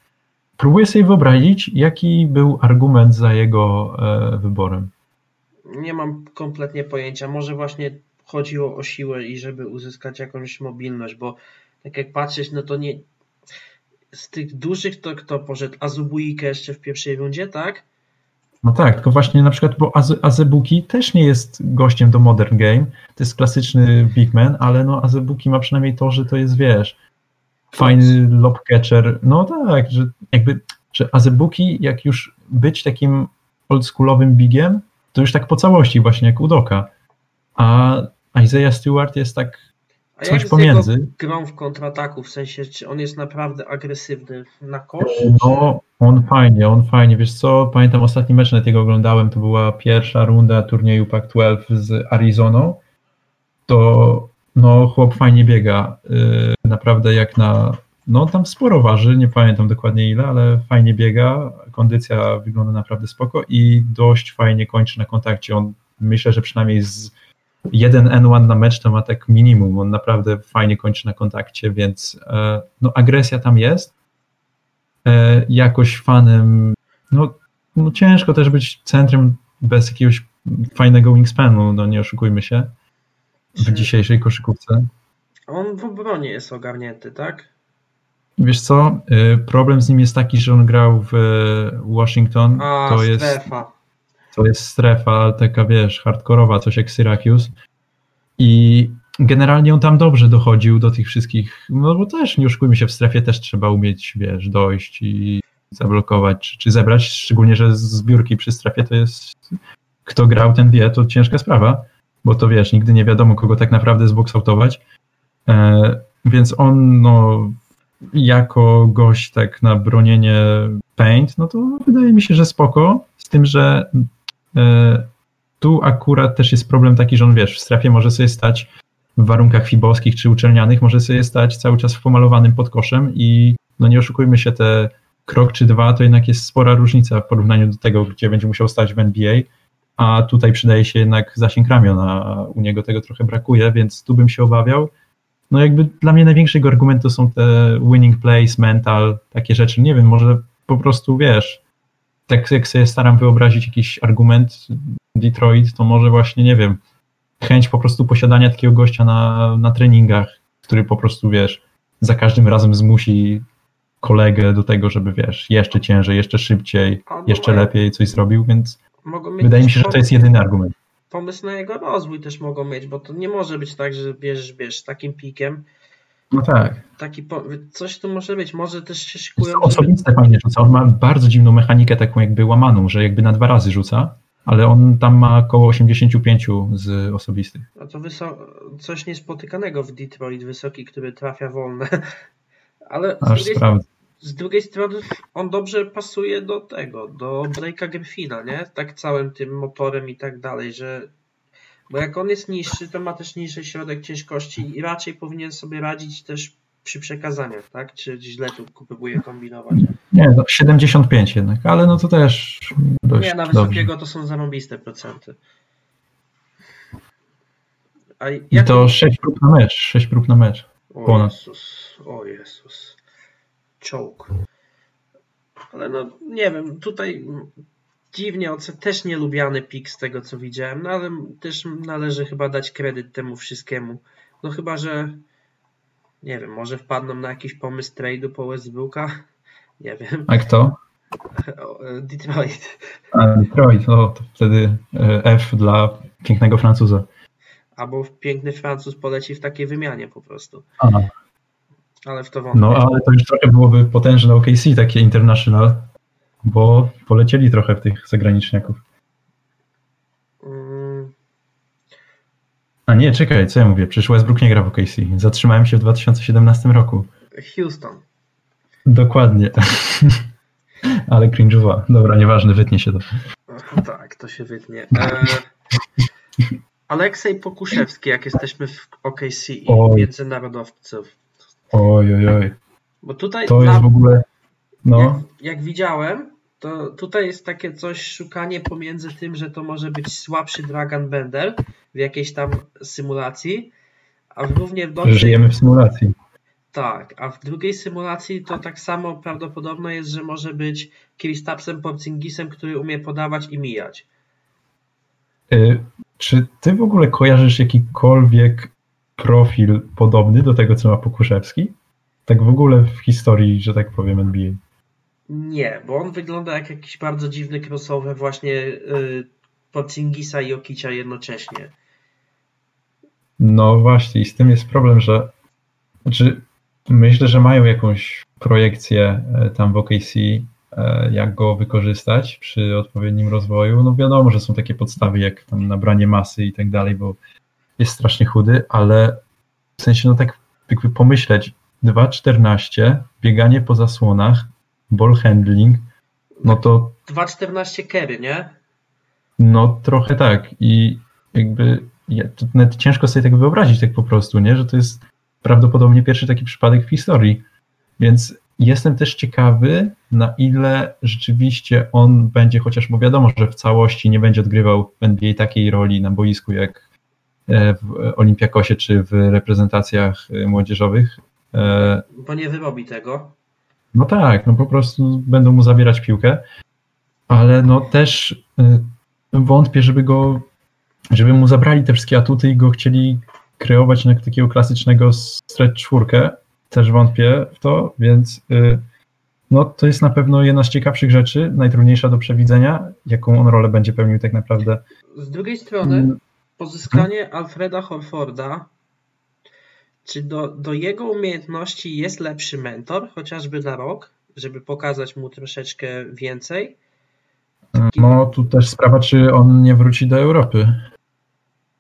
próbuję sobie wyobrazić, jaki był argument za jego e, wyborem. Nie mam kompletnie pojęcia. Może właśnie chodziło o siłę i żeby uzyskać jakąś mobilność, bo tak jak patrzeć, no to nie. Z tych dużych to kto poszedł? Azubuike jeszcze w pierwszej rundzie, tak? No tak, tylko właśnie na przykład, bo Az- Azebuki też nie jest gościem do Modern Game. To jest klasyczny big man, ale no Azebuki ma przynajmniej to, że to jest, wiesz, fajny lob catcher. No tak, że jakby, że Azebuki, jak już być takim oldschoolowym bigiem, to już tak po całości właśnie jak Udoka. A Isaiah Stewart jest tak A Coś pomiędzy. jego grą w kontrataku, w sensie, czy on jest naprawdę agresywny na kosz? No, on fajnie, on fajnie. Wiesz co, pamiętam ostatni mecz, nawet jego oglądałem, to była pierwsza runda turnieju Pac-12 z Arizoną. To no, chłop fajnie biega. Yy, naprawdę jak na. No, tam sporo waży, nie pamiętam dokładnie ile, ale fajnie biega. Kondycja wygląda naprawdę spoko i dość fajnie kończy na kontakcie. On myślę, że przynajmniej z jeden N1 na mecz to ma tak minimum. On naprawdę fajnie kończy na kontakcie, więc e, no, agresja tam jest e, jakoś fanem, no, no ciężko też być centrum bez jakiegoś fajnego wingspanu, no nie oszukujmy się, w dzisiejszej koszykówce. On w obronie jest ogarnięty, tak? Wiesz co, y, problem z nim jest taki, że on grał w e, Washington, A, to jest, strefa. to jest strefa taka, wiesz, hardkorowa, coś jak Syracuse i generalnie on tam dobrze dochodził do tych wszystkich, no bo też, nie oszukujmy się, w strefie też trzeba umieć, wiesz, dojść i zablokować, czy, czy zebrać, szczególnie, że zbiórki przy strefie to jest, kto grał, ten wie, to ciężka sprawa, bo to wiesz, nigdy nie wiadomo, kogo tak naprawdę zboksautować, e, więc on, no, jako gość tak na bronienie paint, no to wydaje mi się, że spoko, z tym, że e, tu akurat też jest problem taki, że on wiesz, w strefie może sobie stać w warunkach fibowskich czy uczelnianych, może sobie stać cały czas w pomalowanym podkoszem i no nie oszukujmy się, te krok czy dwa to jednak jest spora różnica w porównaniu do tego, gdzie będzie musiał stać w NBA, a tutaj przydaje się jednak zasięg ramion, a u niego tego trochę brakuje, więc tu bym się obawiał. No jakby dla mnie największy jego argument to są te winning plays, mental, takie rzeczy. Nie wiem, może po prostu wiesz, tak jak sobie staram wyobrazić jakiś argument Detroit, to może właśnie, nie wiem, chęć po prostu posiadania takiego gościa na, na treningach, który po prostu, wiesz, za każdym razem zmusi kolegę do tego, żeby, wiesz, jeszcze ciężej, jeszcze szybciej, jeszcze lepiej coś zrobił, więc Mogą mieć wydaje mi się, że to jest jedyny argument. Pomysł na jego rozwój też mogą mieć, bo to nie może być tak, że bierzesz, bierzesz z takim pikiem. No tak. Taki. Coś tu może być. Może też się Jest szykują. żeby- osobiste fajnie rzuca. On ma bardzo dziwną mechanikę, taką jakby łamaną, że jakby na dwa razy rzuca, ale on tam ma około 85 z osobistych. No to coś niespotykanego w Detroit, wysoki, który trafia wolne. Ale Aż sprawdzę. Z drugiej strony on dobrze pasuje do tego, do Breaka Griffina, nie? Tak całym tym motorem i tak dalej, że bo jak on jest niższy, to ma też niższy środek ciężkości i raczej powinien sobie radzić też przy przekazaniach, tak? Czy źle tu próbuje kombinować? Nie, no 75 jednak, ale no to też dość Nie, na dobrze. wysokiego to są zarąbiste procenty. A I jak to 6 prób na mecz, 6 prób na mecz. O ponad. Jezus, o Jezus. Czołg. Ale no, nie wiem, tutaj dziwnie, też nielubiany pik z tego, co widziałem, no ale też należy chyba dać kredyt temu wszystkiemu. No chyba, że nie wiem, może wpadną na jakiś pomysł trade'u po Westbrooka? Nie wiem. A kto? E, Detroit. A Detroit, no to wtedy e, F dla pięknego Francuza. Albo piękny Francuz poleci w takiej wymianie po prostu. A, Ale w to wątpię. no ale to już trochę byłoby potężne OKC, takie international, bo polecieli trochę w tych zagraniczniaków. Mm, A nie, czekaj, co ja mówię? Przecież Westbrook nie gra w OKC. Zatrzymałem się w 2017 roku. Houston. Dokładnie. Ale cringe'owa. Dobra, nieważne, wytnie się to. Tak, to się wytnie. E, Aleksej Pokuszewski, jak jesteśmy w OKC i międzynarodowców. Oj, oj, oj. Bo tutaj, To dla- jest w ogóle... No, jak, jak widziałem, to tutaj jest takie coś, szukanie pomiędzy tym, że to może być słabszy Dragon Bender w jakiejś tam symulacji, a w równie że dobrze żyjemy w symulacji. Tak, a w drugiej symulacji to tak samo prawdopodobne jest, że może być Kristapsem Porzingisem, który umie podawać i mijać. Y, czy ty w ogóle kojarzysz jakikolwiek profil podobny do tego, co ma Pokuszewski? Tak w ogóle w historii, że tak powiem, NBA. Nie, bo on wygląda jak jakiś bardzo dziwny crossover właśnie yy, Porzingisa i Okicia jednocześnie. No właśnie, i z tym jest problem, że znaczy, myślę, że mają jakąś projekcję e, tam w OKC, e, jak go wykorzystać przy odpowiednim rozwoju. No wiadomo, że są takie podstawy jak tam nabranie masy i tak dalej, bo jest strasznie chudy, ale w sensie, no tak jakby pomyśleć, 2.14, bieganie po zasłonach, ball handling, no to... 2.14 carry, nie? No trochę tak i jakby ja, to nawet ciężko sobie tak wyobrazić tak po prostu, nie? Że to jest prawdopodobnie pierwszy taki przypadek w historii. Więc jestem też ciekawy, na ile rzeczywiście on będzie, chociaż bo wiadomo, że w całości nie będzie odgrywał w NBA takiej roli na boisku jak w Olimpiakosie czy w reprezentacjach e, młodzieżowych. E, bo nie wyrobi tego. No tak, no po prostu będą mu zabierać piłkę, ale no też wątpię, żeby go, żeby mu zabrali te wszystkie atuty i go chcieli kreować na takiego klasycznego stretch czwórkę. Też wątpię w to, więc no, to jest na pewno jedna z ciekawszych rzeczy, najtrudniejsza do przewidzenia, jaką on rolę będzie pełnił tak naprawdę. Z drugiej strony, mm. Pozyskanie Alfreda Horforda, czy do, do jego umiejętności jest lepszy mentor, chociażby na rok, żeby pokazać mu troszeczkę więcej? No, tu też sprawa, czy on nie wróci do Europy.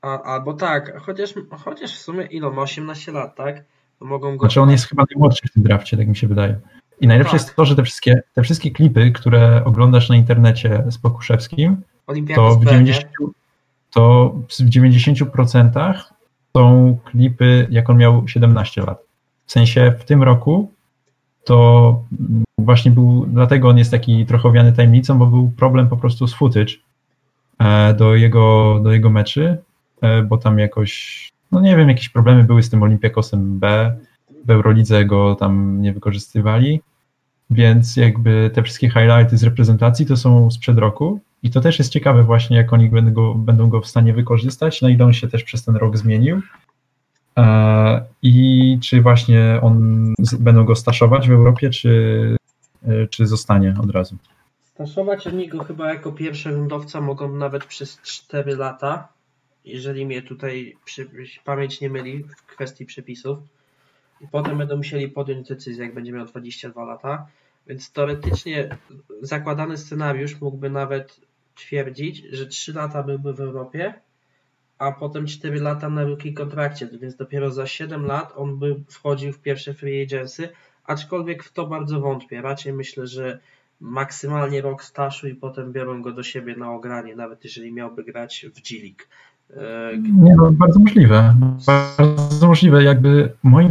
A, albo tak, chociaż, chociaż w sumie ile ma 18 lat, tak? To mogą go. Znaczy on jest chyba najmłodszy w tym drafcie, tak mi się wydaje. I najlepsze tak. jest to, że te wszystkie, te wszystkie klipy, które oglądasz na internecie z Pokuszewskim, to w, 90, to w 90% są klipy, jak on miał 17 lat. W sensie w tym roku to właśnie był, dlatego on jest taki trochę owiany tajemnicą, bo był problem po prostu z footage e, do jego, do jego meczy E, bo tam jakoś, no nie wiem, jakieś problemy były z tym Olympiakosem B, w Eurolidze go tam nie wykorzystywali, więc jakby te wszystkie highlighty z reprezentacji to są sprzed roku i to też jest ciekawe właśnie, jak oni będą go, będą go w stanie wykorzystać, na ile on się też przez ten rok zmienił e, i czy właśnie on, będą go staszować w Europie, czy, e, czy zostanie od razu. Staszować oni go chyba jako pierwszy rundowca mogą nawet przez 4 lata, jeżeli mnie tutaj przy, pamięć nie myli w kwestii przepisów. I potem będą musieli podjąć decyzję, jak będzie miał 22 lata. Więc teoretycznie zakładany scenariusz mógłby nawet twierdzić, że 3 lata byłby w Europie, a potem 4 lata na rookie kontrakcie, więc dopiero za 7 lat on by wchodził w pierwsze free agency, aczkolwiek w to bardzo wątpię. Raczej myślę, że maksymalnie rok stażu i potem biorą go do siebie na ogranie, nawet jeżeli miałby grać w G-League. Nie, no, bardzo możliwe. Bardzo możliwe. Jakby moim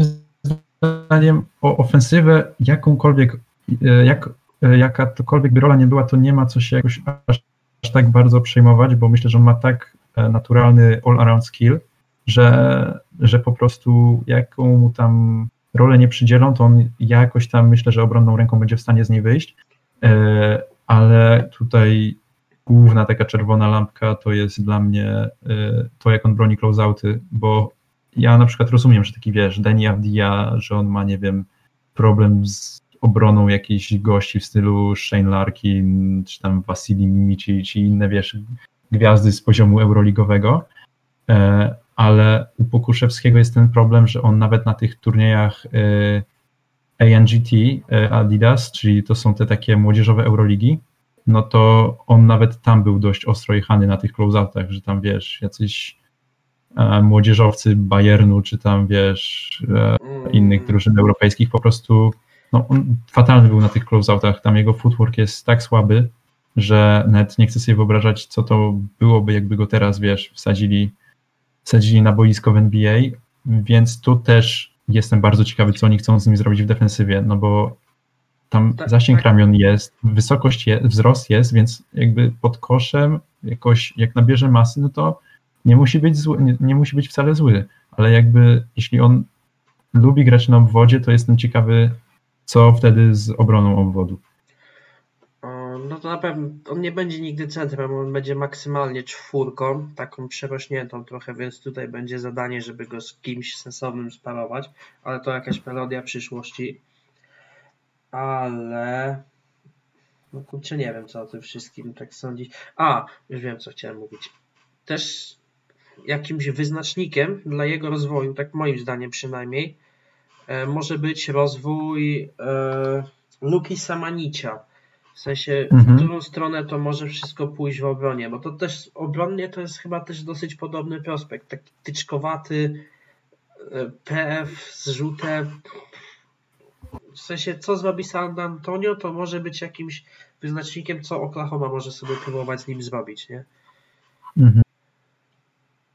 zdaniem o ofensywę jakąkolwiek, e, jak, e, jakakolwiek by rola nie była, to nie ma co się jakoś aż, aż tak bardzo przejmować, bo myślę, że on ma tak e, naturalny all-around skill, że, że po prostu jaką mu tam rolę nie przydzielą, to on jakoś tam myślę, że obronną ręką będzie w stanie z niej wyjść. Ale tutaj główna taka czerwona lampka to jest dla mnie y, to, jak on broni closeouty, bo ja na przykład rozumiem, że taki wiesz, Danny Avdia, że on ma, nie wiem, problem z obroną jakichś gości w stylu Shane Larkin, czy tam Wasili Mimici, czy inne, wiesz, gwiazdy z poziomu euroligowego, e, ale u Pokuszewskiego jest ten problem, że on nawet na tych turniejach y, ANGT y, Adidas, czyli to są te takie młodzieżowe euroligi, no to on nawet tam był dość ostro jechany na tych closeoutach, że tam wiesz, jacyś e, młodzieżowcy Bayernu, czy tam wiesz, e, innych drużyn europejskich po prostu, no on fatalny był na tych closeoutach, tam jego footwork jest tak słaby, że nawet nie chcę sobie wyobrażać, co to byłoby, jakby go teraz, wiesz, wsadzili, wsadzili na boisko w NBA, więc tu też jestem bardzo ciekawy, co oni chcą z nim zrobić w defensywie, no bo tam tak, zasięg tak. ramion jest, wysokość jest, wzrost jest, więc jakby pod koszem jakoś, jak nabierze masy, no to nie musi być zły, nie, nie musi być wcale zły, ale jakby jeśli on lubi grać na obwodzie, to jestem ciekawy, co wtedy z obroną obwodu. No to na pewno on nie będzie nigdy centrum, on będzie maksymalnie czwórką, taką przerośniętą trochę, więc tutaj będzie zadanie, żeby go z kimś sensownym sparować, ale to jakaś melodia przyszłości. Ale no kurczę, nie wiem co o tym wszystkim tak sądzić. A, już wiem co chciałem mówić. Też jakimś wyznacznikiem dla jego rozwoju, tak moim zdaniem przynajmniej, może być rozwój e, Luki Samanicia. W sensie, Mhm. w którą stronę to może wszystko pójść w obronie, bo to też obronnie to jest chyba też dosyć podobny prospekt. Taki tyczkowaty e, PF z rzutem. W sensie, co zrobi San Antonio, to może być jakimś wyznacznikiem, co Oklahoma może sobie próbować z nim zrobić, nie? Mhm.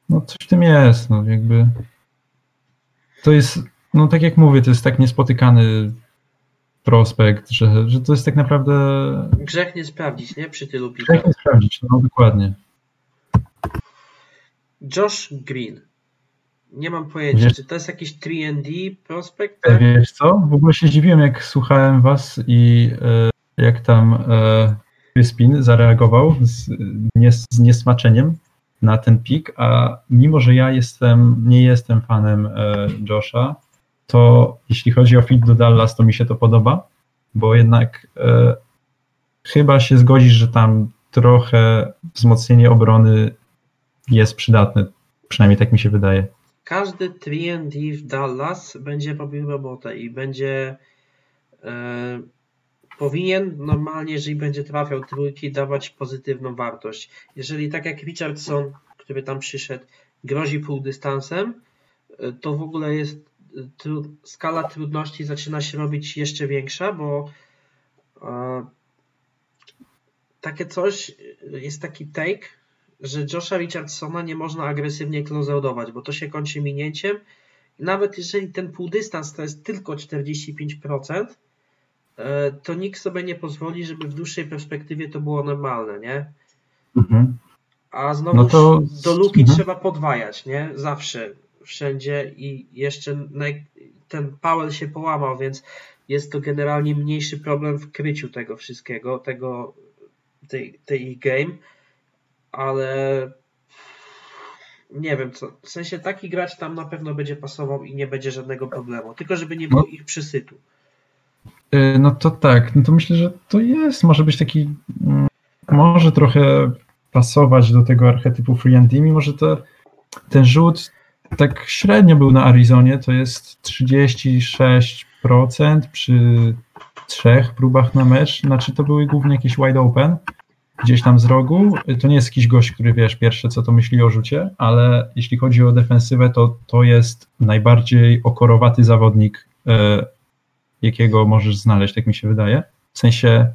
No coś w tym jest, no jakby to jest, no tak jak mówię, to jest tak niespotykany prospekt, że, że to jest tak naprawdę Grzech nie sprawdzić, nie? Przy tylu pikach. grzech nie sprawdzić, no dokładnie. Josh Green. Nie mam pojęcia, Wiesz- czy to jest jakiś 3D prospekt? Tak? Wiesz co, w ogóle się dziwiłem jak słuchałem was i e, jak tam e, Crispin zareagował z, nie, z niesmaczeniem na ten pik, a mimo, że ja jestem, nie jestem fanem e, Josha, to jeśli chodzi o fit do Dallas, to mi się to podoba, bo jednak e, chyba się zgodzisz, że tam trochę wzmocnienie obrony jest przydatne, przynajmniej tak mi się wydaje. Każdy 3D w Dallas będzie robił robotę i będzie e, powinien normalnie, jeżeli będzie trafiał trójki, dawać pozytywną wartość. Jeżeli tak jak Richardson, który tam przyszedł, grozi półdystansem, e, to w ogóle jest tru, skala trudności zaczyna się robić jeszcze większa, bo e, takie coś, e, jest taki take, że Josha Richardsona nie można agresywnie closeoutować, bo to się kończy minięciem. I nawet jeżeli ten półdystans to jest tylko 45%, e, to nikt sobie nie pozwoli, żeby w dłuższej perspektywie to było normalne, nie? Mhm. A znowu No to- do luki mhm. trzeba podwajać, nie? Zawsze, wszędzie i jeszcze ten Powell się połamał, więc jest to generalnie mniejszy problem w kryciu tego wszystkiego, tego, tej, tej ich game, ale nie wiem, co, w sensie taki gracz tam na pewno będzie pasował i nie będzie żadnego problemu, tylko żeby nie było ich przysytu. Y, No to tak, no to myślę, że to jest, może być taki, mm, może trochę pasować do tego archetypu free and mimo że to, ten rzut tak średnio był na Arizonie, to jest 36% przy trzech próbach na mecz, znaczy to były głównie jakieś wide open, gdzieś tam z rogu, to nie jest jakiś gość, który wiesz, pierwsze co to myśli o rzucie, ale jeśli chodzi o defensywę, to to jest najbardziej okorowaty zawodnik e, jakiego możesz znaleźć, tak mi się wydaje. W sensie,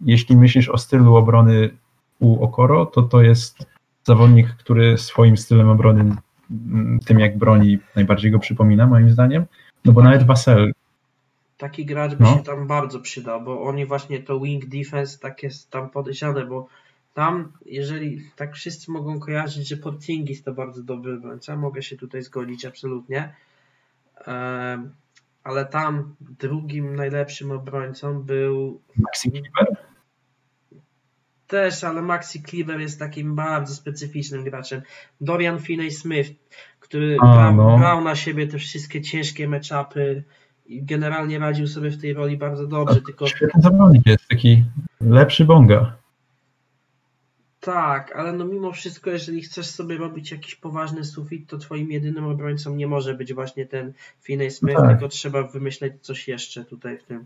jeśli myślisz o stylu obrony u Okoro, to to jest zawodnik, który swoim stylem obrony, tym jak broni, najbardziej go przypomina, moim zdaniem. No bo nawet Vassell, Taki gracz by No. się tam bardzo przydał, bo oni właśnie to wing defense tak jest tam podejrzane, bo tam, jeżeli tak wszyscy mogą kojarzyć, że Porzingis to bardzo dobry obrońca, mogę się tutaj zgodzić absolutnie, ale tam drugim najlepszym obrońcą był Maxi Kleber, też, ale Maxi Kleber jest takim bardzo specyficznym graczem. Dorian Finney-Smith, który A, brał, no. brał na siebie te wszystkie ciężkie meczapy i generalnie radził sobie w tej roli bardzo dobrze, tylko świetny zawodnik jest, taki lepszy Bonga. tak, ale no mimo wszystko, jeżeli chcesz sobie robić jakiś poważny sufit, to twoim jedynym obrońcą nie może być właśnie ten Finney-Smith, Tak. tylko trzeba wymyśleć coś jeszcze tutaj w tym.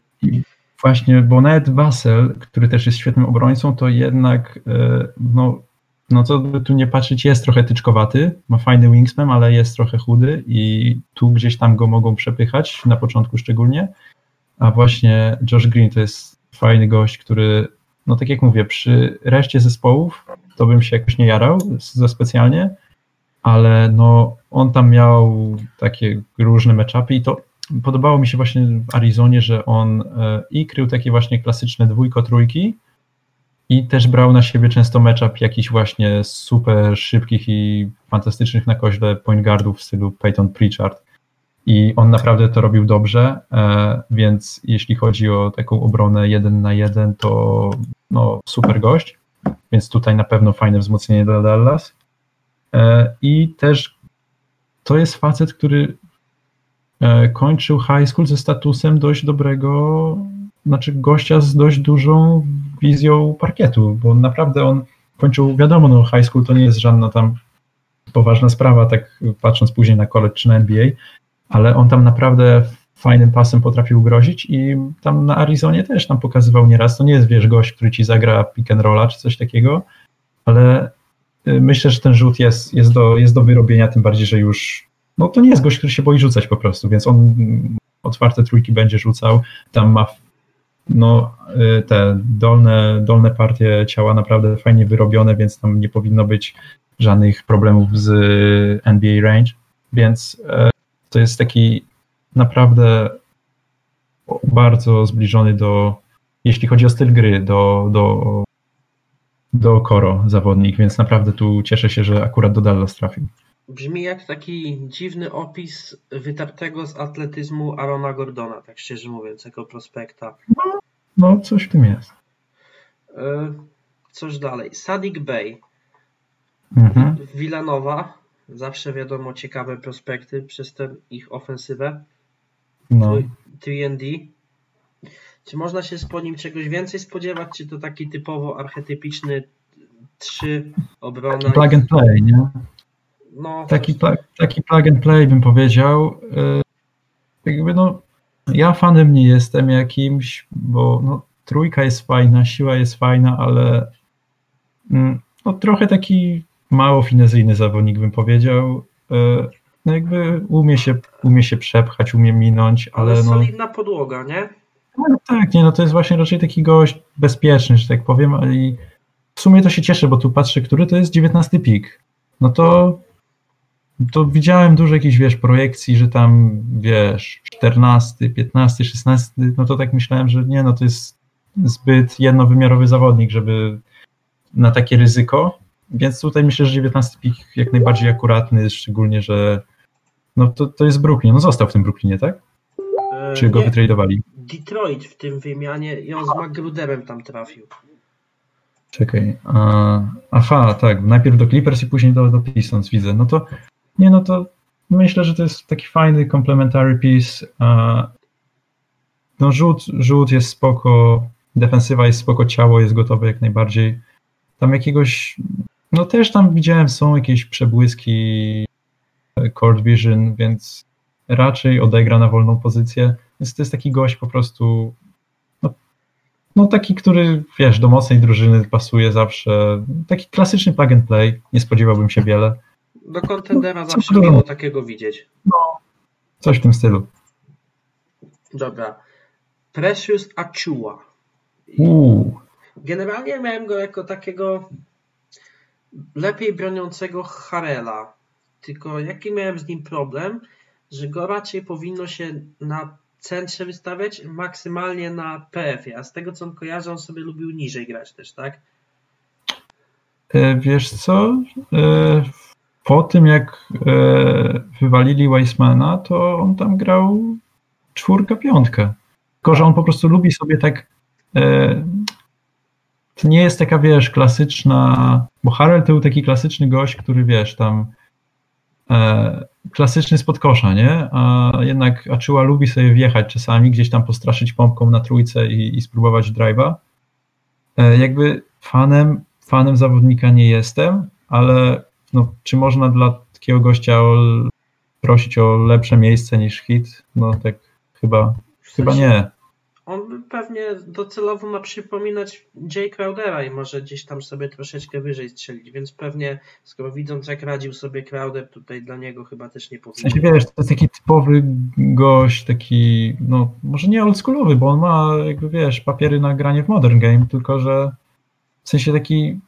Właśnie, bo nawet Vassell, który też jest świetnym obrońcą, to jednak, e, no, no co by tu nie patrzeć, jest trochę tyczkowaty, ma fajny wingspan, ale jest trochę chudy i tu gdzieś tam go mogą przepychać, na początku szczególnie. A właśnie Josh Green to jest fajny gość, który, no tak jak mówię, przy reszcie zespołów to bym się jakoś nie jarał za specjalnie, ale no on tam miał takie różne matchupy i to podobało mi się właśnie w Arizonie, że on e, i krył takie właśnie klasyczne dwójko, trójki i też brał na siebie często matchup jakichś właśnie super szybkich i fantastycznych na koźle point guardów w stylu Peyton Pritchard. i on naprawdę to robił dobrze, e, więc jeśli chodzi o taką obronę jeden na jeden, to no, super gość, więc tutaj na pewno fajne wzmocnienie dla Dallas. E, I też to jest facet, który kończył high school ze statusem dość dobrego, znaczy gościa z dość dużą wizją parkietu, bo naprawdę on kończył, wiadomo, no high school to nie jest żadna tam poważna sprawa, tak patrząc później na college czy na NBA, ale on tam naprawdę fajnym pasem potrafił grozić i tam na Arizonie też tam pokazywał nieraz, to nie jest, wiesz, gość, który ci zagra pick and rolla czy coś takiego, ale y, myślę, że ten rzut jest, jest, do, jest do wyrobienia, tym bardziej, że już, no to nie jest gość, który się boi rzucać po prostu, więc on otwarte trójki będzie rzucał, tam ma no, y, te dolne, dolne partie ciała naprawdę fajnie wyrobione, więc tam nie powinno być żadnych problemów z NBA range, więc e, to jest taki naprawdę bardzo zbliżony do, jeśli chodzi o styl gry, do, do, do Koro zawodnik, więc naprawdę tu cieszę się, że akurat do Dallas trafił. Brzmi jak taki dziwny opis wytartego z atletyzmu Arona Gordona, tak szczerze mówiąc, jako prospekta. No, no coś w tym jest. E, coś dalej. Sadik Bey. Mhm. Villanova. Zawsze wiadomo ciekawe prospekty przez tę ich ofensywę. No. 3D. Czy można się po nim czegoś więcej spodziewać, czy to taki typowo archetypiczny 3 obrona? Plug and play, nie? No, Taki, pla- taki plug and play bym powiedział. E, Jakby no, ja fanem nie jestem jakimś, bo no, trójka jest fajna, siła jest fajna, ale mm, no, trochę taki mało finezyjny zawodnik bym powiedział. E, No jakby umie się, umie się przepchać, umie minąć, ale ale no, solidna podłoga, nie? no tak, nie, no to jest właśnie raczej taki gość bezpieczny, że tak powiem, ale i w sumie to się cieszę, bo tu patrzę, który to jest 19 pik. No to to widziałem dużo jakichś, wiesz, projekcji, że tam, wiesz, 14, 15, 16, no to tak myślałem, że nie, no to jest zbyt jednowymiarowy zawodnik, żeby na takie ryzyko, więc tutaj myślę, że 19 pik jak najbardziej akuratny, szczególnie, że no to, to jest Brooklyn, no został w tym Brooklynie, tak? E, Czy go nie, wytradowali? Detroit w tym wymianie i on z McGruderem tam trafił. Czekaj. A, aha, tak. Najpierw do Clippers i później do, do Pistons widzę. No to nie, no to myślę, że to jest taki fajny complementary piece. No rzut, rzut jest spoko, defensywa jest spoko, ciało jest gotowe jak najbardziej. Tam jakiegoś, no też tam widziałem są jakieś przebłyski e, court vision, więc raczej odegra na wolną pozycję. Więc to jest taki gość po prostu no taki, który wiesz, do mocnej drużyny pasuje zawsze. Taki klasyczny plug and play. Nie spodziewałbym się wiele. Do kontendera No, zawsze było? takiego widzieć. Coś w tym stylu. Dobra. Precious Achua. Uuu. Generalnie miałem go jako takiego lepiej broniącego Harela. Tylko jaki miałem z nim problem, że go raczej powinno się na centrze wystawiać, maksymalnie na PF-ie. A z tego co on kojarzy, on sobie lubił niżej grać też, tak? E, Wiesz co? Po tym jak e, wywalili Weissmana, to on tam grał czwórka, piątkę. Tylko, że on po prostu lubi sobie tak. e, To nie jest taka, wiesz, klasyczna. Bo Harrell to był taki klasyczny gość, który wiesz, tam. e, Klasyczny spod kosza, nie? A jednak Achua lubi sobie wjechać czasami, gdzieś tam postraszyć pompką na trójce i, i spróbować drive'a. Jakby fanem, fanem zawodnika nie jestem, ale no, czy można dla takiego gościa o, prosić o lepsze miejsce niż hit? No tak chyba, W chyba sensie, nie. On pewnie docelowo ma przypominać Jay Crowdera i może gdzieś tam sobie troszeczkę wyżej strzelić, więc pewnie skoro widząc jak radził sobie Crowder, tutaj dla niego chyba też nie W powinno. sensie wiesz, to jest taki typowy gość, taki, no może nie oldschoolowy, bo on ma jakby wiesz, papiery na granie w modern game, tylko że w sensie taki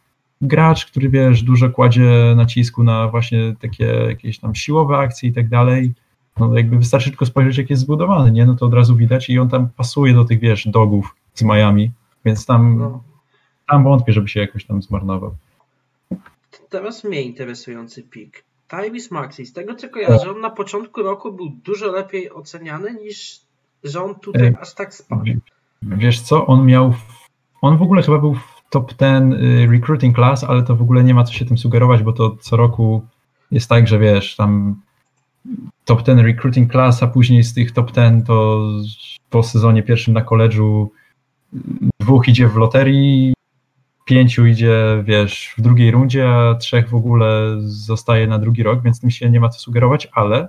gracz, który wiesz, dużo kładzie nacisku na właśnie takie jakieś tam siłowe akcje i tak dalej. No jakby wystarczy tylko spojrzeć, jak jest zbudowany, nie? No to od razu widać i on tam pasuje do tych, wiesz, dogów z Miami, więc tam, No. tam wątpię, żeby się jakoś tam zmarnował. Teraz mniej interesujący pik. Tyrese Maxi, z tego co kojarzę, on na początku roku był dużo lepiej oceniany niż że on tutaj aż tak spadł. Wiesz co, on miał, on w ogóle chyba był w top 10 y, recruiting class, ale to w ogóle nie ma co się tym sugerować, bo to co roku jest tak, że wiesz, tam top 10 recruiting class, a później z tych top 10 to po sezonie pierwszym na koledżu dwóch idzie w loterii, pięciu idzie, wiesz, w drugiej rundzie, a trzech w ogóle zostaje na drugi rok, więc tym się nie ma co sugerować, ale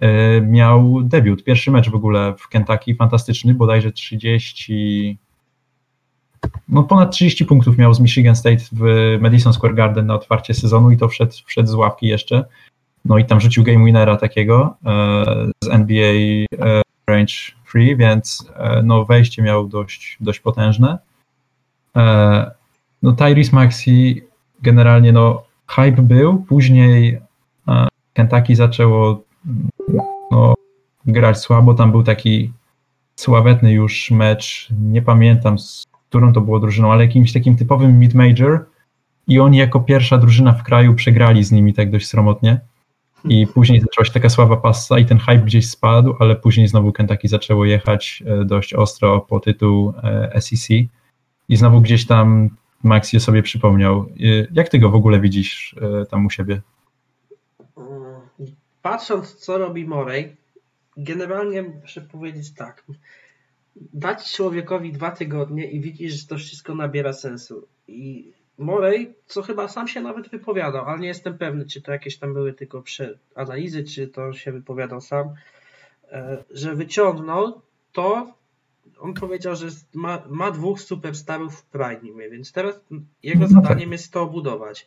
e, miał debiut, pierwszy mecz w ogóle w Kentucky, fantastyczny, bodajże 30, no ponad 30 punktów miał z Michigan State w Madison Square Garden na otwarcie sezonu i to wszedł, wszedł z ławki jeszcze. No i tam rzucił game winnera takiego e, z NBA e, range free, więc e, no wejście miał dość, dość potężne. No Tyrese Maxi generalnie no hype był, później Kentucky zaczęło no, grać słabo, tam był taki sławetny już mecz, nie pamiętam którą to było drużyną, ale jakimś takim typowym mid-major i oni jako pierwsza drużyna w kraju przegrali z nimi tak dość sromotnie. I później zaczęła się taka słaba passa i ten hype gdzieś spadł, ale później znowu Kentucky zaczęło jechać e, dość ostro po tytuł e, SEC i znowu gdzieś tam Maxie sobie przypomniał. E, jak ty go w ogóle widzisz tam u siebie? Patrząc co robi Morej, generalnie muszę powiedzieć tak. Dać człowiekowi dwa tygodnie i widzisz, że to wszystko nabiera sensu. I Morej, co chyba sam się nawet wypowiadał, ale nie jestem pewny, czy to jakieś tam były tylko analizy, czy to się wypowiadał sam, e, że wyciągnął to, on powiedział, że ma, ma dwóch superstarów w prime, więc teraz jego tak. zadaniem jest to obudować.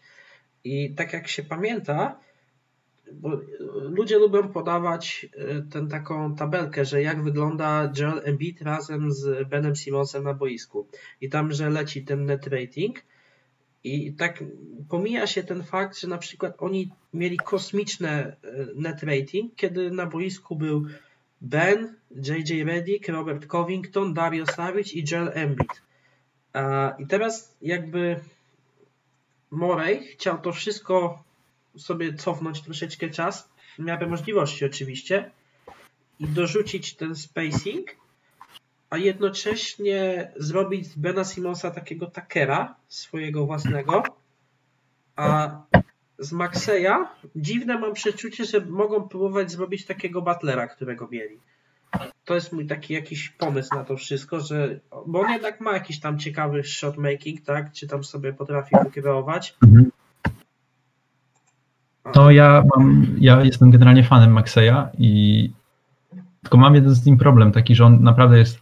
I tak jak się pamięta, bo ludzie lubią podawać e, tę taką tabelkę, że jak wygląda Joel Embiid razem z Benem Simonsem na boisku. I tam, że leci ten net rating, i tak pomija się ten fakt, że na przykład oni mieli kosmiczne e, net rating, kiedy na boisku był Ben, JJ Redick, Robert Covington, Dario Saric i Joel Embiid. I teraz jakby Morey chciał to wszystko sobie cofnąć troszeczkę czas, w miarę możliwości oczywiście, i dorzucić ten spacing, a jednocześnie zrobić z Bena Simonsa takiego takera swojego własnego, a z Maxeya dziwne mam przeczucie, że mogą próbować zrobić takiego butlera, którego mieli. To jest mój taki jakiś pomysł na to wszystko, że bo on jednak ma jakiś tam ciekawy shot making, tak? Czy tam sobie potrafi wykreować. Mhm. No ja mam, ja jestem generalnie fanem Maxeya i tylko mam jeden z nim problem taki, że on naprawdę jest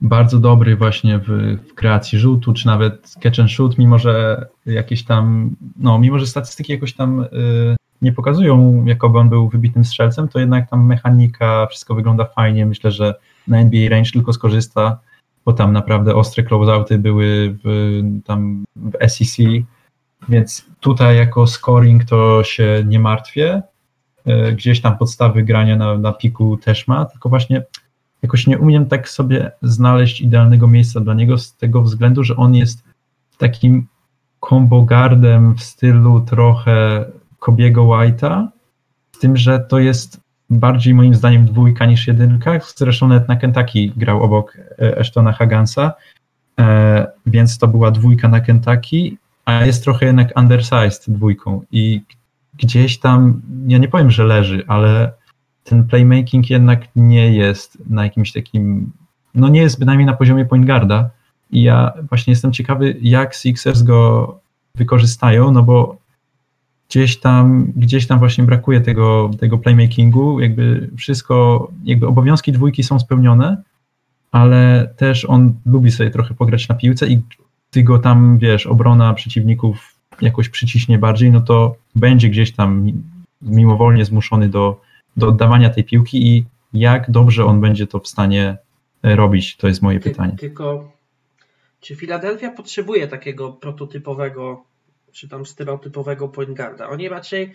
bardzo dobry właśnie w, w, kreacji rzutu, czy nawet catch and shoot, mimo że jakieś tam, no mimo że statystyki jakoś tam y, nie pokazują, jakoby on był wybitnym strzelcem, to jednak tam mechanika, wszystko wygląda fajnie. Myślę, że na NBA range tylko skorzysta, bo tam naprawdę ostre closeouty były w, tam w SEC, więc tutaj jako scoring to się nie martwię. Y, gdzieś tam podstawy grania na, na piku też ma, tylko właśnie jakoś nie umiem tak sobie znaleźć idealnego miejsca dla niego z tego względu, że on jest takim combo guardem w stylu trochę Kobiego White'a, z tym, że to jest bardziej moim zdaniem dwójka niż jedynka, zresztą nawet na Kentucky grał obok e, Ashtona Hagansa, e, więc to była dwójka na Kentucky, a jest trochę jednak undersized dwójką i gdzieś tam, ja nie powiem, że leży, ale ten playmaking jednak nie jest na jakimś takim, no nie jest bynajmniej na poziomie point guarda. I ja właśnie jestem ciekawy, jak Sixers go wykorzystają, no bo gdzieś tam, gdzieś tam właśnie brakuje tego, tego playmakingu, jakby wszystko, jakby obowiązki dwójki są spełnione, ale też on lubi sobie trochę pograć na piłce i ty go tam, wiesz, obrona przeciwników jakoś przyciśnie bardziej, no to będzie gdzieś tam mimowolnie zmuszony do, do oddawania tej piłki i jak dobrze on będzie to w stanie e, robić, to jest moje Ty, pytanie. Tylko, czy Filadelfia potrzebuje takiego prototypowego, czy tam stereotypowego point guarda? Oni raczej,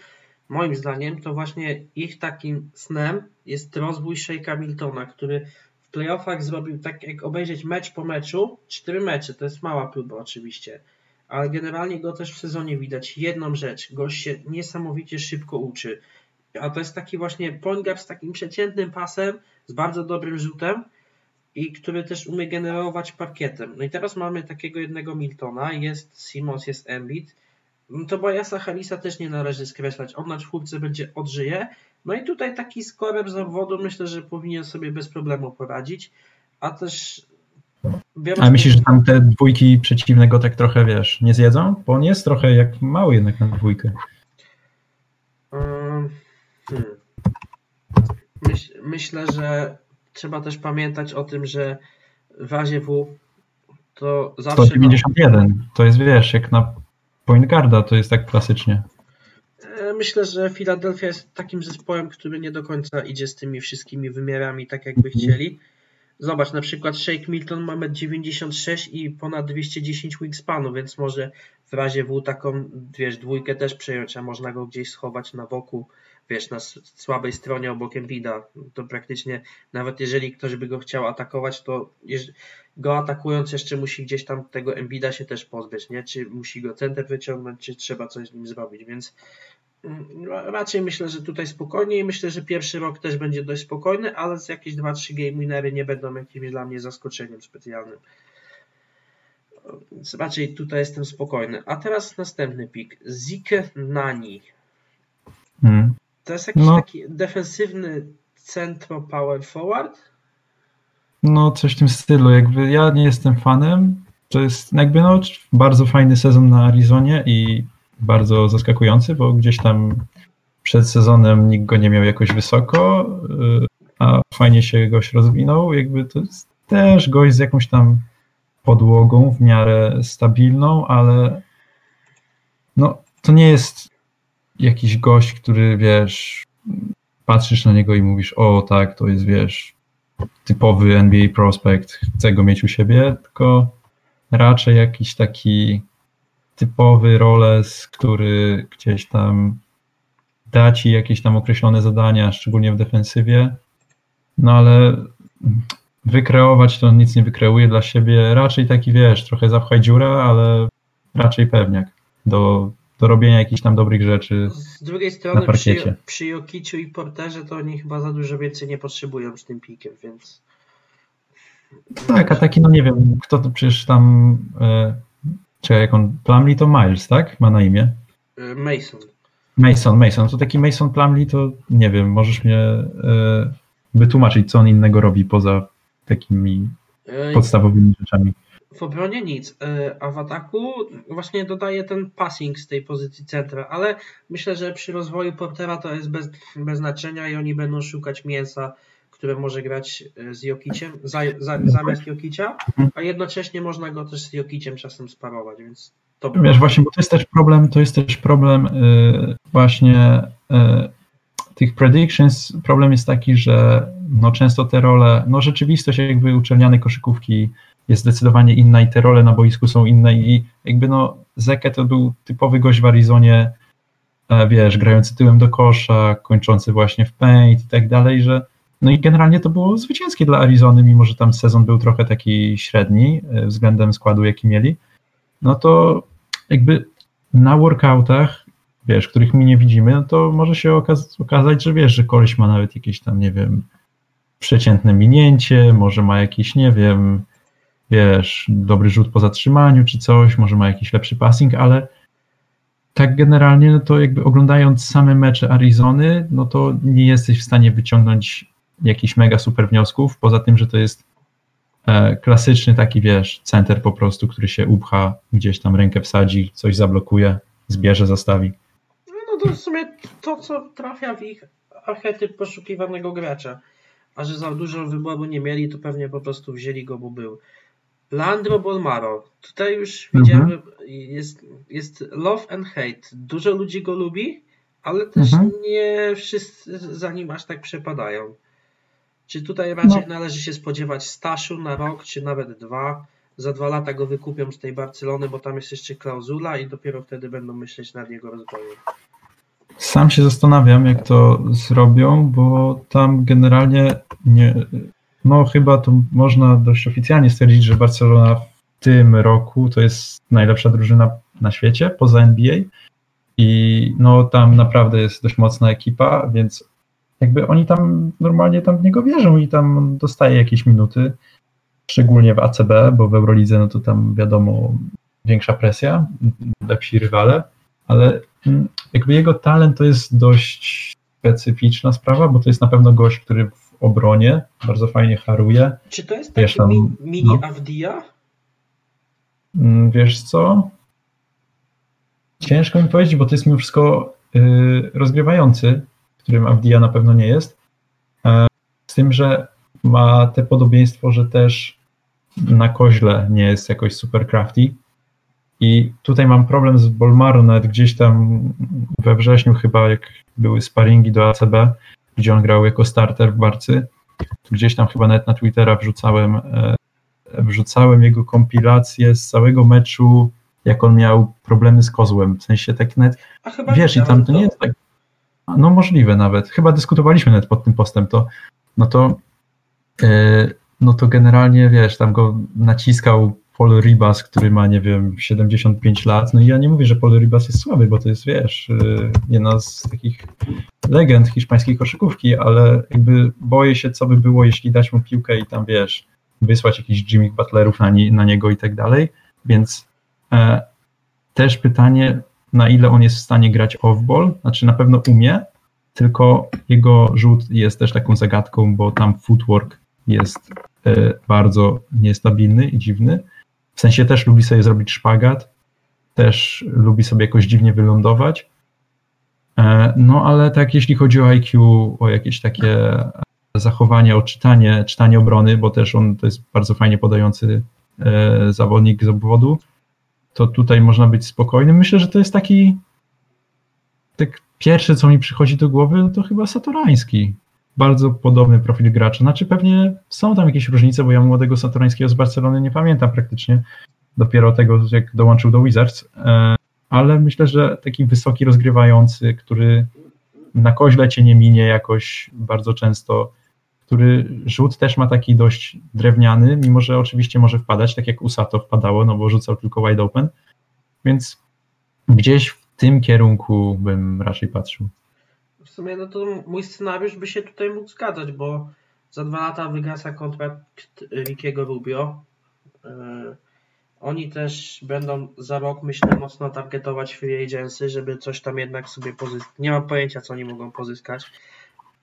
moim zdaniem, to właśnie ich takim snem jest rozwój Shake'a Miltona, który w playoffach zrobił tak, jak obejrzeć mecz po meczu, cztery mecze, to jest mała próba oczywiście, ale generalnie go też w sezonie widać. Jedną rzecz, gość się niesamowicie szybko uczy. A to jest taki właśnie point guard z takim przeciętnym pasem, z bardzo dobrym rzutem i który też umie generować parkietem. No i teraz mamy takiego jednego Miltona, jest Simons, jest Embiid. No to Bajasa Harrisa też nie należy skreślać. On na czwórce będzie odżyje. No i tutaj taki skorem zawodu myślę, że powinien sobie bez problemu poradzić. A też a myślisz, że tam te dwójki przeciwnego tak trochę, wiesz, nie zjedzą? Bo on jest trochę jak mały jednak na dwójkę. Hmm. Myśl, myślę, że trzeba też pamiętać o tym, że w razie W to zawsze... 191, to jest, wiesz, jak na point guarda, to jest tak klasycznie. E, myślę, że Philadelphia jest takim zespołem, który nie do końca idzie z tymi wszystkimi wymiarami tak, jakby mhm. chcieli. Zobacz, na przykład Shake Milton ma 96 i ponad 210 wingspanu, więc może w razie W taką, wiesz, dwójkę też przejąć, a można go gdzieś schować na boku, wiesz, na słabej stronie obok Embida. To praktycznie, nawet jeżeli ktoś by go chciał atakować, to go atakując jeszcze musi gdzieś tam tego Embida się też pozbyć, nie? Czy musi go center wyciągnąć, czy trzeba coś z nim zrobić, więc Mm, raczej myślę, że tutaj spokojnie i myślę, że pierwszy rok też będzie dość spokojny, ale z jakieś 2-3 game winery nie będą jakimś dla mnie zaskoczeniem specjalnym. Więc raczej tutaj jestem spokojny. A teraz następny pik. Zike Nani. Hmm. To jest jakiś no. taki defensywny centro power forward? No, coś w tym stylu. Jakby ja nie jestem fanem. To jest jakby no, bardzo fajny sezon na Arizonie i bardzo zaskakujący, bo gdzieś tam przed sezonem nikt go nie miał jakoś wysoko, y, a fajnie się goś rozwinął. Jakby to jest też gość z jakąś tam podłogą w miarę stabilną, ale no, to nie jest jakiś gość, który wiesz, patrzysz na niego i mówisz, o tak, to jest wiesz, typowy NBA prospect, chcę go mieć u siebie, tylko raczej jakiś taki typowy roles, który gdzieś tam da ci jakieś tam określone zadania, szczególnie w defensywie, no ale wykreować to nic nie wykreuje dla siebie, raczej taki wiesz, trochę zapchaj dziura, ale raczej pewniak do, do robienia jakichś tam dobrych rzeczy. Z drugiej strony przy, przy Jokiciu i Porterze to oni chyba za dużo więcej nie potrzebują z tym pikiem, więc... Tak, a taki no nie wiem, kto to przecież tam... E, Czekaj, jak on, Plumlee to Miles, tak? Ma na imię? E, Mason. Mason, Mason. To taki Mason Plumlee to nie wiem, możesz mnie e, wytłumaczyć, co on innego robi poza takimi e, podstawowymi rzeczami. W obronie nic, a w ataku właśnie dodaje ten passing z tej pozycji centra, ale myślę, że przy rozwoju Portera to jest bez, bez znaczenia i oni będą szukać mięsa które może grać e, z Jokiciem, za, za, zamiast Jokicia, a jednocześnie można go też z Jokiciem czasem sparować, więc to Wiesz, właśnie, bo to jest też problem, to jest też problem yy, właśnie yy, tych predictions. Problem jest taki, że no często te role, no rzeczywistość jakby uczelnianej koszykówki jest zdecydowanie inna i te role na boisku są inne i jakby no Zeke to był typowy gość w Arizonie, wiesz, grający tyłem do kosza, kończący właśnie w paint i tak dalej, że no i generalnie to było zwycięskie dla Arizony, mimo że tam sezon był trochę taki średni e, względem składu, jaki mieli. No to jakby na workoutach, wiesz, których my nie widzimy, no to może się okaz okazać, że wiesz, że koleś ma nawet jakieś tam, nie wiem, przeciętne minięcie, może ma jakiś, nie wiem, wiesz, dobry rzut po zatrzymaniu czy coś, może ma jakiś lepszy passing, ale tak generalnie, no to jakby oglądając same mecze Arizony, no to nie jesteś w stanie wyciągnąć jakichś mega super wniosków, poza tym, że to jest e, klasyczny taki, wiesz, center po prostu, który się upcha, gdzieś tam rękę wsadzi, coś zablokuje, zbierze, zastawi. No to w sumie to, co trafia w ich archetyp poszukiwanego gracza. A że za dużo wyboru nie mieli, to pewnie po prostu wzięli go, bo był. Landro Bolmaro. Tutaj już mhm. widziałem, jest, jest love and hate. Dużo ludzi go lubi, ale też mhm. nie wszyscy za nim aż tak przepadają. Czy tutaj raczej no. należy się spodziewać staszu na rok, czy nawet dwa? Za dwa lata go wykupią z tej Barcelony, bo tam jest jeszcze klauzula i dopiero wtedy będą myśleć nad jego rozwojem. Sam się zastanawiam, jak to zrobią, bo tam generalnie nie, no chyba to można dość oficjalnie stwierdzić, że Barcelona tym roku to jest najlepsza drużyna na świecie poza NBA i no tam naprawdę jest dość mocna ekipa, więc jakby oni tam normalnie tam w niego wierzą i tam dostaje jakieś minuty, szczególnie w ACB, bo w Eurolidze no to tam wiadomo większa presja, lepsi rywale, ale mm, jakby jego talent to jest dość specyficzna sprawa, bo to jest na pewno gość, który w obronie bardzo fajnie haruje. Czy to jest taki tam, mi, mini no. Avdia? Mm, wiesz co? Ciężko mi powiedzieć, bo to jest mimo wszystko yy, rozgrywający, którym Avdia na pewno nie jest. E, z tym, że ma te podobieństwo, że też na koźle nie jest jakoś super crafty. I tutaj mam problem z Bolmaru, nawet gdzieś tam we wrześniu chyba, jak były sparingi do ACB, gdzie on grał jako starter w Barcy, gdzieś tam chyba nawet na Twittera wrzucałem, e, wrzucałem jego kompilację z całego meczu, jak on miał problemy z kozłem, w sensie tak nawet, wiesz, i tam to nie jest tak, no możliwe nawet, chyba dyskutowaliśmy nawet pod tym postem, to, no to, yy, no to generalnie, wiesz, tam go naciskał Paul Ribas, który ma, nie wiem, 75 lat. No i ja nie mówię, że Paul Ribas jest słaby, bo to jest, wiesz, y, jedna z takich legend hiszpańskiej koszykówki, ale jakby boję się, co by było, jeśli dać mu piłkę i tam, wiesz, wysłać jakichś Jimmy Butlerów na, nie, na niego i tak dalej. Więc e, też pytanie, na ile on jest w stanie grać off-ball, znaczy na pewno umie, tylko jego rzut jest też taką zagadką, bo tam footwork jest e, bardzo niestabilny i dziwny. W sensie też lubi sobie zrobić szpagat, też lubi sobie jakoś dziwnie wylądować. E, no ale tak, jeśli chodzi o IQ, o jakieś takie zachowanie, o czytanie, czytanie obrony, bo też on to jest bardzo fajnie podający e, zawodnik z obwodu, to tutaj można być spokojnym. Myślę, że to jest taki tak pierwsze, co mi przychodzi do głowy, to chyba Satorański bardzo podobny profil gracza. Znaczy pewnie są tam jakieś różnice, bo ja młodego Satorańskiego z Barcelony nie pamiętam praktycznie, dopiero tego, jak dołączył do Wizards, e, ale myślę, że taki wysoki rozgrywający, który na koźle cię nie minie jakoś bardzo często, który rzut też ma taki dość drewniany, mimo że oczywiście może wpadać, tak jak Usato wpadało, no bo rzucał tylko wide open, więc gdzieś w tym kierunku bym raczej patrzył sumie no to mój scenariusz by się tutaj mógł zgadzać, bo za dwa lata wygasa kontrakt Rickiego Rubio. Yy, oni też będą za rok, myślę, mocno targetować free agency, żeby coś tam jednak sobie pozyskać. Nie mam pojęcia, co oni mogą pozyskać,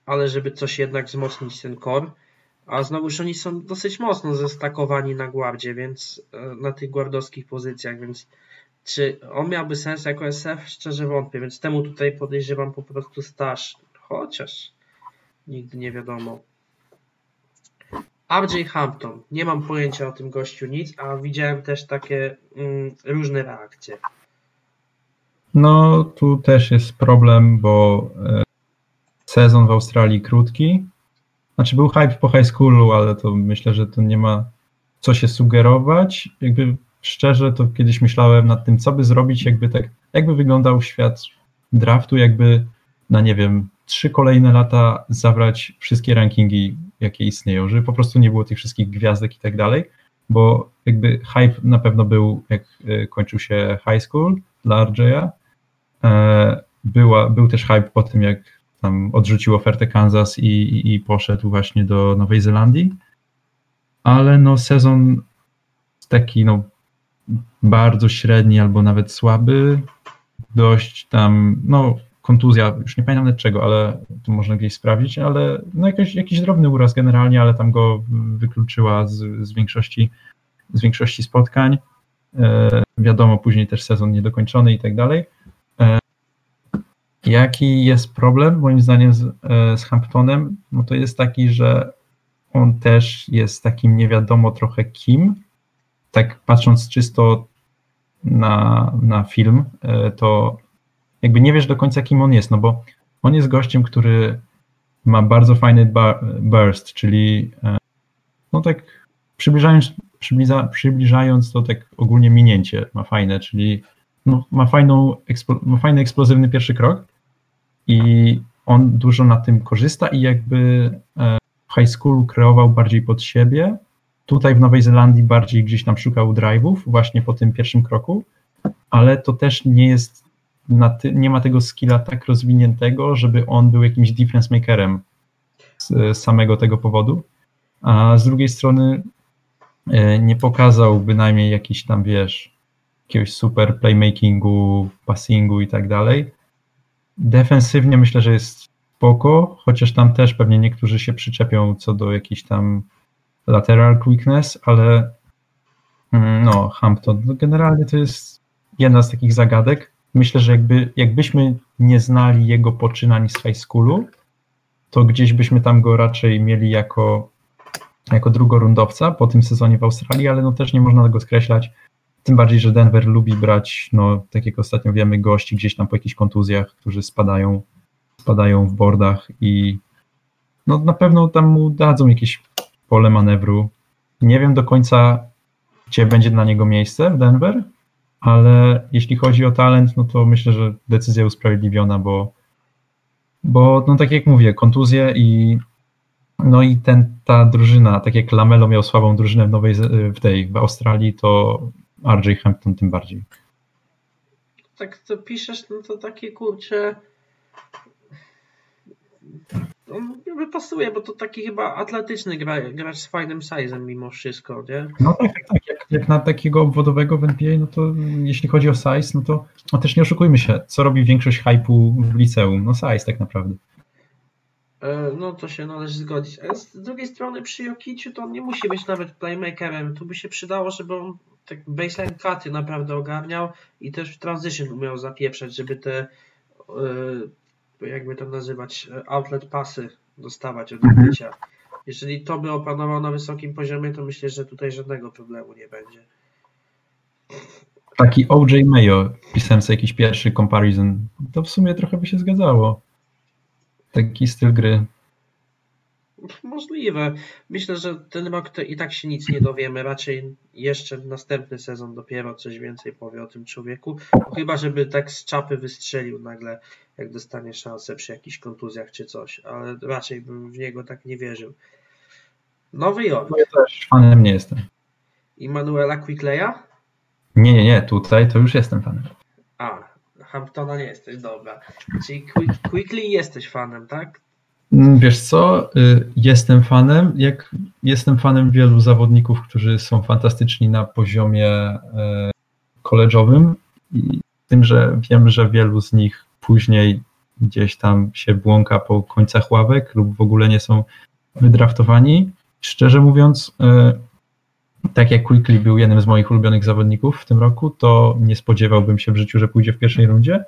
ale żeby coś jednak wzmocnić ten core. A znowuż oni są dosyć mocno zestakowani na guardzie, więc yy, na tych guardowskich pozycjach, więc czy on miałby sens jako SF? Szczerze wątpię, więc temu tutaj podejrzewam po prostu staż. Chociaż nigdy nie wiadomo. RJ Hampton. Nie mam pojęcia o tym gościu nic, a widziałem też takie mm, różne reakcje. No, tu też jest problem, bo e, sezon w Australii krótki. Znaczy był hype po high schoolu, ale to myślę, że to nie ma co się sugerować. Jakby szczerze to kiedyś myślałem nad tym, co by zrobić, jakby tak, jakby wyglądał świat draftu, jakby na nie wiem, trzy kolejne lata zabrać wszystkie rankingi, jakie istnieją, żeby po prostu nie było tych wszystkich gwiazdek i tak dalej, bo jakby hype na pewno był, jak e, kończył się high school dla RJ'a. E, była, był też hype po tym, jak tam odrzucił ofertę Kansas i, i, i poszedł właśnie do Nowej Zelandii. Ale no sezon taki no bardzo średni albo nawet słaby, dość tam, no kontuzja, już nie pamiętam nawet czego, ale to można gdzieś sprawdzić, ale no jakiś, jakiś drobny uraz generalnie, ale tam go wykluczyła z, z, większości, z większości spotkań. E, wiadomo, później też sezon niedokończony i tak dalej. E, jaki jest problem moim zdaniem z, e, z Hamptonem? No to jest taki, że on też jest takim nie wiadomo trochę kim, tak patrząc czysto na, na film, e, to jakby nie wiesz do końca, kim on jest, no bo on jest gościem, który ma bardzo fajny burst, czyli e, no tak przybliżając, przybliża, przybliżając to tak ogólnie minięcie ma fajne, czyli no, ma, fajną, ma fajny eksplozywny pierwszy krok i on dużo na tym korzysta i jakby e, w high schoolu kreował bardziej pod siebie, tutaj w Nowej Zelandii bardziej gdzieś tam szukał drive'ów właśnie po tym pierwszym kroku, ale to też nie jest, nie ma tego skilla tak rozwiniętego, żeby on był jakimś difference makerem z samego tego powodu, a z drugiej strony e, nie pokazał bynajmniej jakiś tam, wiesz, jakiegoś super playmakingu, passingu i tak dalej. Defensywnie myślę, że jest spoko, chociaż tam też pewnie niektórzy się przyczepią co do jakiś tam lateral quickness, ale mm, no, Hampton, no generalnie to jest jedna z takich zagadek. Myślę, że jakby, jakbyśmy nie znali jego poczynań z high schoolu, to gdzieś byśmy tam go raczej mieli jako, jako drugorundowca po tym sezonie w Australii, ale no też nie można tego skreślać. Tym bardziej, że Denver lubi brać, no tak jak ostatnio wiemy, gości gdzieś tam po jakichś kontuzjach, którzy spadają, spadają w bordach i no na pewno tam mu dadzą jakieś pole manewru. Nie wiem do końca, gdzie będzie dla niego miejsce w Denver, ale jeśli chodzi o talent, no to myślę, że decyzja usprawiedliwiona, bo, bo no tak jak mówię, kontuzje i no i ten, ta drużyna, tak jak Lamelo miał słabą drużynę w Nowej, w tej, w Australii, to RJ Hampton tym bardziej. Tak to piszesz, no to takie kurcze jakby pasuje, bo to taki chyba atletyczny gra, gracz z fajnym size'em mimo wszystko, nie? No tak, tak, tak. Jak, jak, na takiego obwodowego w NBA, no to jeśli chodzi o size, no to no też nie oszukujmy się, co robi większość hypu w liceum? No size tak naprawdę. E, no to się należy zgodzić. A z drugiej strony przy Jokiciu to on nie musi być nawet playmakerem. Tu by się przydało, żeby on tak baseline cuty naprawdę ogarniał i też w transition umiał zapieprzać, żeby te jakby to nazywać, e, outlet pasy dostawać od mhm. odbicia. Jeżeli to by opanował na wysokim poziomie, to myślę, że tutaj żadnego problemu nie będzie. Taki OJ Mayo, pisałem sobie jakiś pierwszy comparison, to w sumie trochę by się zgadzało. Taki styl gry. Możliwe. Myślę, że ten rok to i tak się nic nie dowiemy. Raczej jeszcze następny sezon dopiero coś więcej powie o tym człowieku. Chyba, żeby tak z czapy wystrzelił nagle, jak dostanie szansę przy jakichś kontuzjach czy coś. Ale raczej bym w niego tak nie wierzył. Nowy Jork. Ja też fanem nie jestem. I Manuela Quickleya? Nie, nie, nie. Tutaj to już jestem fanem. A, Hamptona nie jesteś, dobra. Czyli Quick, Quickly jesteś fanem, tak? Mm, wiesz co, y, jestem fanem, jak jestem fanem wielu zawodników, którzy są fantastyczni na poziomie koleżowym i tym, że wiem, że wielu z nich później gdzieś tam się błąka po końcach ławek lub w ogóle nie są wydraftowani. Szczerze mówiąc, y, tak jak Quickly był jednym z moich ulubionych zawodników w tym roku, to nie spodziewałbym się w życiu, że pójdzie w pierwszej rundzie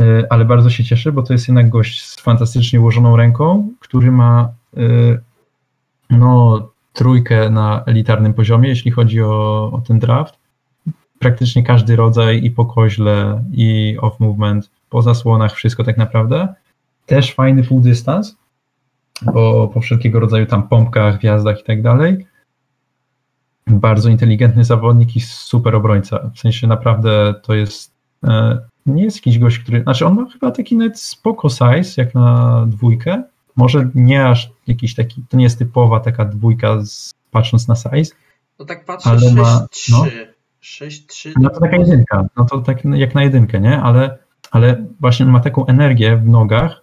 E, ale bardzo się cieszę, bo to jest jednak gość z fantastycznie ułożoną ręką, który ma e, no, trójkę na elitarnym poziomie, jeśli chodzi o, o ten draft. Praktycznie każdy rodzaj i po koźle, i off movement, po zasłonach, wszystko tak naprawdę. Też fajny półdystans, bo po wszelkiego rodzaju tam pompkach, gwiazdach i tak dalej. Bardzo inteligentny zawodnik i super obrońca. W sensie naprawdę to jest e, nie jest jakiś gość, który, znaczy on ma chyba taki nawet spoko size, jak na dwójkę, może nie aż jakiś taki, to nie jest typowa taka dwójka z, patrząc na size. No tak patrzę, ale 6, ma, 3, no, 6, 3. No to taka jedynka, no to tak jak na jedynkę, nie? Ale, ale właśnie on ma taką energię w nogach,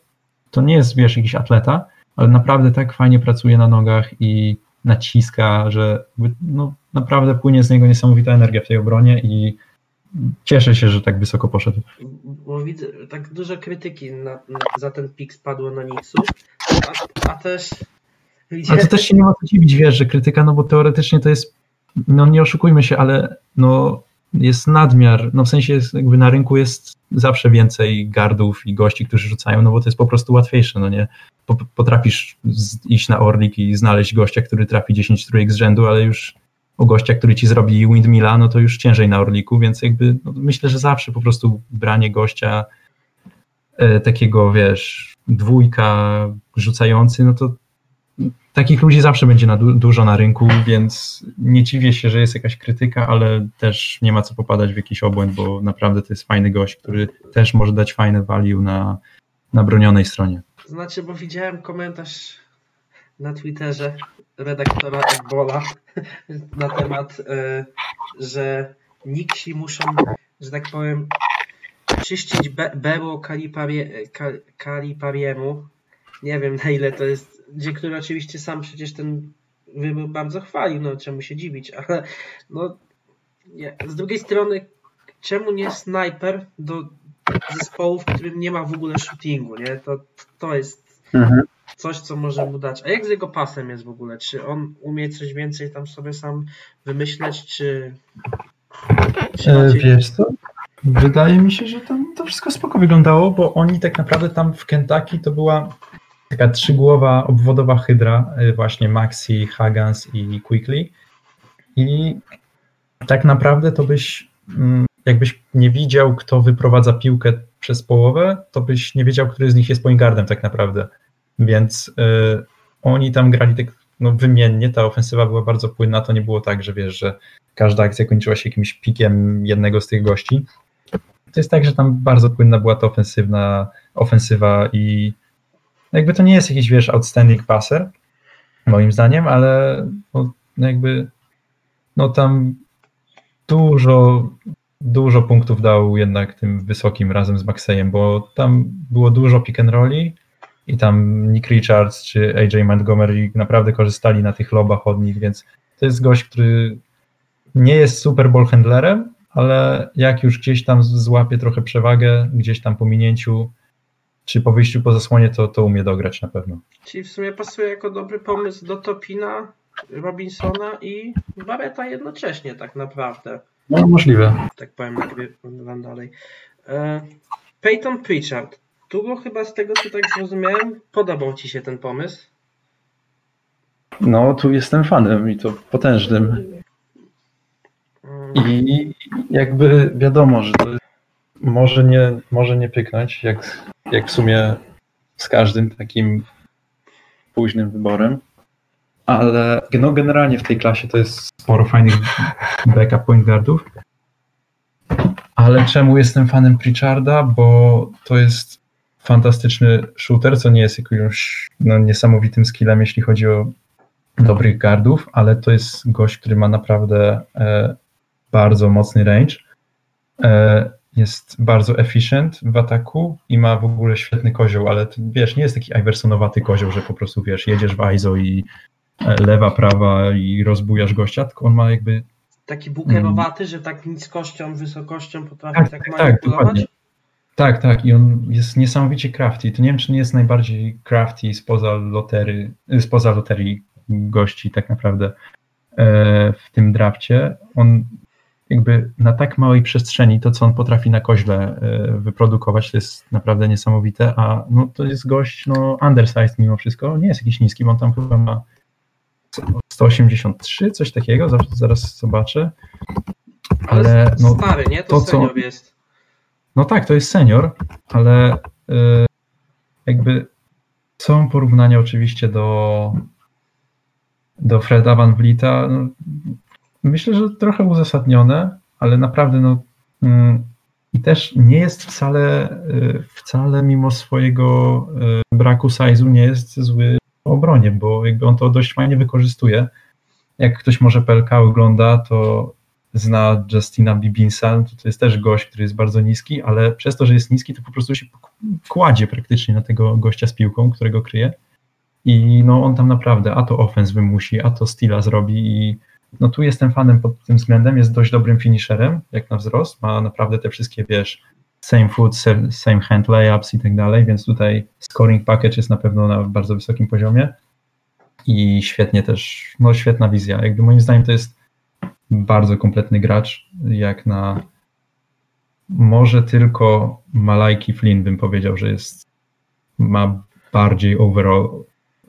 to nie jest, wiesz, jakiś atleta, ale naprawdę tak fajnie pracuje na nogach i naciska, że no, naprawdę płynie z niego niesamowita energia w tej obronie i cieszę się, że tak wysoko poszedł. Bo widzę, tak dużo krytyki na, na, za ten pik spadło na Nixu, a, a też... Widzę... A to też się nie ma co dziwić, wiesz, że krytyka, no bo teoretycznie to jest, no nie oszukujmy się, ale no jest nadmiar, no w sensie jest, jakby na rynku jest zawsze więcej gardów i gości, którzy rzucają, no bo to jest po prostu łatwiejsze, no nie? Potrafisz iść na Orlik i znaleźć gościa, który trafi 10 trójek z rzędu, ale już o gościa, który ci zrobi windmilla, no to już ciężej na Orliku, więc jakby no myślę, że zawsze po prostu branie gościa e, takiego, wiesz, dwójka rzucający, no to takich ludzi zawsze będzie na du dużo na rynku, więc nie dziwię się, że jest jakaś krytyka, ale też nie ma co popadać w jakiś obłęd, bo naprawdę to jest fajny gość, który też może dać fajne value na, na bronionej stronie. Znaczy, bo widziałem komentarz na Twitterze redaktora Ebola na temat, e, że Nixi muszą, że tak powiem, czyścić be, Kaliparie, Kalipariemu. Nie wiem na ile to jest, gdzie który oczywiście sam przecież ten wybór bardzo chwalił, no czemu się dziwić, ale no nie. z drugiej strony czemu nie snajper do zespołu, w którym nie ma w ogóle shootingu, nie? To, to jest mhm. coś, co może mu dać. A jak z jego pasem jest w ogóle? Czy on umie coś więcej tam sobie sam wymyśleć, czy... czy e. Wiesz co? Wydaje mi się, że tam to wszystko spoko wyglądało, bo oni tak naprawdę tam w Kentucky to była taka trzygłowa, obwodowa hydra, e, właśnie Maxi, Hagans i Quickly. I tak naprawdę to byś mm, jakbyś nie widział, kto wyprowadza piłkę przez połowę, to byś nie wiedział, który z nich jest point guardem tak naprawdę. Więc y, oni tam grali tak no, wymiennie, ta ofensywa była bardzo płynna, to nie było tak, że wiesz, że każda akcja kończyła się jakimś pikiem jednego z tych gości. To jest tak, że tam bardzo płynna była ta ofensywna ofensywa i jakby to nie jest jakiś, wiesz, outstanding passer, moim zdaniem, ale no, jakby no tam dużo dużo punktów dał jednak tym wysokim razem z Maxeyem, bo tam było dużo pick and rolli i tam Nick Richards czy AJ Montgomery naprawdę korzystali na tych lobach od nich, więc to jest gość, który nie jest super ball handlerem, ale jak już gdzieś tam złapie trochę przewagę, gdzieś tam po minięciu czy po wyjściu po zasłonie, to, to umie dograć na pewno. Czyli w sumie pasuje jako dobry pomysł do Topina, Robinsona i Barreta jednocześnie tak naprawdę. No możliwe. Tak powiem, nagrywam dalej. E, Peyton Pritchard. Długo chyba z tego, co tak zrozumiałem, podobał Ci się ten pomysł? No, tu jestem fanem i to potężnym. I jakby wiadomo, że to może nie, może nie pyknąć, jak, jak w sumie z każdym takim późnym wyborem, ale no generalnie w tej klasie to jest sporo fajnych backup point guardów. Ale czemu jestem fanem Pritcharda? Bo to jest fantastyczny shooter, co nie jest jakimś no, niesamowitym skillem, jeśli chodzi o dobrych guardów, ale to jest gość, który ma naprawdę e, bardzo mocny range. E, jest bardzo efficient w ataku i ma w ogóle świetny kozioł, ale wiesz, nie jest taki Iversonowaty kozioł, że po prostu wiesz, jedziesz w ISO i lewa, prawa i rozbujasz gościa, tylko on ma jakby... Taki bukerowaty, że tak niskością, wysokością potrafi tak, tak, tak manipulować? Tak, tak, tak. I on jest niesamowicie crafty. To nie wiem, czy nie jest najbardziej crafty spoza lotery, spoza loterii gości tak naprawdę e, w tym drafcie. On jakby na tak małej przestrzeni to, co on potrafi na koźle e, wyprodukować, to jest naprawdę niesamowite, a no, to jest gość no, undersized mimo wszystko, nie jest jakiś niski, bo on tam chyba ma 183, coś takiego, zaraz zobaczę. Ale no, stary, nie? To, to senior co, jest. No tak, to jest senior, ale y, jakby są porównania oczywiście do do Freda Van Vlieta. No, myślę, że trochę uzasadnione, ale naprawdę no mm, i też nie jest wcale, y, wcale mimo swojego y, braku size'u nie jest zły obronie, bo jakby on to dość fajnie wykorzystuje. Jak ktoś może PLK ogląda, to zna Justina Bibinsa, to, to jest też gość, który jest bardzo niski, ale przez to, że jest niski, to po prostu się kładzie praktycznie na tego gościa z piłką, którego kryje. I no on tam naprawdę a to offens wymusi, a to stila zrobi i no tu jestem fanem pod tym względem, jest dość dobrym finisherem, jak na wzrost, ma naprawdę te wszystkie, wiesz, same foot, same hand layups i tak dalej, więc tutaj scoring package jest na pewno na bardzo wysokim poziomie i świetnie też, no świetna wizja. Jakby moim zdaniem to jest bardzo kompletny gracz, jak na może tylko Malajki Flynn bym powiedział, że jest ma bardziej overall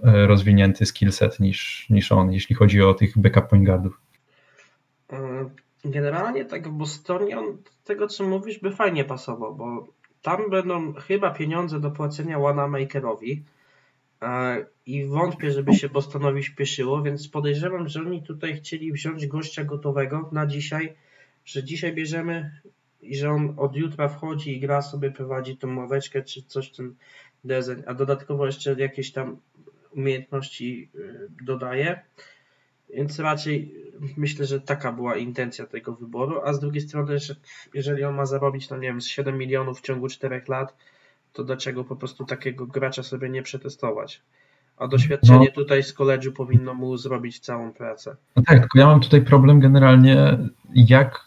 rozwinięty skillset niż, niż on, jeśli chodzi o tych backup point guardów. E, Generalnie tak w Bostonie on tego co mówisz by fajnie pasował, bo tam będą chyba pieniądze do płacenia Wanamakerowi e, i wątpię, żeby się Bostonowi śpieszyło, więc podejrzewam, że oni tutaj chcieli wziąć gościa gotowego na dzisiaj, że dzisiaj bierzemy i że on od jutra wchodzi i gra sobie, prowadzi tą ławeczkę czy coś ten deseń, a dodatkowo jeszcze jakieś tam umiejętności y, dodaje. Więc raczej myślę, że taka była intencja tego wyboru, a z drugiej strony, że jeżeli on ma zarobić, no nie wiem, z 7 milionów w ciągu 4 lat, to dlaczego po prostu takiego gracza sobie nie przetestować? A doświadczenie no. tutaj z koledżu powinno mu zrobić całą pracę. No tak, tylko ja mam tutaj problem generalnie, jak.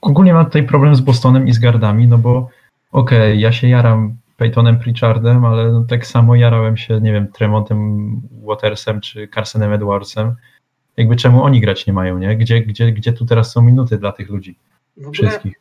Ogólnie mam tutaj problem z Bostonem i z gardami, no bo okej, okay, ja się jaram Peytonem Pritchardem, ale no tak samo jarałem się, nie wiem, Tremontem Watersem czy Carsonem Edwardsem. Jakby czemu oni grać nie mają, nie? Gdzie, gdzie, gdzie tu teraz są minuty dla tych ludzi? W Wszystkich.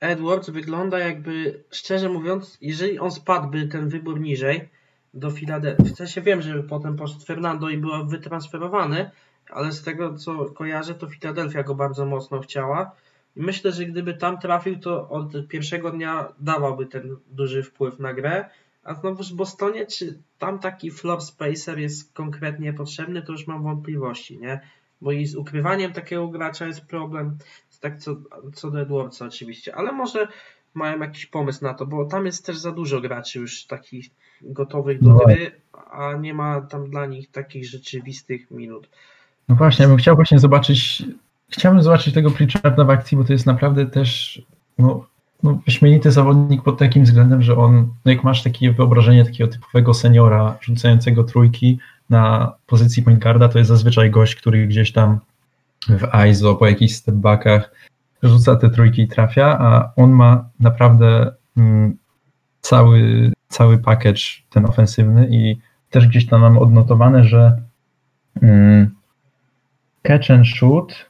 Edwards wygląda jakby, szczerze mówiąc, jeżeli on spadłby ten wybór niżej do Filadelfii, w sensie wiem, że potem poszedł Fernando i był wytransferowany, ale z tego co kojarzę, to Filadelfia go bardzo mocno chciała myślę, że gdyby tam trafił, to od pierwszego dnia dawałby ten duży wpływ na grę. A znowu w Bostonie, czy tam taki floor spacer jest konkretnie potrzebny, to już mam wątpliwości, nie? Bo i z ukrywaniem takiego gracza jest problem, tak co, co do Edwardsa oczywiście, ale może mają jakiś pomysł na to, bo tam jest też za dużo graczy już takich gotowych do no gry, a nie ma tam dla nich takich rzeczywistych minut. No właśnie, ja bym chciał właśnie zobaczyć chciałbym zobaczyć tego Pritcharda w akcji, bo to jest naprawdę też no, no, wyśmienity zawodnik pod takim względem, że on, no jak masz takie wyobrażenie takiego typowego seniora rzucającego trójki na pozycji point guarda, to jest zazwyczaj gość, który gdzieś tam w ISO po jakichś stepbackach rzuca te trójki i trafia, a on ma naprawdę mm, cały, cały package ten ofensywny i też gdzieś tam mam odnotowane, że mm, catch and shoot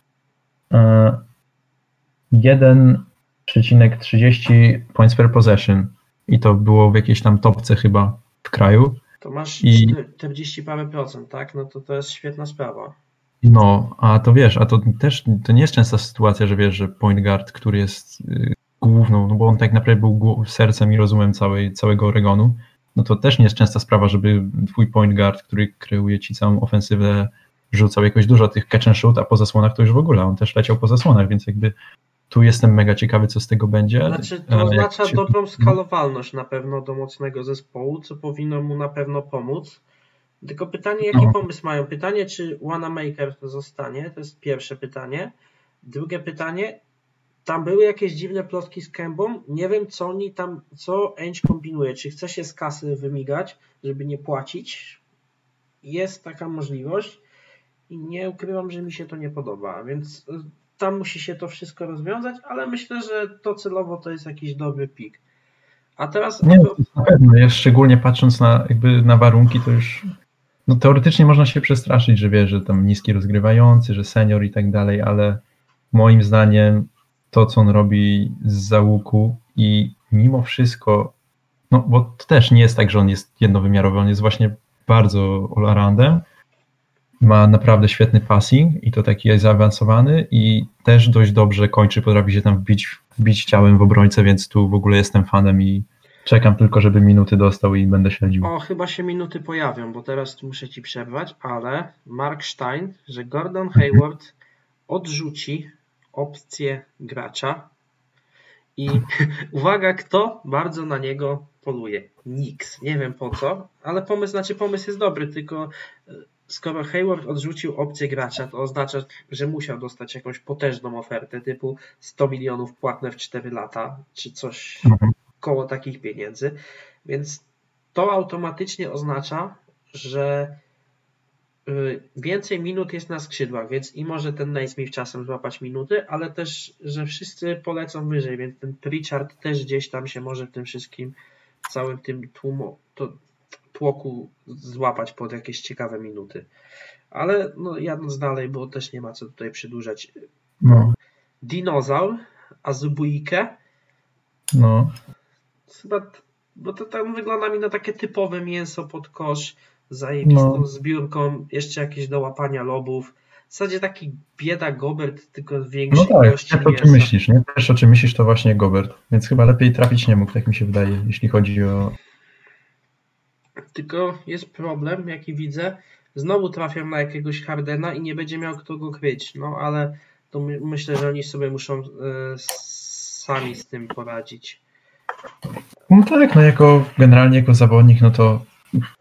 1,30 points per possession i to było w jakiejś tam topce chyba w kraju. To masz I... 40 parę procent, tak? No to to jest świetna sprawa. No, a to wiesz, a to też to nie jest częsta sytuacja, że wiesz, że point guard, który jest y, główną, no bo on tak naprawdę był sercem i rozumem całej, całego Oregonu, no to też nie jest częsta sprawa, żeby twój point guard, który kreuje ci całą ofensywę, rzucał jakoś dużo tych catch and shoot, a po zasłonach to już w ogóle, on też leciał po zasłonach, więc jakby tu jestem mega ciekawy, co z tego będzie. Znaczy, to oznacza się... dobrą skalowalność na pewno do mocnego zespołu, co powinno mu na pewno pomóc. Tylko pytanie, jaki no. pomysł mają? Pytanie, czy Wanamaker zostanie? To jest pierwsze pytanie. Drugie pytanie, tam były jakieś dziwne plotki z Kębą. Nie wiem, co oni tam, co Ainge kombinuje. Czy chce się z kasy wymigać, żeby nie płacić? Jest taka możliwość i nie ukrywam, że mi się to nie podoba, więc y, tam musi się to wszystko rozwiązać, ale myślę, że to celowo to jest jakiś dobry pik. A teraz. Nie, to na pewno. Ja szczególnie patrząc na, jakby na warunki, to już. No teoretycznie można się przestraszyć, że wie, że tam niski rozgrywający, że senior i tak dalej, ale moim zdaniem to, co on robi z załuku i mimo wszystko, no bo to też nie jest tak, że on jest jednowymiarowy, on jest właśnie bardzo all-aroundem, ma naprawdę świetny passing i to taki jest zaawansowany i też dość dobrze kończy, potrafi się tam wbić, wbić ciałem w obrońcę, więc tu w ogóle jestem fanem i czekam tylko, żeby minuty dostał i będę śledził. O, chyba się minuty pojawią, bo teraz muszę ci przerwać, ale Mark Stein, że Gordon Hayward odrzuci opcję gracza i uwaga, kto bardzo na niego poluje? Nix. Nie wiem po co, ale pomysł, znaczy pomysł jest dobry, tylko skoro Hayward odrzucił opcję gracza, to oznacza, że musiał dostać jakąś potężną ofertę typu 100 milionów płatne w 4 lata, czy coś mhm. koło takich pieniędzy. Więc to automatycznie oznacza, że y, więcej minut jest na skrzydłach, więc i może ten Naismith czasem złapać minuty, ale też, że wszyscy polecą wyżej, więc ten Pritchard też gdzieś tam się może w tym wszystkim, całym tym tłumu, to tłoku złapać pod jakieś ciekawe minuty. Ale no, jadąc dalej, bo też nie ma co tutaj przedłużać. No. Dinozaur, Azubuike. No. Chyba, bo to tam wygląda mi na takie typowe mięso pod kosz, zajebistą no. zbiórką, jeszcze jakieś do łapania lobów. W zasadzie taki bieda Gobert, tylko większy no tak, ilości o czym myślisz, nie? Też o czym myślisz, to właśnie Gobert. Więc chyba lepiej trafić nie mógł, tak mi się wydaje, jeśli chodzi o, tylko jest problem, jaki widzę. Znowu trafiam na jakiegoś Hardena i nie będzie miał kto go kryć. No ale to my, myślę, że oni sobie muszą e, sami z tym poradzić. No tak, no jako generalnie jako zawodnik, no to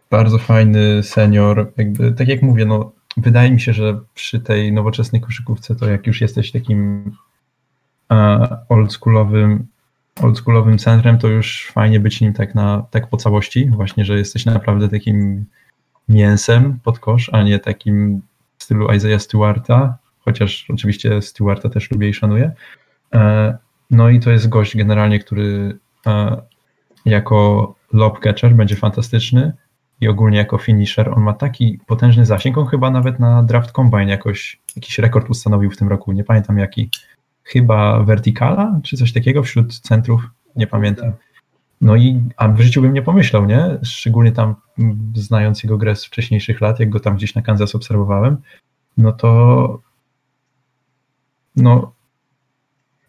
bardzo fajny senior. Jakby, tak jak mówię, no, wydaje mi się, że przy tej nowoczesnej koszykówce to jak już jesteś takim oldschoolowym oldschoolowym centrem, to już fajnie być nim tak, na, tak po całości, właśnie, że jesteś naprawdę takim mięsem pod kosz, a nie takim w stylu Isaiah Stewarta, chociaż oczywiście Stewarta też lubię i szanuję. E, no i to jest gość generalnie, który e, jako lob catcher będzie fantastyczny i ogólnie jako finisher. On ma taki potężny zasięg, on chyba nawet na draft combine jakoś jakiś rekord ustanowił w tym roku, nie pamiętam jaki. Chyba verticala, czy coś takiego wśród centrów, nie pamiętam. No i a w życiu bym nie pomyślał, nie? Szczególnie tam znając jego grę z wcześniejszych lat, jak go tam gdzieś na Kansas obserwowałem, no to no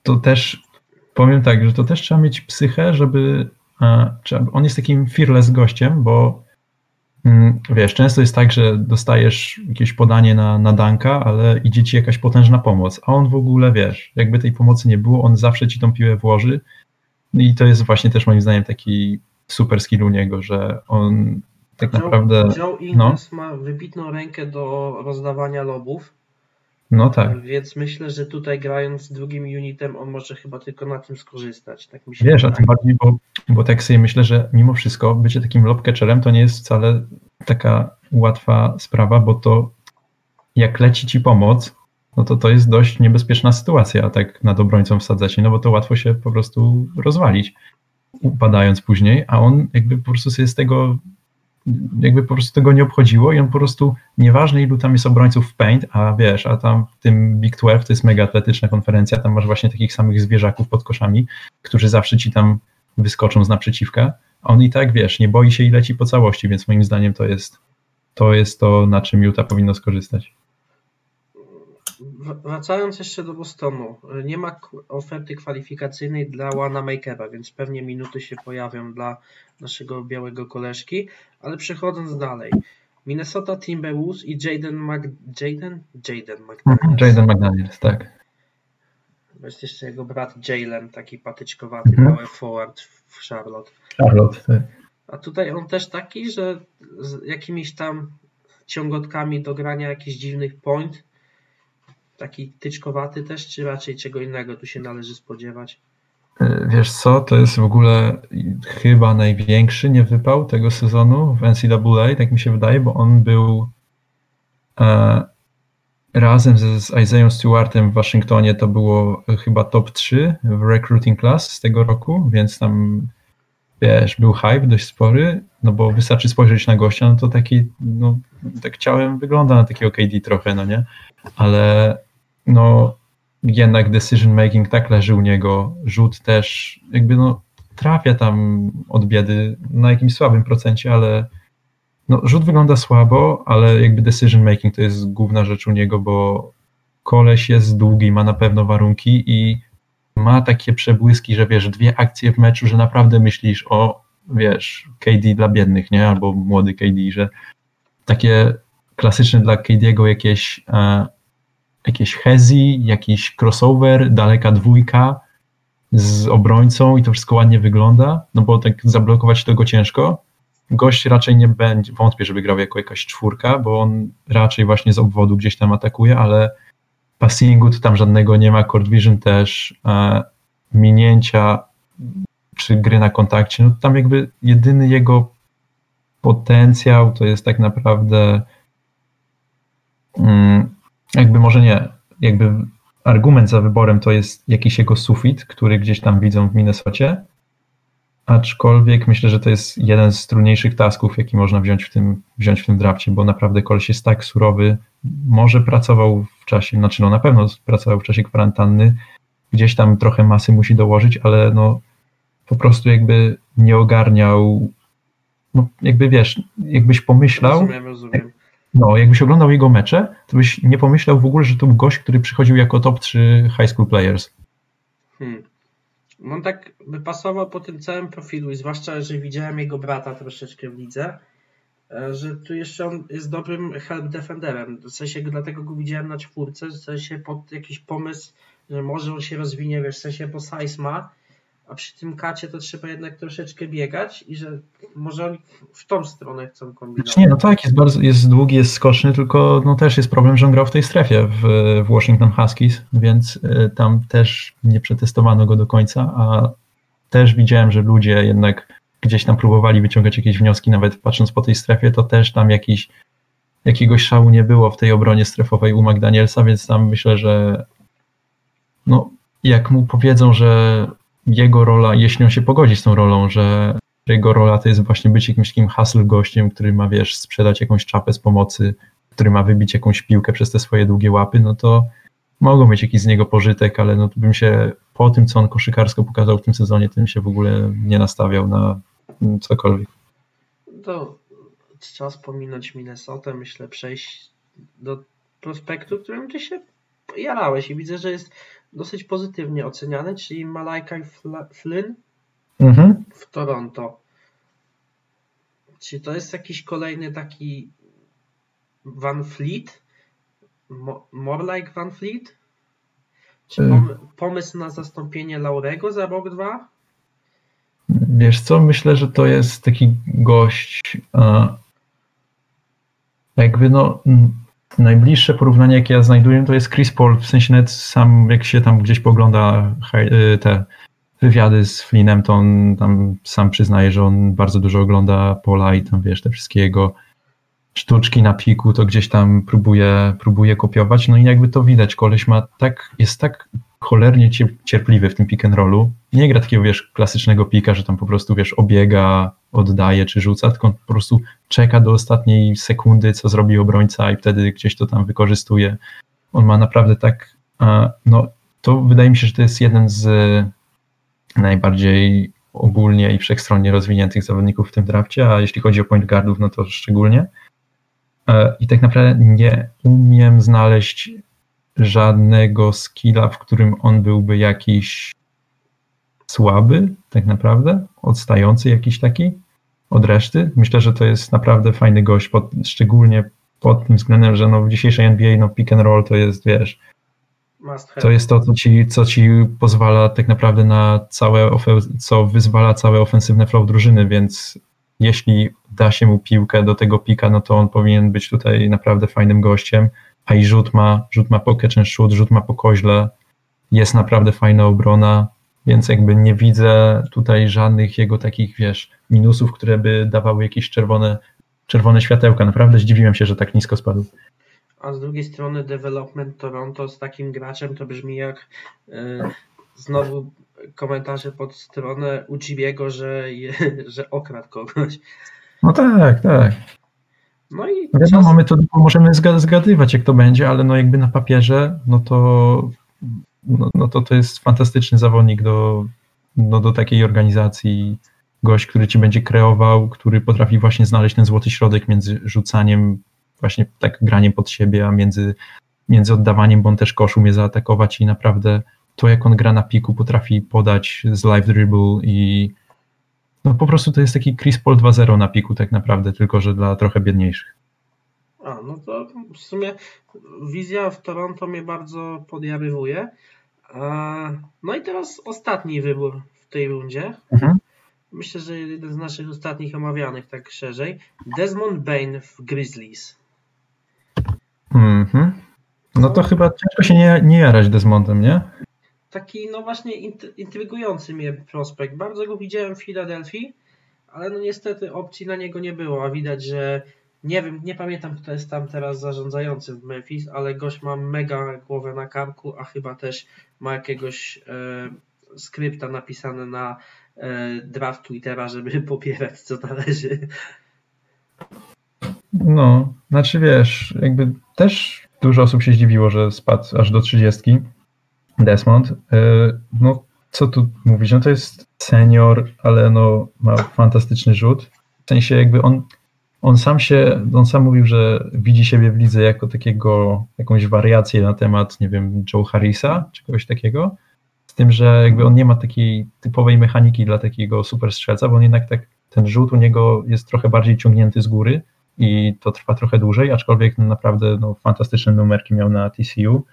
to też powiem tak, że to też trzeba mieć psychę, żeby on jest takim fearless gościem, bo mm, wiesz, często jest tak, że dostajesz jakieś podanie na, na danka, ale idzie ci jakaś potężna pomoc, a on w ogóle, wiesz, jakby tej pomocy nie było, on zawsze ci tą piłę włoży i to jest właśnie też moim zdaniem taki super skill u niego, że on tak Joe, naprawdę... Joe Ingles no. ma wybitną rękę do rozdawania lobów, no tak. Więc myślę, że tutaj grając drugim unitem, on może chyba tylko na tym skorzystać. Tak mi się Wiesz, wydaje. a tym bardziej, bo, bo tak sobie myślę, że mimo wszystko bycie takim lobcatcherem to nie jest wcale taka łatwa sprawa, bo to jak leci ci pomoc, no to to jest dość niebezpieczna sytuacja, tak nad obrońcą wsadzać, no bo to łatwo się po prostu rozwalić, upadając później, a on jakby po prostu sobie z tego jakby po prostu tego nie obchodziło i on po prostu, nieważne ilu tam jest obrońców w paint, a wiesz, a tam w tym Big 12 to jest mega atletyczna konferencja, tam masz właśnie takich samych zwierzaków pod koszami, którzy zawsze ci tam wyskoczą z naprzeciwka, on i tak, wiesz, nie boi się i leci po całości, więc moim zdaniem to jest to, jest to na czym Utah powinno skorzystać. Wracając jeszcze do Bostonu, nie ma oferty kwalifikacyjnej dla Makera, więc pewnie minuty się pojawią dla naszego białego koleżki, ale przechodząc dalej. Minnesota Timberwolves i Jaden Mc... Jaden? Jaden McDaniels. Jaden McDaniels, tak. Jest jeszcze jego brat Jalen, taki patyczkowaty, mhm. mały forward w Charlotte. Charlotte, tak. A tutaj on też taki, że z jakimiś tam ciągotkami do grania jakichś dziwnych point, taki tyczkowaty też, czy raczej czego innego tu się należy spodziewać? Wiesz co, to jest w ogóle chyba największy niewypał tego sezonu w NCAA, tak mi się wydaje, bo on był e, razem z, z Isaiah Stewartem w Waszyngtonie to było chyba top 3 w recruiting class z tego roku, więc tam wiesz, był hype dość spory, no bo wystarczy spojrzeć na gościa, no to taki, no tak ciałem wygląda na takiego KD trochę, no nie? Ale no jednak decision making tak leży u niego, rzut też jakby no trafia tam od biedy na jakimś słabym procencie, ale no, rzut wygląda słabo, ale jakby decision making to jest główna rzecz u niego, bo koleś jest długi, ma na pewno warunki i ma takie przebłyski, że wiesz, dwie akcje w meczu, że naprawdę myślisz o, wiesz, KD dla biednych, nie? Albo młody KD, że takie klasyczne dla KD'ego jakieś e, jakieś hezi, jakiś crossover, daleka dwójka z obrońcą i to wszystko ładnie wygląda, no bo tak zablokować tego ciężko. Gość raczej nie będzie, wątpię, żeby grał jako jakaś czwórka, bo on raczej właśnie z obwodu gdzieś tam atakuje, ale passingu to tam żadnego nie ma, court vision też, e, minięcia czy gry na kontakcie, no tam jakby jedyny jego potencjał to jest tak naprawdę mm, jakby może nie, jakby argument za wyborem to jest jakiś jego sufit, który gdzieś tam widzą w Minnesocie, aczkolwiek myślę, że to jest jeden z trudniejszych tasków, jaki można wziąć w tym, wziąć w tym drafcie, bo naprawdę koleś jest tak surowy, może pracował w czasie, znaczy no na pewno pracował w czasie kwarantanny, gdzieś tam trochę masy musi dołożyć, ale no po prostu jakby nie ogarniał, no jakby wiesz, jakbyś pomyślał, rozumiem, rozumiem. No, jakbyś oglądał jego mecze, to byś nie pomyślał w ogóle, że to był gość, który przychodził jako top 3 high school players. Hmm. On tak by pasował po tym całym profilu zwłaszcza, że widziałem jego brata troszeczkę w lidze, e, że tu jeszcze on jest dobrym help defenderem. W sensie dlatego go widziałem na czwórce, w sensie pod jakiś pomysł, że może on się rozwinie, wiesz, w sensie bo size ma, a przy tym kacie to trzeba jednak troszeczkę biegać i że może oni w tą stronę chcą kombinować. Znaczy nie, no tak, jest, bardzo, jest długi, jest skoczny, tylko no też jest problem, że on grał w tej strefie w, w Washington Huskies, więc y, tam też nie przetestowano go do końca, a też widziałem, że ludzie jednak gdzieś tam próbowali wyciągać jakieś wnioski, nawet patrząc po tej strefie, to też tam jakiś, jakiegoś szału nie było w tej obronie strefowej u McDanielsa, więc tam myślę, że no, jak mu powiedzą, że jego rola, jeśli on się pogodzi z tą rolą, że jego rola to jest właśnie być jakimś takim hustle gościem, który ma, wiesz, sprzedać jakąś czapę z pomocy, który ma wybić jakąś piłkę przez te swoje długie łapy, no to mogą mieć jakiś z niego pożytek, ale no to bym się po tym, co on koszykarsko pokazał w tym sezonie, tym się w ogóle nie nastawiał na cokolwiek. To czas pominąć Minnesota, myślę przejść do prospektu, którym ty się jarałeś i widzę, że jest dosyć pozytywnie oceniany, czyli Malaika Flynn mhm. w Toronto. Czy to jest jakiś kolejny taki Van Fleet? More like Van Fleet? Czy y. pomysł na zastąpienie Laurego za rok, dwa? Wiesz co, myślę, że to jest taki gość, jakby no najbliższe porównanie, jakie ja znajduję, to jest Chris Paul, w sensie nawet sam, jak się tam gdzieś pogląda y, te wywiady z Flynnem, to on tam sam przyznaje, że on bardzo dużo ogląda Pola i tam, wiesz, te wszystkie jego sztuczki na piku, to gdzieś tam próbuje, próbuje kopiować, no i jakby to widać, koleś ma tak, jest tak cholernie cierpliwy w tym pick and rollu. Nie gra takiego, wiesz, klasycznego pika, że tam po prostu, wiesz, obiega, oddaje czy rzuca, tylko po prostu czeka do ostatniej sekundy, co zrobi obrońca i wtedy gdzieś to tam wykorzystuje. On ma naprawdę tak, no to wydaje mi się, że to jest jeden z najbardziej ogólnie i wszechstronnie rozwiniętych zawodników w tym drafcie, a jeśli chodzi o point guardów, no to szczególnie. E, I tak naprawdę nie umiem znaleźć żadnego skilla, w którym on byłby jakiś słaby, tak naprawdę, odstający jakiś taki od reszty. Myślę, że to jest naprawdę fajny gość, pod, szczególnie pod tym względem, że no w dzisiejszej NBA no pick and roll to jest, wiesz, to jest to, co ci, co ci pozwala tak naprawdę na całe, co wyzwala całe ofensywne flow drużyny, więc jeśli da się mu piłkę do tego pika, no to on powinien być tutaj naprawdę fajnym gościem a i rzut ma, rzut ma po catch and shoot, rzut ma po koźle, jest naprawdę fajna obrona, więc jakby nie widzę tutaj żadnych jego takich, wiesz, minusów, które by dawały jakieś czerwone, czerwone światełka. Naprawdę zdziwiłem się, że tak nisko spadł. A z drugiej strony development Toronto z takim graczem to brzmi jak e, znowu komentarze pod stronę Uchibiego, że, je, że okradł kogoś. No tak, tak. No i Wiadomo, czas... my to możemy zgadywać, jak to będzie, ale no jakby na papierze, no to, no, no to to jest fantastyczny zawodnik do, no do takiej organizacji. Gość, który ci będzie kreował, który potrafi właśnie znaleźć ten złoty środek między rzucaniem, właśnie tak graniem pod siebie, a między, między oddawaniem, bo on też kosz umie zaatakować i naprawdę to, jak on gra na piku, potrafi podać z live dribble i no po prostu to jest taki Chris Paul 2.0 na piku tak naprawdę, tylko że dla trochę biedniejszych. A, no to w sumie wizja w Toronto mnie bardzo podjarywuje. No i teraz ostatni wybór w tej rundzie. Mhm. Myślę, że jeden z naszych ostatnich omawianych tak szerzej. Desmond Bain w Grizzlies. Mhm. No to chyba ciężko się nie, nie jarać Desmondem, nie? Taki no właśnie intrygujący mnie prospekt. Bardzo go widziałem w Filadelfii, ale no niestety opcji na niego nie było, a widać, że nie wiem, nie pamiętam kto jest tam teraz zarządzający w Memphis, ale gość ma mega głowę na karku, a chyba też ma jakiegoś e, skrypta napisane na e, draft Twittera, żeby popierać co należy. No, znaczy wiesz, jakby też dużo osób się zdziwiło, że spadł aż do 30 Desmond. E, no, co tu mówić? No to jest senior, ale no, ma fantastyczny rzut. W sensie jakby on, on sam się, on sam mówił, że widzi siebie w lidze jako takiego, jakąś wariację na temat, nie wiem, Joe Harrisa, czy kogoś takiego. Z tym, że jakby on nie ma takiej typowej mechaniki dla takiego super strzelca, bo on jednak tak, ten rzut u niego jest trochę bardziej ciągnięty z góry i to trwa trochę dłużej, aczkolwiek naprawdę no, fantastyczne numerki miał na TCU.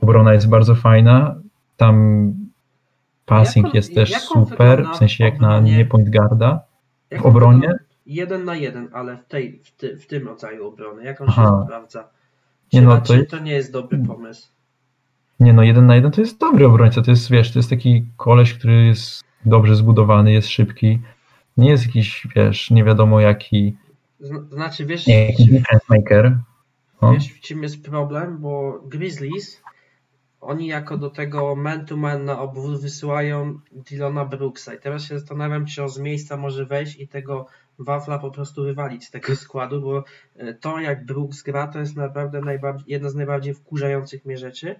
Obrona jest bardzo fajna. Tam Passing jest też super, w sensie jak na nie point guarda. W on obronie? Jeden na jeden, ale w, tej, w, ty, w tym rodzaju obrony. Jak on Aha. się sprawdza? Czy Nie no, to jest- to nie jest dobry pomysł? Nie no, jeden na jeden to jest dobry obrońca, to jest, wiesz, to jest taki koleś, który jest dobrze zbudowany, jest szybki. Nie jest jakiś, wiesz, nie wiadomo jaki, Zna- Znaczy, wiesz, nie, jakiś defense maker. No. wiesz, w czym jest problem? Bo Grizzlies, oni jako do tego man-to-man na obwód wysyłają Dylona Brooksa. I teraz się zastanawiam, czy on z miejsca może wejść i tego wafla po prostu wywalić z tego składu, bo e, to jak Brooks gra, to jest naprawdę jedna z najbardziej wkurzających mnie rzeczy.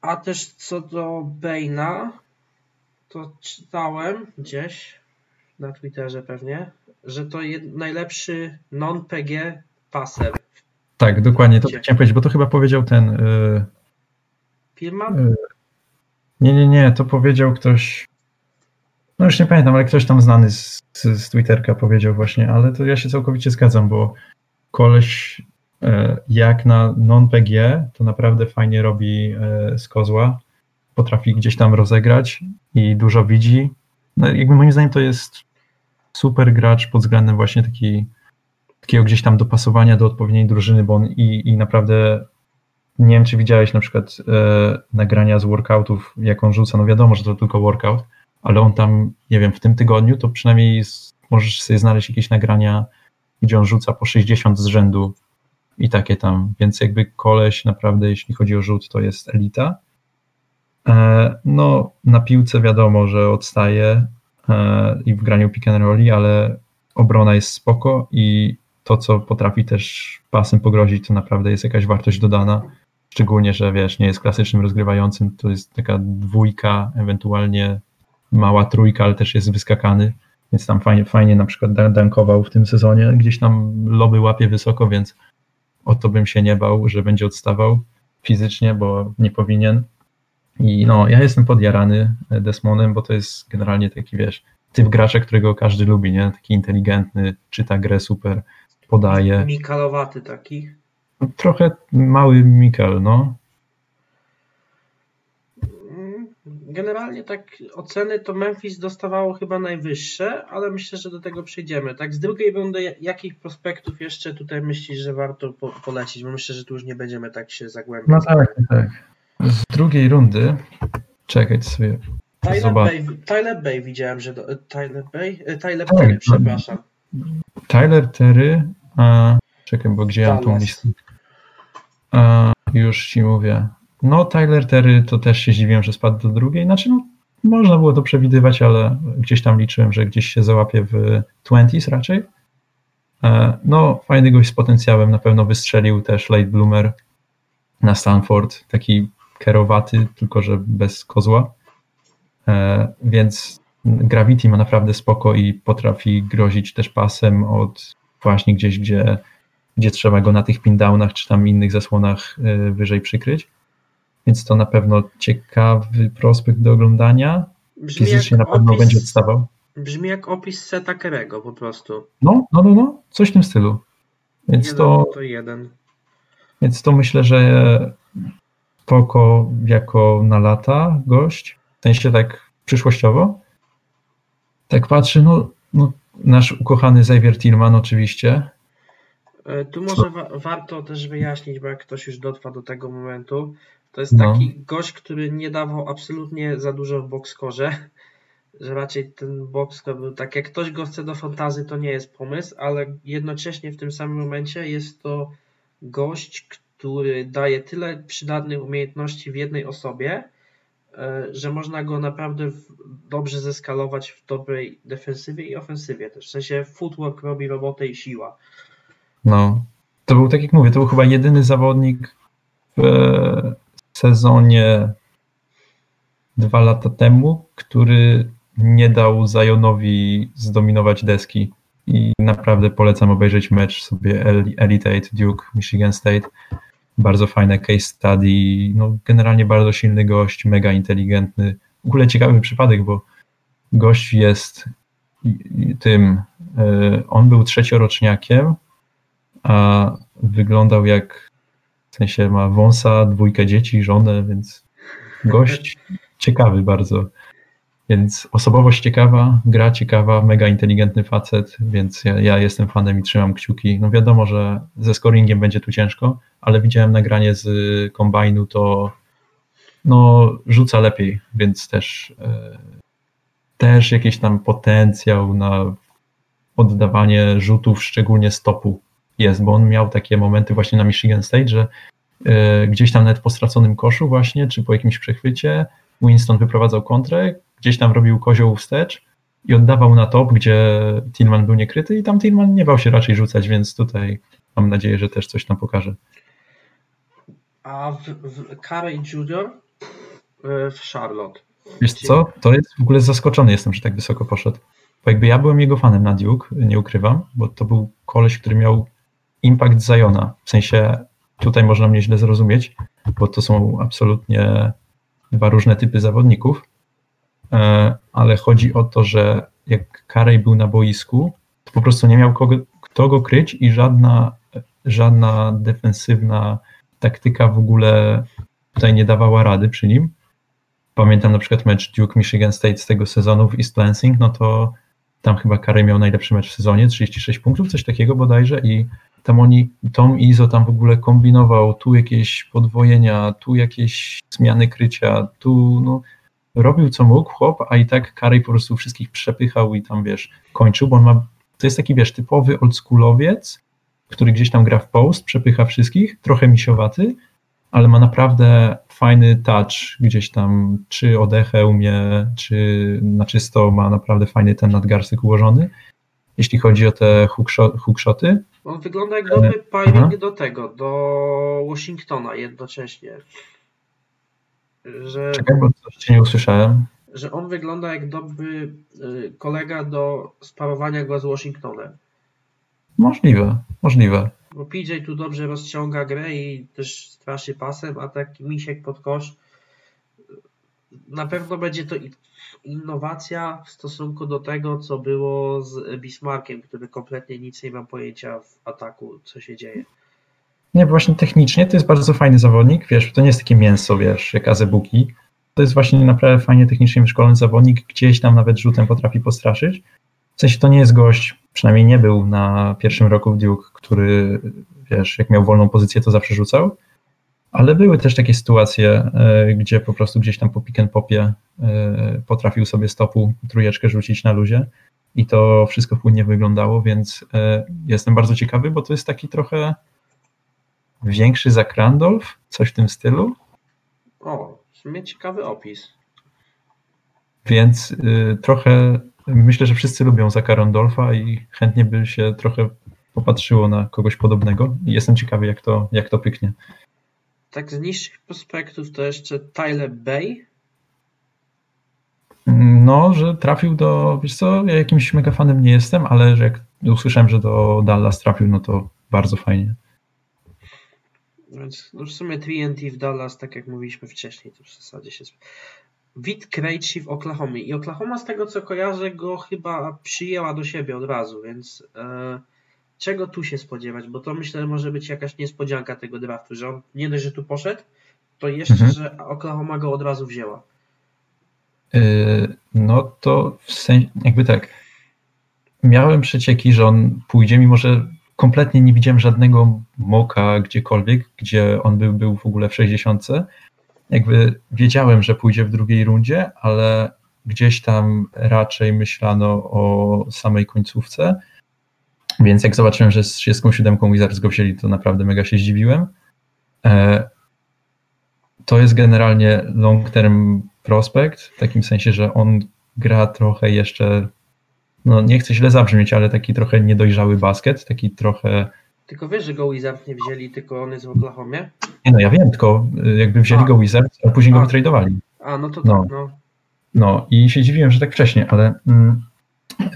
A też co do Bane'a, to czytałem gdzieś na Twitterze pewnie, że to najlepszy non-PG paser. Tak, dokładnie, to chciałem powiedzieć, bo to chyba powiedział ten, y, Firma? y, nie, nie, nie, to powiedział ktoś, no już nie pamiętam, ale ktoś tam znany z, z, z Twitterka powiedział właśnie, ale to ja się całkowicie zgadzam, bo koleś y, jak na non-PG, to naprawdę fajnie robi y, z kozła, potrafi gdzieś tam rozegrać i dużo widzi. No, jakby moim zdaniem to jest super gracz pod względem właśnie taki, takiego gdzieś tam dopasowania do odpowiedniej drużyny, bo on i, i naprawdę nie wiem, czy widziałeś na przykład e, nagrania z workoutów, jak on rzuca, no wiadomo, że to tylko workout, ale on tam, nie wiem, w tym tygodniu to przynajmniej z, możesz sobie znaleźć jakieś nagrania, gdzie on rzuca po 60 z rzędu i takie tam, więc jakby koleś naprawdę, jeśli chodzi o rzut, to jest elita. E, no, na piłce wiadomo, że odstaje e, i w graniu pick and rolli, ale obrona jest spoko i to, co potrafi też pasem pogrozić, to naprawdę jest jakaś wartość dodana. Szczególnie, że wiesz, nie jest klasycznym rozgrywającym, to jest taka dwójka, ewentualnie mała trójka, ale też jest wyskakany, więc tam fajnie, fajnie na przykład dan- dankował w tym sezonie. Gdzieś tam loby łapie wysoko, więc o to bym się nie bał, że będzie odstawał fizycznie, bo nie powinien. I no, ja jestem podjarany Desmonem, bo to jest generalnie taki, wiesz, typ gracza, którego każdy lubi, nie? Taki inteligentny, czyta grę super, podaje. Mikalowaty taki. Trochę mały Mikel, no. Generalnie tak oceny to Memphis dostawało chyba najwyższe, ale myślę, że do tego przejdziemy. Tak z drugiej rundy, jakich prospektów jeszcze tutaj myślisz, że warto po, polecić? Bo myślę, że tu już nie będziemy tak się zagłębiać. No tak, tak. Z drugiej rundy, czekaj sobie, Tyler. Bay, Tyler Bay widziałem, że do, Tyler Bay? E, Tyler Tak, Perry, no. przepraszam. Tyler Terry, a, czekaj, bo gdzie ja mam tą Dallas. listę? A, już ci mówię. No, Tyler Terry to też się zdziwiłem, że spadł do drugiej. Znaczy, no, można było to przewidywać, ale gdzieś tam liczyłem, że gdzieś się załapie w 20s raczej. E, No, fajny gość z potencjałem, na pewno wystrzelił też late bloomer na Stanford, taki kerowaty, tylko że bez kozła. E, Więc Gravity ma naprawdę spoko i potrafi grozić też pasem od właśnie gdzieś, gdzie, gdzie trzeba go na tych pindownach czy tam innych zasłonach e, wyżej przykryć. Więc to na pewno ciekawy prospekt do oglądania. Brzmi Fizycznie na pewno opis- będzie odstawał. Brzmi jak opis Seta Kerego po prostu. No, no, no, no, coś w tym stylu. Więc jeden to, to jeden. więc to myślę, że spoko jako na lata gość, w sensie tak przyszłościowo. Tak patrzę, no, no nasz ukochany Xavier Tillman oczywiście. E, Tu może wa- warto też wyjaśnić, bo jak ktoś już dotrwa do tego momentu, to jest No. taki gość, który nie dawał absolutnie za dużo w boxkorze, że raczej ten boxkor był tak, jak ktoś go chce do fantazy, to nie jest pomysł, ale jednocześnie w tym samym momencie jest to gość, który daje tyle przydatnych umiejętności w jednej osobie, e, że można go naprawdę dobrze zeskalować w dobrej defensywie i ofensywie też. W sensie footwork robi robotę i siła. No, to był, tak jak mówię, to był chyba jedyny zawodnik w e, sezonie dwa lata temu, który nie dał Zionowi zdominować deski. I naprawdę polecam obejrzeć mecz sobie El- Elite Eight Duke, Michigan State. Bardzo fajne case study. No, generalnie bardzo silny gość, mega inteligentny. W ogóle ciekawy przypadek, bo gość jest tym. e, On był trzecioroczniakiem, a wyglądał jak w sensie ma wąsa, dwójkę dzieci, żonę, więc gość ciekawy bardzo. Więc osobowość ciekawa, gra ciekawa, mega inteligentny facet, więc ja, ja, jestem fanem i trzymam kciuki. No wiadomo, że ze scoringiem będzie tu ciężko, ale widziałem nagranie z kombajnu, to no, rzuca lepiej, więc też, e, też jakiś tam potencjał na oddawanie rzutów, szczególnie stopu jest, bo on miał takie momenty właśnie na Michigan State, że e, gdzieś tam nawet po straconym koszu właśnie, czy po jakimś przechwycie Winston wyprowadzał kontrę, gdzieś tam robił kozioł wstecz i oddawał na top, gdzie Tillman był niekryty i tam Tillman nie bał się raczej rzucać, więc tutaj mam nadzieję, że też coś tam pokaże. A w, w Carey Junior e, w Charlotte. Wiesz co, to jest w ogóle zaskoczony jestem, że tak wysoko poszedł. Bo jakby ja byłem jego fanem na Duke, nie ukrywam, bo to był koleś, który miał impact Ziona. W sensie tutaj można mnie źle zrozumieć, bo to są absolutnie dwa różne typy zawodników, e, ale chodzi o to, że jak Karej był na boisku, to po prostu nie miał kogo, kto go kryć i żadna, żadna defensywna taktyka w ogóle tutaj nie dawała rady przy nim. Pamiętam na przykład mecz Duke Michigan State z tego sezonu w East Lansing, no to tam chyba Karej miał najlepszy mecz w sezonie, 36 punktów, coś takiego bodajże i tam oni, Tom Izo tam w ogóle kombinował, tu jakieś podwojenia, tu jakieś zmiany krycia, tu no, robił co mógł chłop, a i tak Karej po prostu wszystkich przepychał i tam wiesz, kończył, bo on ma, to jest taki wiesz, typowy oldschoolowiec, który gdzieś tam gra w post, przepycha wszystkich, trochę misiowaty, ale ma naprawdę fajny touch gdzieś tam, czy odechę umie, czy na czysto ma naprawdę fajny ten nadgarstek ułożony. Jeśli chodzi o te hookshoty. On wygląda jak dobry pairing do tego, do Washingtona jednocześnie. Że, Czekaj, bo coś cię nie usłyszałem. Że on wygląda jak dobry y, kolega do sparowania go z Washingtonem. Możliwe, możliwe. Bo PJ tu dobrze rozciąga grę i też straszy pasem, a taki misiek pod kosz na pewno będzie to innowacja w stosunku do tego, co było z Bismarckiem, który kompletnie nic nie ma pojęcia w ataku, co się dzieje. Nie, właśnie technicznie to jest bardzo fajny zawodnik, wiesz, to nie jest takie mięso, wiesz, jak Azebuki. To jest właśnie naprawdę fajnie technicznie wyszkolony zawodnik, gdzieś tam nawet rzutem potrafi postraszyć. W sensie to nie jest gość, przynajmniej nie był na pierwszym roku w Duke, który, wiesz, jak miał wolną pozycję, to zawsze rzucał ale były też takie sytuacje, e, gdzie po prostu gdzieś tam po pick and popie e, potrafił sobie stopu trójeczkę rzucić na luzie i to wszystko płynnie wyglądało, więc e, jestem bardzo ciekawy, bo to jest taki trochę większy za Randolph, coś w tym stylu. O, w sumie ciekawy opis. Więc y, trochę myślę, że wszyscy lubią Zaka Randolpha i chętnie by się trochę popatrzyło na kogoś podobnego i jestem ciekawy, jak to, jak to pyknie tak z niższych prospektów to jeszcze Tyler Bay. No, że trafił do, wiesz co, ja jakimś mega fanem nie jestem, ale że jak usłyszałem, że do Dallas trafił, no to bardzo fajnie. Więc no w sumie TNT w Dallas, tak jak mówiliśmy wcześniej, to w zasadzie się... Wit Krejci w Oklahomie. I Oklahoma z tego co kojarzę go chyba przyjęła do siebie od razu, więc... Yy czego tu się spodziewać, bo to myślę, że może być jakaś niespodzianka tego draftu, że on nie dość, że tu poszedł, to jeszcze, mhm. że Oklahoma go od razu wzięła. Yy, no to w sensie, jakby tak, miałem przecieki, że on pójdzie, mimo że kompletnie nie widziałem żadnego moka gdziekolwiek, gdzie on był, był w ogóle w 60. Jakby wiedziałem, że pójdzie w drugiej rundzie, ale gdzieś tam raczej myślano o samej końcówce. Więc jak zobaczyłem, że z 37 Wizards go wzięli, to naprawdę mega się zdziwiłem. E, to jest generalnie long term prospect, w takim sensie, że on gra trochę jeszcze, no nie chcę źle zabrzmieć, ale taki trochę niedojrzały basket, taki trochę... Tylko wiesz, że go Wizards nie wzięli, tylko on jest w Oklahomie? Nie no, ja wiem, tylko y, jakby wzięli a. go Wizards, a później a. go wytradowali. A, no to no. tak, no. No i się dziwiłem, że tak wcześnie, ale mm,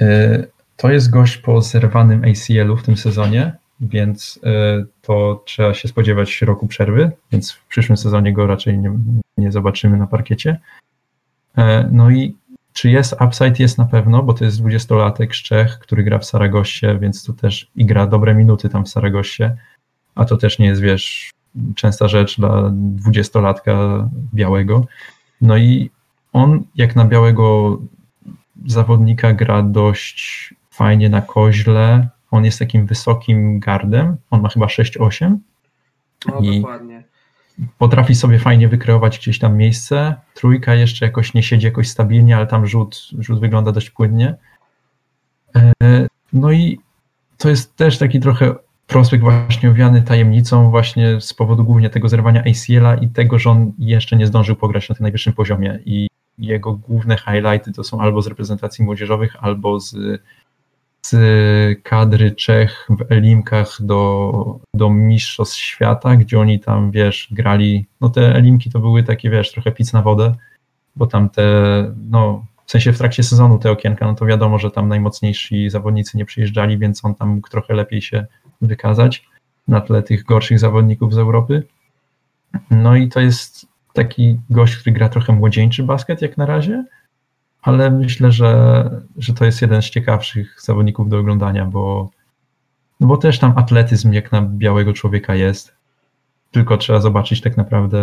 y, to jest gość po zerwanym ACL-u w tym sezonie, więc e, to trzeba się spodziewać roku przerwy, więc w przyszłym sezonie go raczej nie, nie zobaczymy na parkiecie. E, no i czy jest upside? Jest na pewno, bo to jest 20-latek z Czech, który gra w Saragoście, więc to też i gra dobre minuty tam w Saragoście, a to też nie jest, wiesz, częsta rzecz dla 20-latka białego. No i on jak na białego zawodnika gra dość fajnie na koźle. On jest takim wysokim gardem. On ma chyba 6-8. No I- dokładnie. Potrafi sobie fajnie wykreować gdzieś tam miejsce. Trójka jeszcze jakoś nie siedzi jakoś stabilnie, ale tam rzut, rzut wygląda dość płynnie. E, No i to jest też taki trochę prospekt właśnie owiany tajemnicą właśnie z powodu głównie tego zerwania ACL-a i tego, że on jeszcze nie zdążył pograć na tym najwyższym poziomie i jego główne highlighty to są albo z reprezentacji młodzieżowych, albo z, z kadry Czech w Elimkach do, do Mistrzostw Świata, gdzie oni tam, wiesz, grali, no te Elimki to były takie, wiesz, trochę pic na wodę, bo tam te, no w sensie w trakcie sezonu te okienka, no to wiadomo, że tam najmocniejsi zawodnicy nie przyjeżdżali, więc on tam mógł trochę lepiej się wykazać na tle tych gorszych zawodników z Europy. No i to jest taki gość, który gra trochę młodzieńczy basket jak na razie, ale myślę, że, że to jest jeden z ciekawszych zawodników do oglądania, bo, no bo też tam atletyzm jak na białego człowieka jest. Tylko trzeba zobaczyć tak naprawdę,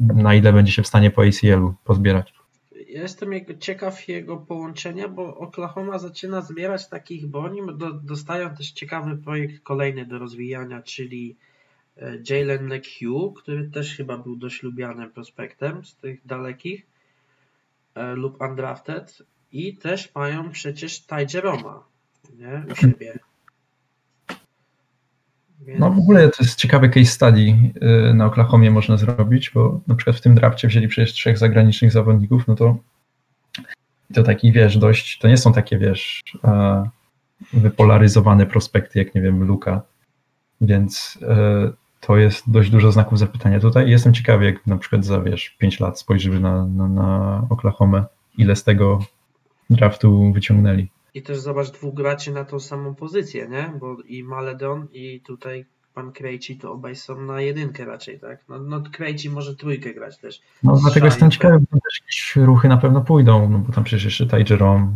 na ile będzie się w stanie po ACL-u pozbierać. Ja Jestem jego, ciekaw jego połączenia, bo Oklahoma zaczyna zbierać takich, bo oni do, dostają też ciekawy projekt kolejny do rozwijania, czyli e, Jalen McHugh, który też chyba był dość lubianym prospektem z tych dalekich lub undrafted i też mają przecież Ty Jeroma nie, u siebie. Więc... No w ogóle to jest ciekawe case study y, na Oklahomie można zrobić, bo na przykład w tym drafcie wzięli przecież trzech zagranicznych zawodników, no to to taki, wiesz, dość, to nie są takie, wiesz, e, wypolaryzowane prospekty, jak nie wiem, Luka, więc e, to jest dość dużo znaków zapytania tutaj jestem ciekawy, jak na przykład za, wiesz, 5 lat spojrzymy na, na, na Oklahomę, ile z tego draftu wyciągnęli. I też zobacz dwóch graczy na tą samą pozycję, nie? Bo i Maledon i tutaj pan Krejci to obaj są na jedynkę raczej, tak? No, no Krejci może trójkę grać też. No dlatego jestem ciekawy, bo też jakieś ruchy na pewno pójdą, no bo tam przecież jeszcze Ty Jerome,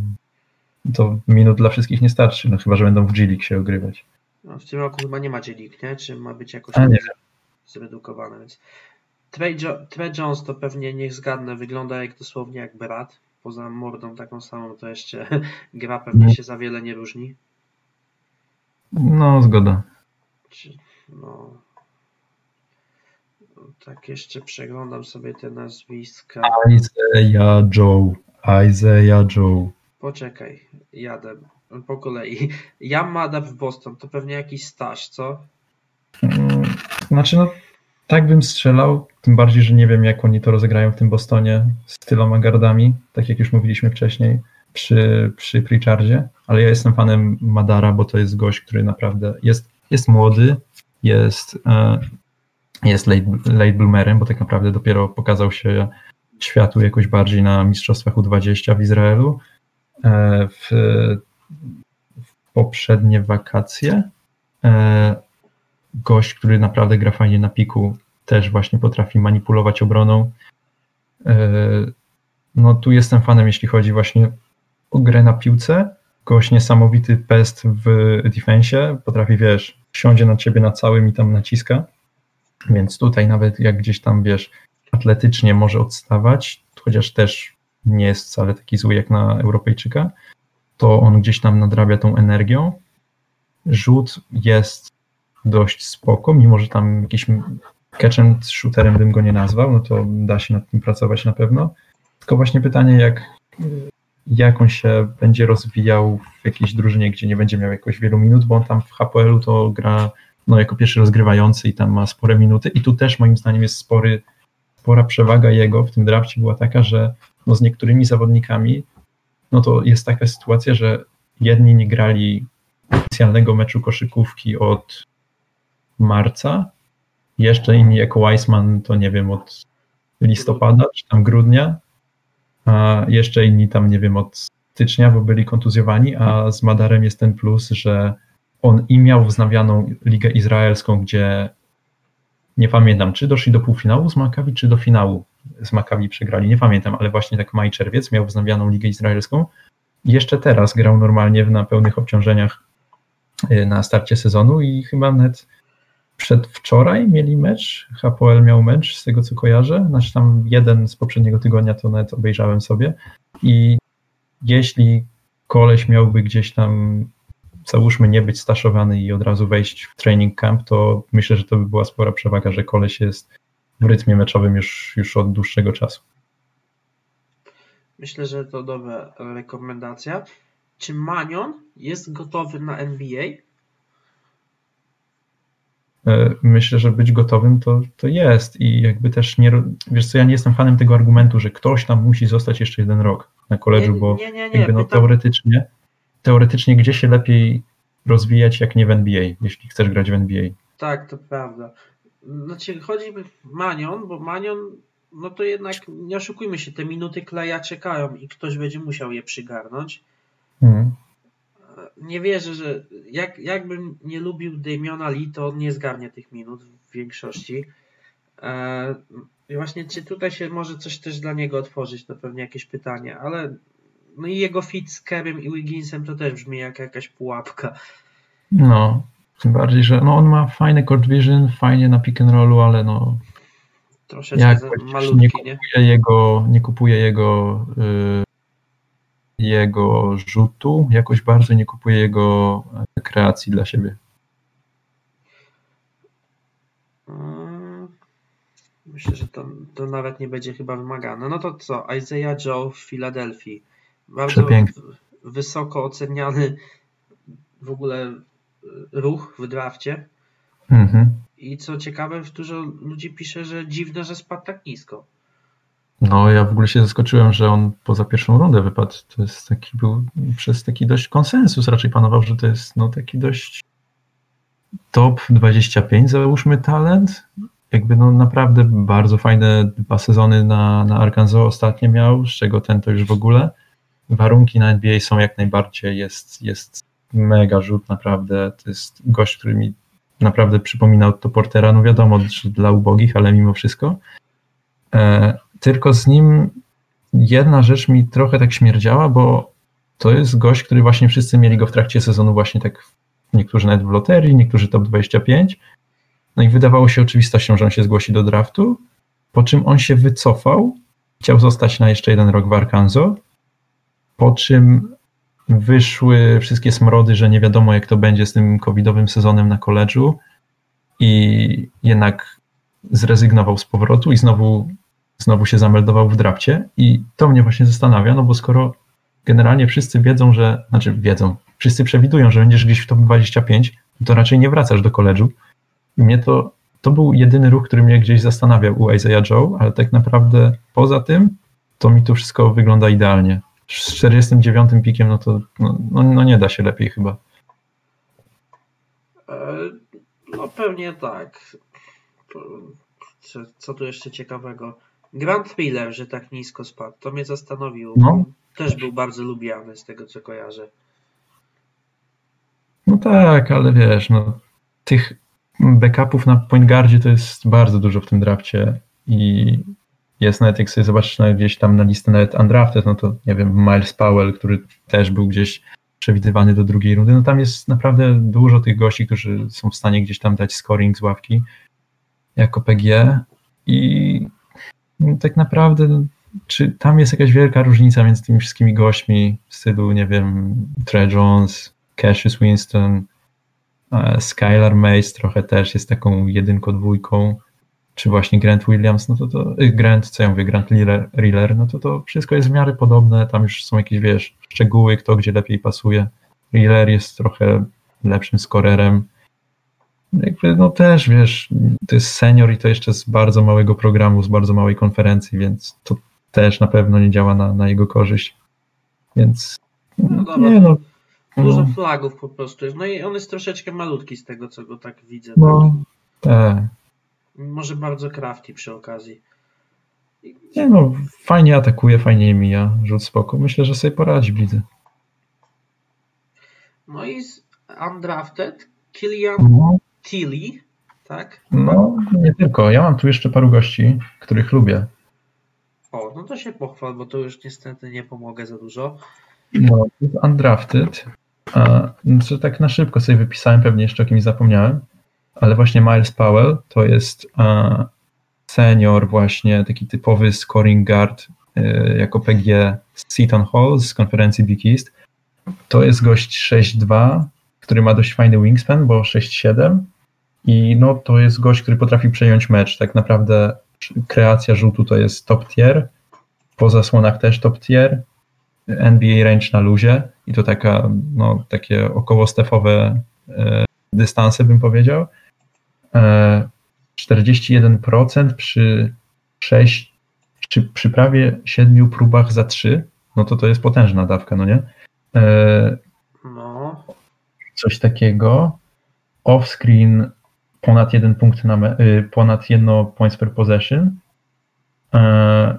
to minut dla wszystkich nie starczy, no chyba, że będą w G-League się ogrywać. No, w tym roku chyba nie ma dzielik, nie? Czy ma być jakoś zredukowane, więc Trey, jo- Trey Jones to pewnie niech zgadnę, wygląda jak dosłownie jak brat. Poza mordą taką samą to jeszcze gra pewnie się za wiele nie różni. No, zgoda. Czy, no. No, Tak jeszcze przeglądam sobie te nazwiska. Isaiah Joe, Isaiah Joe. Poczekaj, jadę po kolei. Jam Mada w Boston, to pewnie jakiś staż, co? Mm, Znaczy, no, tak bym strzelał, tym bardziej, że nie wiem, jak oni to rozegrają w tym Bostonie z tyloma gardami, tak jak już mówiliśmy wcześniej przy, przy Pritchardzie, ale ja jestem fanem Madara, bo to jest gość, który naprawdę jest, jest młody, jest, e, jest late, late bloomerem, bo tak naprawdę dopiero pokazał się światu jakoś bardziej na Mistrzostwach U20 w Izraelu. E, W, w poprzednie wakacje e, gość, który naprawdę gra fajnie na piku, też właśnie potrafi manipulować obroną. E, No tu jestem fanem, jeśli chodzi właśnie o grę na piłce. Gość niesamowity pest w defensie, potrafi, wiesz, siądzie na ciebie na całym i tam naciska. Więc tutaj nawet jak gdzieś tam, wiesz, atletycznie może odstawać, chociaż też nie jest wcale taki zły jak na Europejczyka, to on gdzieś tam nadrabia tą energią. Rzut jest dość spoko, mimo że tam jakiś catch and shooterem bym go nie nazwał, no to da się nad tym pracować na pewno. Tylko właśnie pytanie, jak, jak on się będzie rozwijał w jakiejś drużynie, gdzie nie będzie miał jakoś wielu minut, bo on tam w HPL-u to gra no, jako pierwszy rozgrywający i tam ma spore minuty i tu też moim zdaniem jest spory, spora przewaga jego w tym drafcie była taka, że no, z niektórymi zawodnikami no to jest taka sytuacja, że jedni nie grali oficjalnego meczu koszykówki od marca, jeszcze inni jako Weissman to nie wiem od listopada czy tam grudnia, a jeszcze inni tam nie wiem od stycznia, bo byli kontuzjowani, a z Madarem jest ten plus, że on i miał wznawianą Ligę Izraelską, gdzie nie pamiętam, czy doszli do półfinału z Maccabi, czy do finału z Maccabi przegrali, nie pamiętam, ale właśnie tak maj, czerwiec miał wznawianą Ligę Izraelską. Jeszcze teraz grał normalnie na pełnych obciążeniach y, na starcie sezonu i chyba nawet przedwczoraj mieli mecz, HPL miał mecz, z tego co kojarzę, znaczy tam jeden z poprzedniego tygodnia to nawet obejrzałem sobie. I jeśli koleś miałby gdzieś tam załóżmy nie być staszowany i od razu wejść w training camp, to myślę, że to by była spora przewaga, że koleś jest w rytmie meczowym już, już od dłuższego czasu. Myślę, że to dobra rekomendacja. Czy Manion jest gotowy na NBA? E, myślę, że być gotowym to, to jest i jakby też nie, wiesz co, ja nie jestem fanem tego argumentu, że ktoś tam musi zostać jeszcze jeden rok na koledżu, bo nie, nie, nie, jakby no, teoretycznie, teoretycznie gdzie się lepiej rozwijać jak nie w NBA, jeśli chcesz grać w NBA. Tak, to prawda. Znaczy chodzi mi Manion, bo Manion, no to jednak nie oszukujmy się, te minuty kleja czekają i ktoś będzie musiał je przygarnąć. Mhm nie wierzę, że jak, jakbym nie lubił Damiona Lee, to on nie zgarnie tych minut w większości. E, I właśnie czy tutaj się może coś też dla niego otworzyć, to pewnie jakieś pytanie, ale no i jego fit z Kerem i Wigginsem to też brzmi jak jakaś pułapka. No, tym bardziej, że no on ma fajny court vision, fajnie na pick and rollu, ale no troszeczkę jak malutki, nie kupuje nie? jego, nie kupuje jego y, jego rzutu, jakoś bardzo nie kupuję jego e, kreacji dla siebie. Mm, myślę, że to, to nawet nie będzie chyba wymagane. No to co? Isaiah Joe w Filadelfii. Bardzo wysoko oceniany w ogóle ruch w drafcie. Mhm. I co ciekawe, dużo ludzi pisze, że dziwne, że spadł tak nisko. No, ja w ogóle się zaskoczyłem, że on poza pierwszą rundę wypadł. To jest taki był przez taki dość konsensus raczej panował, że to jest no taki dość top 25 załóżmy talent. Jakby no naprawdę bardzo fajne dwa sezony na, na Arkansas ostatnie miał, z czego ten to już w ogóle. Warunki na NBA są jak najbardziej, jest, jest mega rzut naprawdę. To jest gość, który mi naprawdę przypominał to Portera, no wiadomo, dla ubogich, ale mimo wszystko. E, tylko z nim jedna rzecz mi trochę tak śmierdziała, bo to jest gość, który właśnie wszyscy mieli go w trakcie sezonu właśnie tak, niektórzy nawet w loterii, niektórzy top 25. No i wydawało się oczywistością, że on się zgłosi do draftu, po czym on się wycofał, chciał zostać na jeszcze jeden rok w Arkansas, po czym wyszły wszystkie smrody, że nie wiadomo jak to będzie z tym covidowym sezonem na koledżu i jednak zrezygnował z powrotu i znowu znowu się zameldował w drafcie i to mnie właśnie zastanawia, no bo skoro generalnie wszyscy wiedzą, że, znaczy wiedzą, wszyscy przewidują, że będziesz gdzieś w top 25, to raczej nie wracasz do koledżu. I mnie to, to był jedyny ruch, który mnie gdzieś zastanawiał u Isaiah Joe, ale tak naprawdę poza tym, to mi to wszystko wygląda idealnie. Z 49 pikiem, no to no, no, no nie da się lepiej chyba. E, no pewnie tak. Co, co tu jeszcze ciekawego? Grand Thriller, że tak nisko spadł. To mnie zastanowiło. No. Też był bardzo lubiany z tego, co kojarzę. No tak, ale wiesz, no, tych backupów na point guardzie to jest bardzo dużo w tym drafcie i jest nawet, jak sobie zobaczysz nawet gdzieś tam na listę nawet undrafted, no to nie wiem, Miles Powell, który też był gdzieś przewidywany do drugiej rundy, no tam jest naprawdę dużo tych gości, którzy są w stanie gdzieś tam dać scoring z ławki jako PG i tak naprawdę, no, czy tam jest jakaś wielka różnica między tymi wszystkimi gośćmi w stylu, nie wiem, Trey Jones, Cassius Winston, e, Skylar Mace trochę też jest taką jedynką, dwójką, czy właśnie Grant Williams, no to to, y, Grant, co ja mówię, Grant Riller, no to to wszystko jest w miarę podobne, tam już są jakieś, wiesz, szczegóły, kto gdzie lepiej pasuje. Riller jest trochę lepszym skorerem, jakby no też, wiesz, to jest senior i to jeszcze z bardzo małego programu, z bardzo małej konferencji, więc to też na pewno nie działa na, na jego korzyść. Więc no dobra, nie no. Dużo no. flagów po prostu jest. No i on jest troszeczkę malutki z tego, co go tak widzę. No, tak. Może bardzo crafty przy okazji. Nie no, fajnie atakuje, fajnie mija, rzut spoko. Myślę, że sobie poradzi w lidze. No i z Undrafted Killian no. Tilly, tak? No, nie tylko. Ja mam tu jeszcze paru gości, których lubię. O, no to się pochwal, bo to już niestety nie pomogę za dużo. No, Undrafted. A, znaczy tak na szybko sobie wypisałem, pewnie jeszcze o kimś zapomniałem. Ale właśnie Miles Powell to jest e, senior właśnie, taki typowy scoring guard e, jako PG z Seton Hall z konferencji Big East. To jest gość 6'2, który ma dość fajny wingspan, bo 6'7 i no to jest gość, który potrafi przejąć mecz. Tak naprawdę kreacja rzutu to jest top tier, po zasłonach też top tier, NBA range na luzie i to taka, no, takie około stefowe e, dystanse bym powiedział. E, 41% przy 6, czy przy prawie 7 próbach za 3, no to to jest potężna dawka, no nie? E, No, coś takiego. Off-screen ponad jeden punkt na me- y, ponad jedno points per possession. E,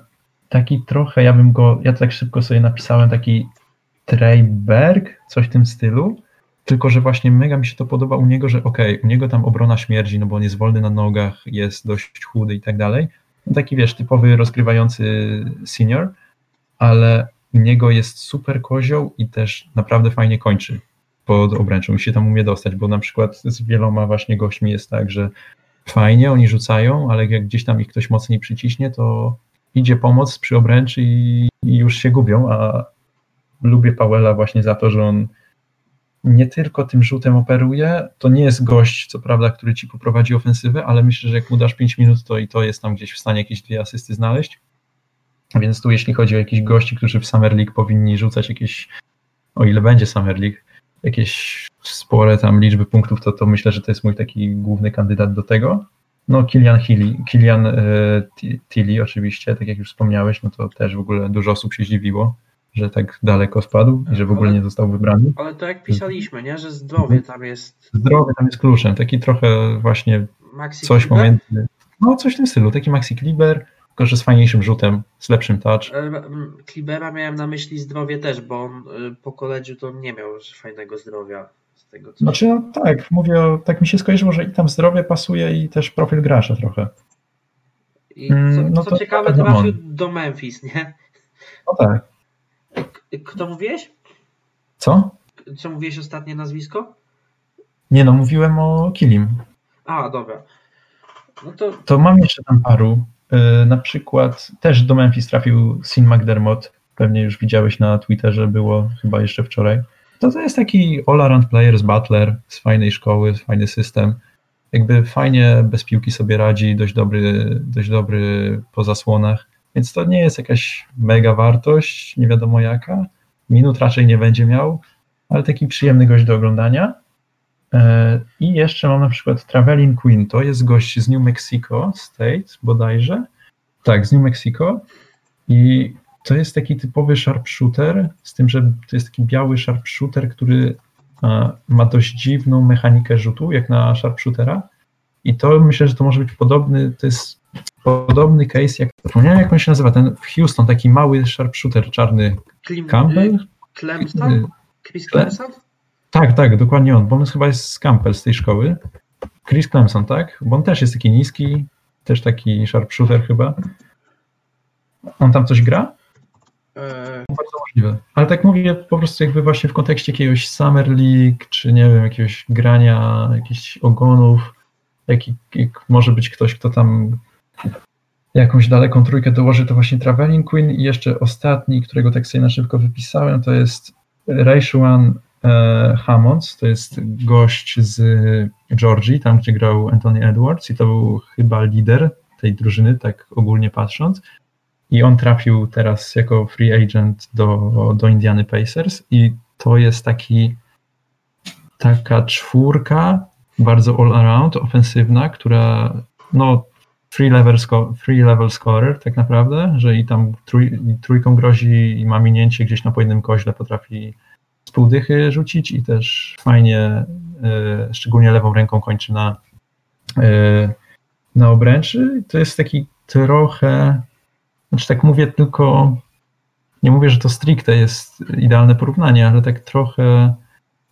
taki trochę, ja bym go, ja tak szybko sobie napisałem taki Treyberg, coś w tym stylu, tylko że właśnie mega mi się to podoba u niego, że okej, u niego tam obrona śmierdzi, no bo on jest wolny na nogach, jest dość chudy i tak dalej. No taki wiesz, typowy rozgrywający senior, ale u niego jest super kozioł i też naprawdę fajnie kończy pod obręczą i się tam umie dostać, bo na przykład z wieloma właśnie gośćmi jest tak, że fajnie, oni rzucają, ale jak gdzieś tam ich ktoś mocniej przyciśnie, to idzie pomoc przy obręczy i, i już się gubią, a lubię Powella właśnie za to, że on nie tylko tym rzutem operuje, to nie jest gość, co prawda, który ci poprowadzi ofensywę, ale myślę, że jak mu dasz 5 minut, to i to jest tam gdzieś w stanie jakieś dwie asysty znaleźć. Więc tu jeśli chodzi o jakichś gości, którzy w Summer League powinni rzucać jakieś, o ile będzie Summer League, jakieś spore tam liczby punktów, to, to myślę, że to jest mój taki główny kandydat do tego. No Kilian Healy, Kilian e, Ti- Tilly oczywiście, tak jak już wspomniałeś, no to też w ogóle dużo osób się zdziwiło, że tak daleko spadł i że w ogóle nie został wybrany. ale to jak pisaliśmy, nie? Że zdrowie tam jest Zdrowie tam jest kluczem, taki trochę właśnie Maxi coś Kleber. pomiędzy, no coś w tym stylu, taki Maxi Kleber, tylko że z fajniejszym rzutem, z lepszym touch. E, Klibera miałem na myśli zdrowie też, bo on y, po koledżu to nie miał fajnego zdrowia z tego co Znaczy, no tak, mówię, o- tak mi się skojarzyło, że i tam zdrowie pasuje i też profil gracza trochę. I co, Mm, no co to ciekawe, trafił on. do Memphis, nie? No tak. K- Kto mówiłeś? Co? Co mówiłeś ostatnie nazwisko? Nie no, mówiłem o Kilim. A, dobra. No to To mam jeszcze tam paru. Yy, na przykład też do Memphis trafił Sin McDermott. Pewnie już widziałeś na Twitterze, było chyba jeszcze wczoraj. To to jest taki all-around player z Butler, z fajnej szkoły, fajny system. Jakby fajnie bez piłki sobie radzi, dość dobry, dość dobry po zasłonach. Więc to nie jest jakaś mega wartość, nie wiadomo jaka. Minut raczej nie będzie miał, ale taki przyjemny gość do oglądania. E, I jeszcze mam na przykład Travelin Queen, to jest gość z New Mexico State bodajże. Tak, z New Mexico. I to jest taki typowy sharpshooter, z tym, że to jest taki biały sharpshooter, który e, ma dość dziwną mechanikę rzutu, jak na sharpshootera. I to myślę, że to może być podobny, to jest podobny case, jak zapomniałem jak on się nazywa, ten w Houston, taki mały sharpshooter czarny Klim, Campbell? Clemson? Chris Clemson? Tak, tak, dokładnie on, bo on chyba jest z Campbell, z tej szkoły. Chris Clemson, tak? Bo on też jest taki niski, też taki sharpshooter chyba. On tam coś gra? E, Bardzo możliwe. Ale tak mówię po prostu jakby właśnie w kontekście jakiegoś Summer League, czy nie wiem, jakiegoś grania, jakichś ogonów, jak, jak może być ktoś, kto tam jakąś daleką trójkę dołoży, to właśnie Traveling Queen i jeszcze ostatni, którego tak sobie na szybko wypisałem, to jest Rayshuan e, Hammonds, to jest gość z Georgii, tam gdzie grał Anthony Edwards i to był chyba lider tej drużyny, tak ogólnie patrząc. I on trafił teraz jako free agent do, do Indiany Pacers i to jest taki taka czwórka, bardzo all around, ofensywna, która no free level, level scorer tak naprawdę, że i tam trój, trójką grozi i ma minięcie gdzieś na po koźle, potrafi z półdychy rzucić i też fajnie, e, szczególnie lewą ręką kończy na, e, na obręczy. To jest taki trochę, znaczy tak mówię tylko, nie mówię, że to stricte jest idealne porównanie, ale tak trochę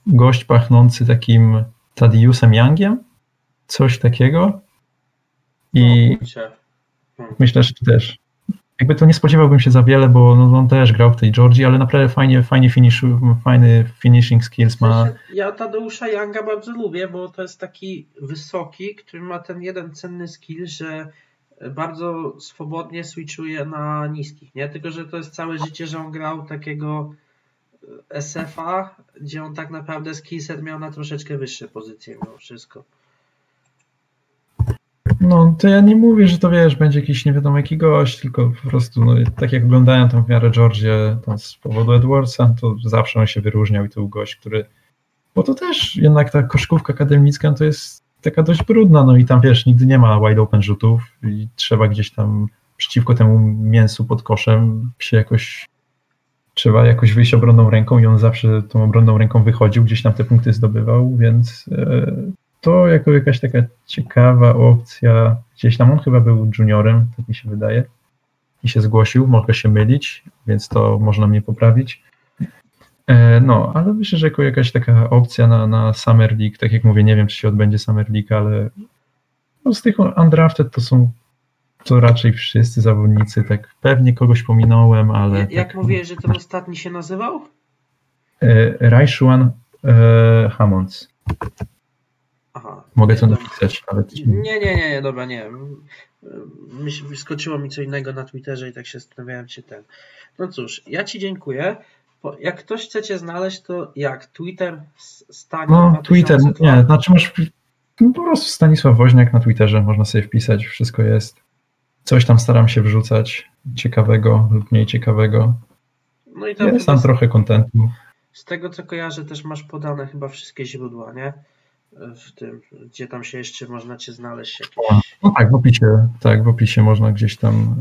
gość pachnący takim Tadiusem Youngiem, coś takiego. I kurczę. myślę, że też jakby to nie spodziewałbym się za wiele, bo no, on też grał w tej Georgii, ale naprawdę fajnie, fajnie finish, fajny finishing skills ma. Ja Tadeusza Younga bardzo lubię, bo to jest taki wysoki, który ma ten jeden cenny skill, że bardzo swobodnie switchuje na niskich, nie? Tylko, że to jest całe życie, że on grał takiego SF-a, gdzie on tak naprawdę skillset miał na troszeczkę wyższe pozycje mimo wszystko. No, to ja nie mówię, że to wiesz, będzie jakiś nie wiadomo jaki gość, tylko po prostu, no, tak jak oglądałem tam w miarę Georgię z powodu Edwardsa, to zawsze on się wyróżniał i to był gość, który, bo to też jednak ta koszkówka akademicka no to jest taka dość brudna, no i tam wiesz, nigdy nie ma wide open rzutów i trzeba gdzieś tam przeciwko temu mięsu pod koszem się jakoś trzeba jakoś wyjść obronną ręką i on zawsze tą obronną ręką wychodził, gdzieś tam te punkty zdobywał, więc e, to jako jakaś taka ciekawa opcja. Gdzieś tam on chyba był juniorem, tak mi się wydaje, i się zgłosił, mogę się mylić, więc to można mnie poprawić. E, no, ale myślę, że jako jakaś taka opcja na, na Summer League, tak jak mówię, nie wiem, czy się odbędzie Summer League, ale no z tych undrafted to są to raczej wszyscy zawodnicy, tak pewnie kogoś pominąłem, ale... Jak, tak, mówiłeś, że ten ostatni się nazywał? E, Raishuan e, Hammonds. Aha. Mogę to napisać, ale... Nie, nie, nie, dobra, nie. Myśl, wyskoczyło mi co innego na Twitterze i tak się zastanawiałem się ten. No cóż, ja Ci dziękuję. Jak ktoś chce Cię znaleźć, to jak? Twitter stanie No, Twitter, nie, znaczy masz no, po prostu Stanisław Woźniak na Twitterze, można sobie wpisać, wszystko jest. Coś tam staram się wrzucać ciekawego lub mniej ciekawego. No i tam jest tam trochę kontentu. Z tego co kojarzę, też masz podane chyba wszystkie źródła, nie? W tym, gdzie tam się jeszcze można cię znaleźć. Jakieś... No tak, w opisie, tak, w opisie można gdzieś tam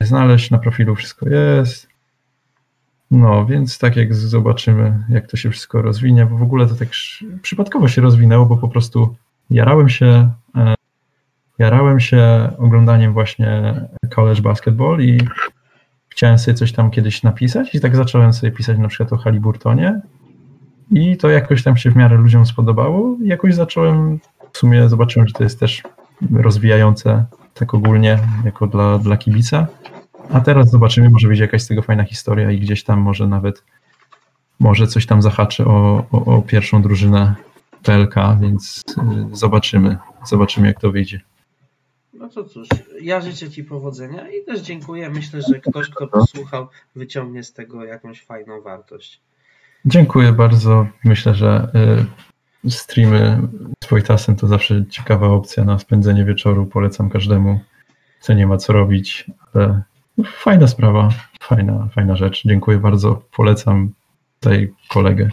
e, znaleźć, na profilu wszystko jest. No, więc tak jak zobaczymy, jak to się wszystko rozwinie, bo w ogóle to tak przypadkowo się rozwinęło, bo po prostu jarałem się e, jarałem się oglądaniem właśnie college basketball i chciałem sobie coś tam kiedyś napisać i tak zacząłem sobie pisać na przykład o Haliburtonie i to jakoś tam się w miarę ludziom spodobało i jakoś zacząłem, w sumie zobaczyłem, że to jest też rozwijające tak ogólnie, jako dla, dla kibica. A teraz zobaczymy, może być jakaś z tego fajna historia i gdzieś tam może nawet może coś tam zahaczy o, o, o pierwszą drużynę PLK, więc y, zobaczymy, zobaczymy jak to wyjdzie. No to cóż, ja życzę Ci powodzenia i też dziękuję. Myślę, że ktoś, kto posłuchał, wyciągnie z tego jakąś fajną wartość. Dziękuję bardzo. Myślę, że y, streamy z Wojtasem to zawsze ciekawa opcja na spędzenie wieczoru. Polecam każdemu, co nie ma co robić. Ale fajna sprawa, fajna, fajna rzecz. Dziękuję bardzo. Polecam tutaj kolegę.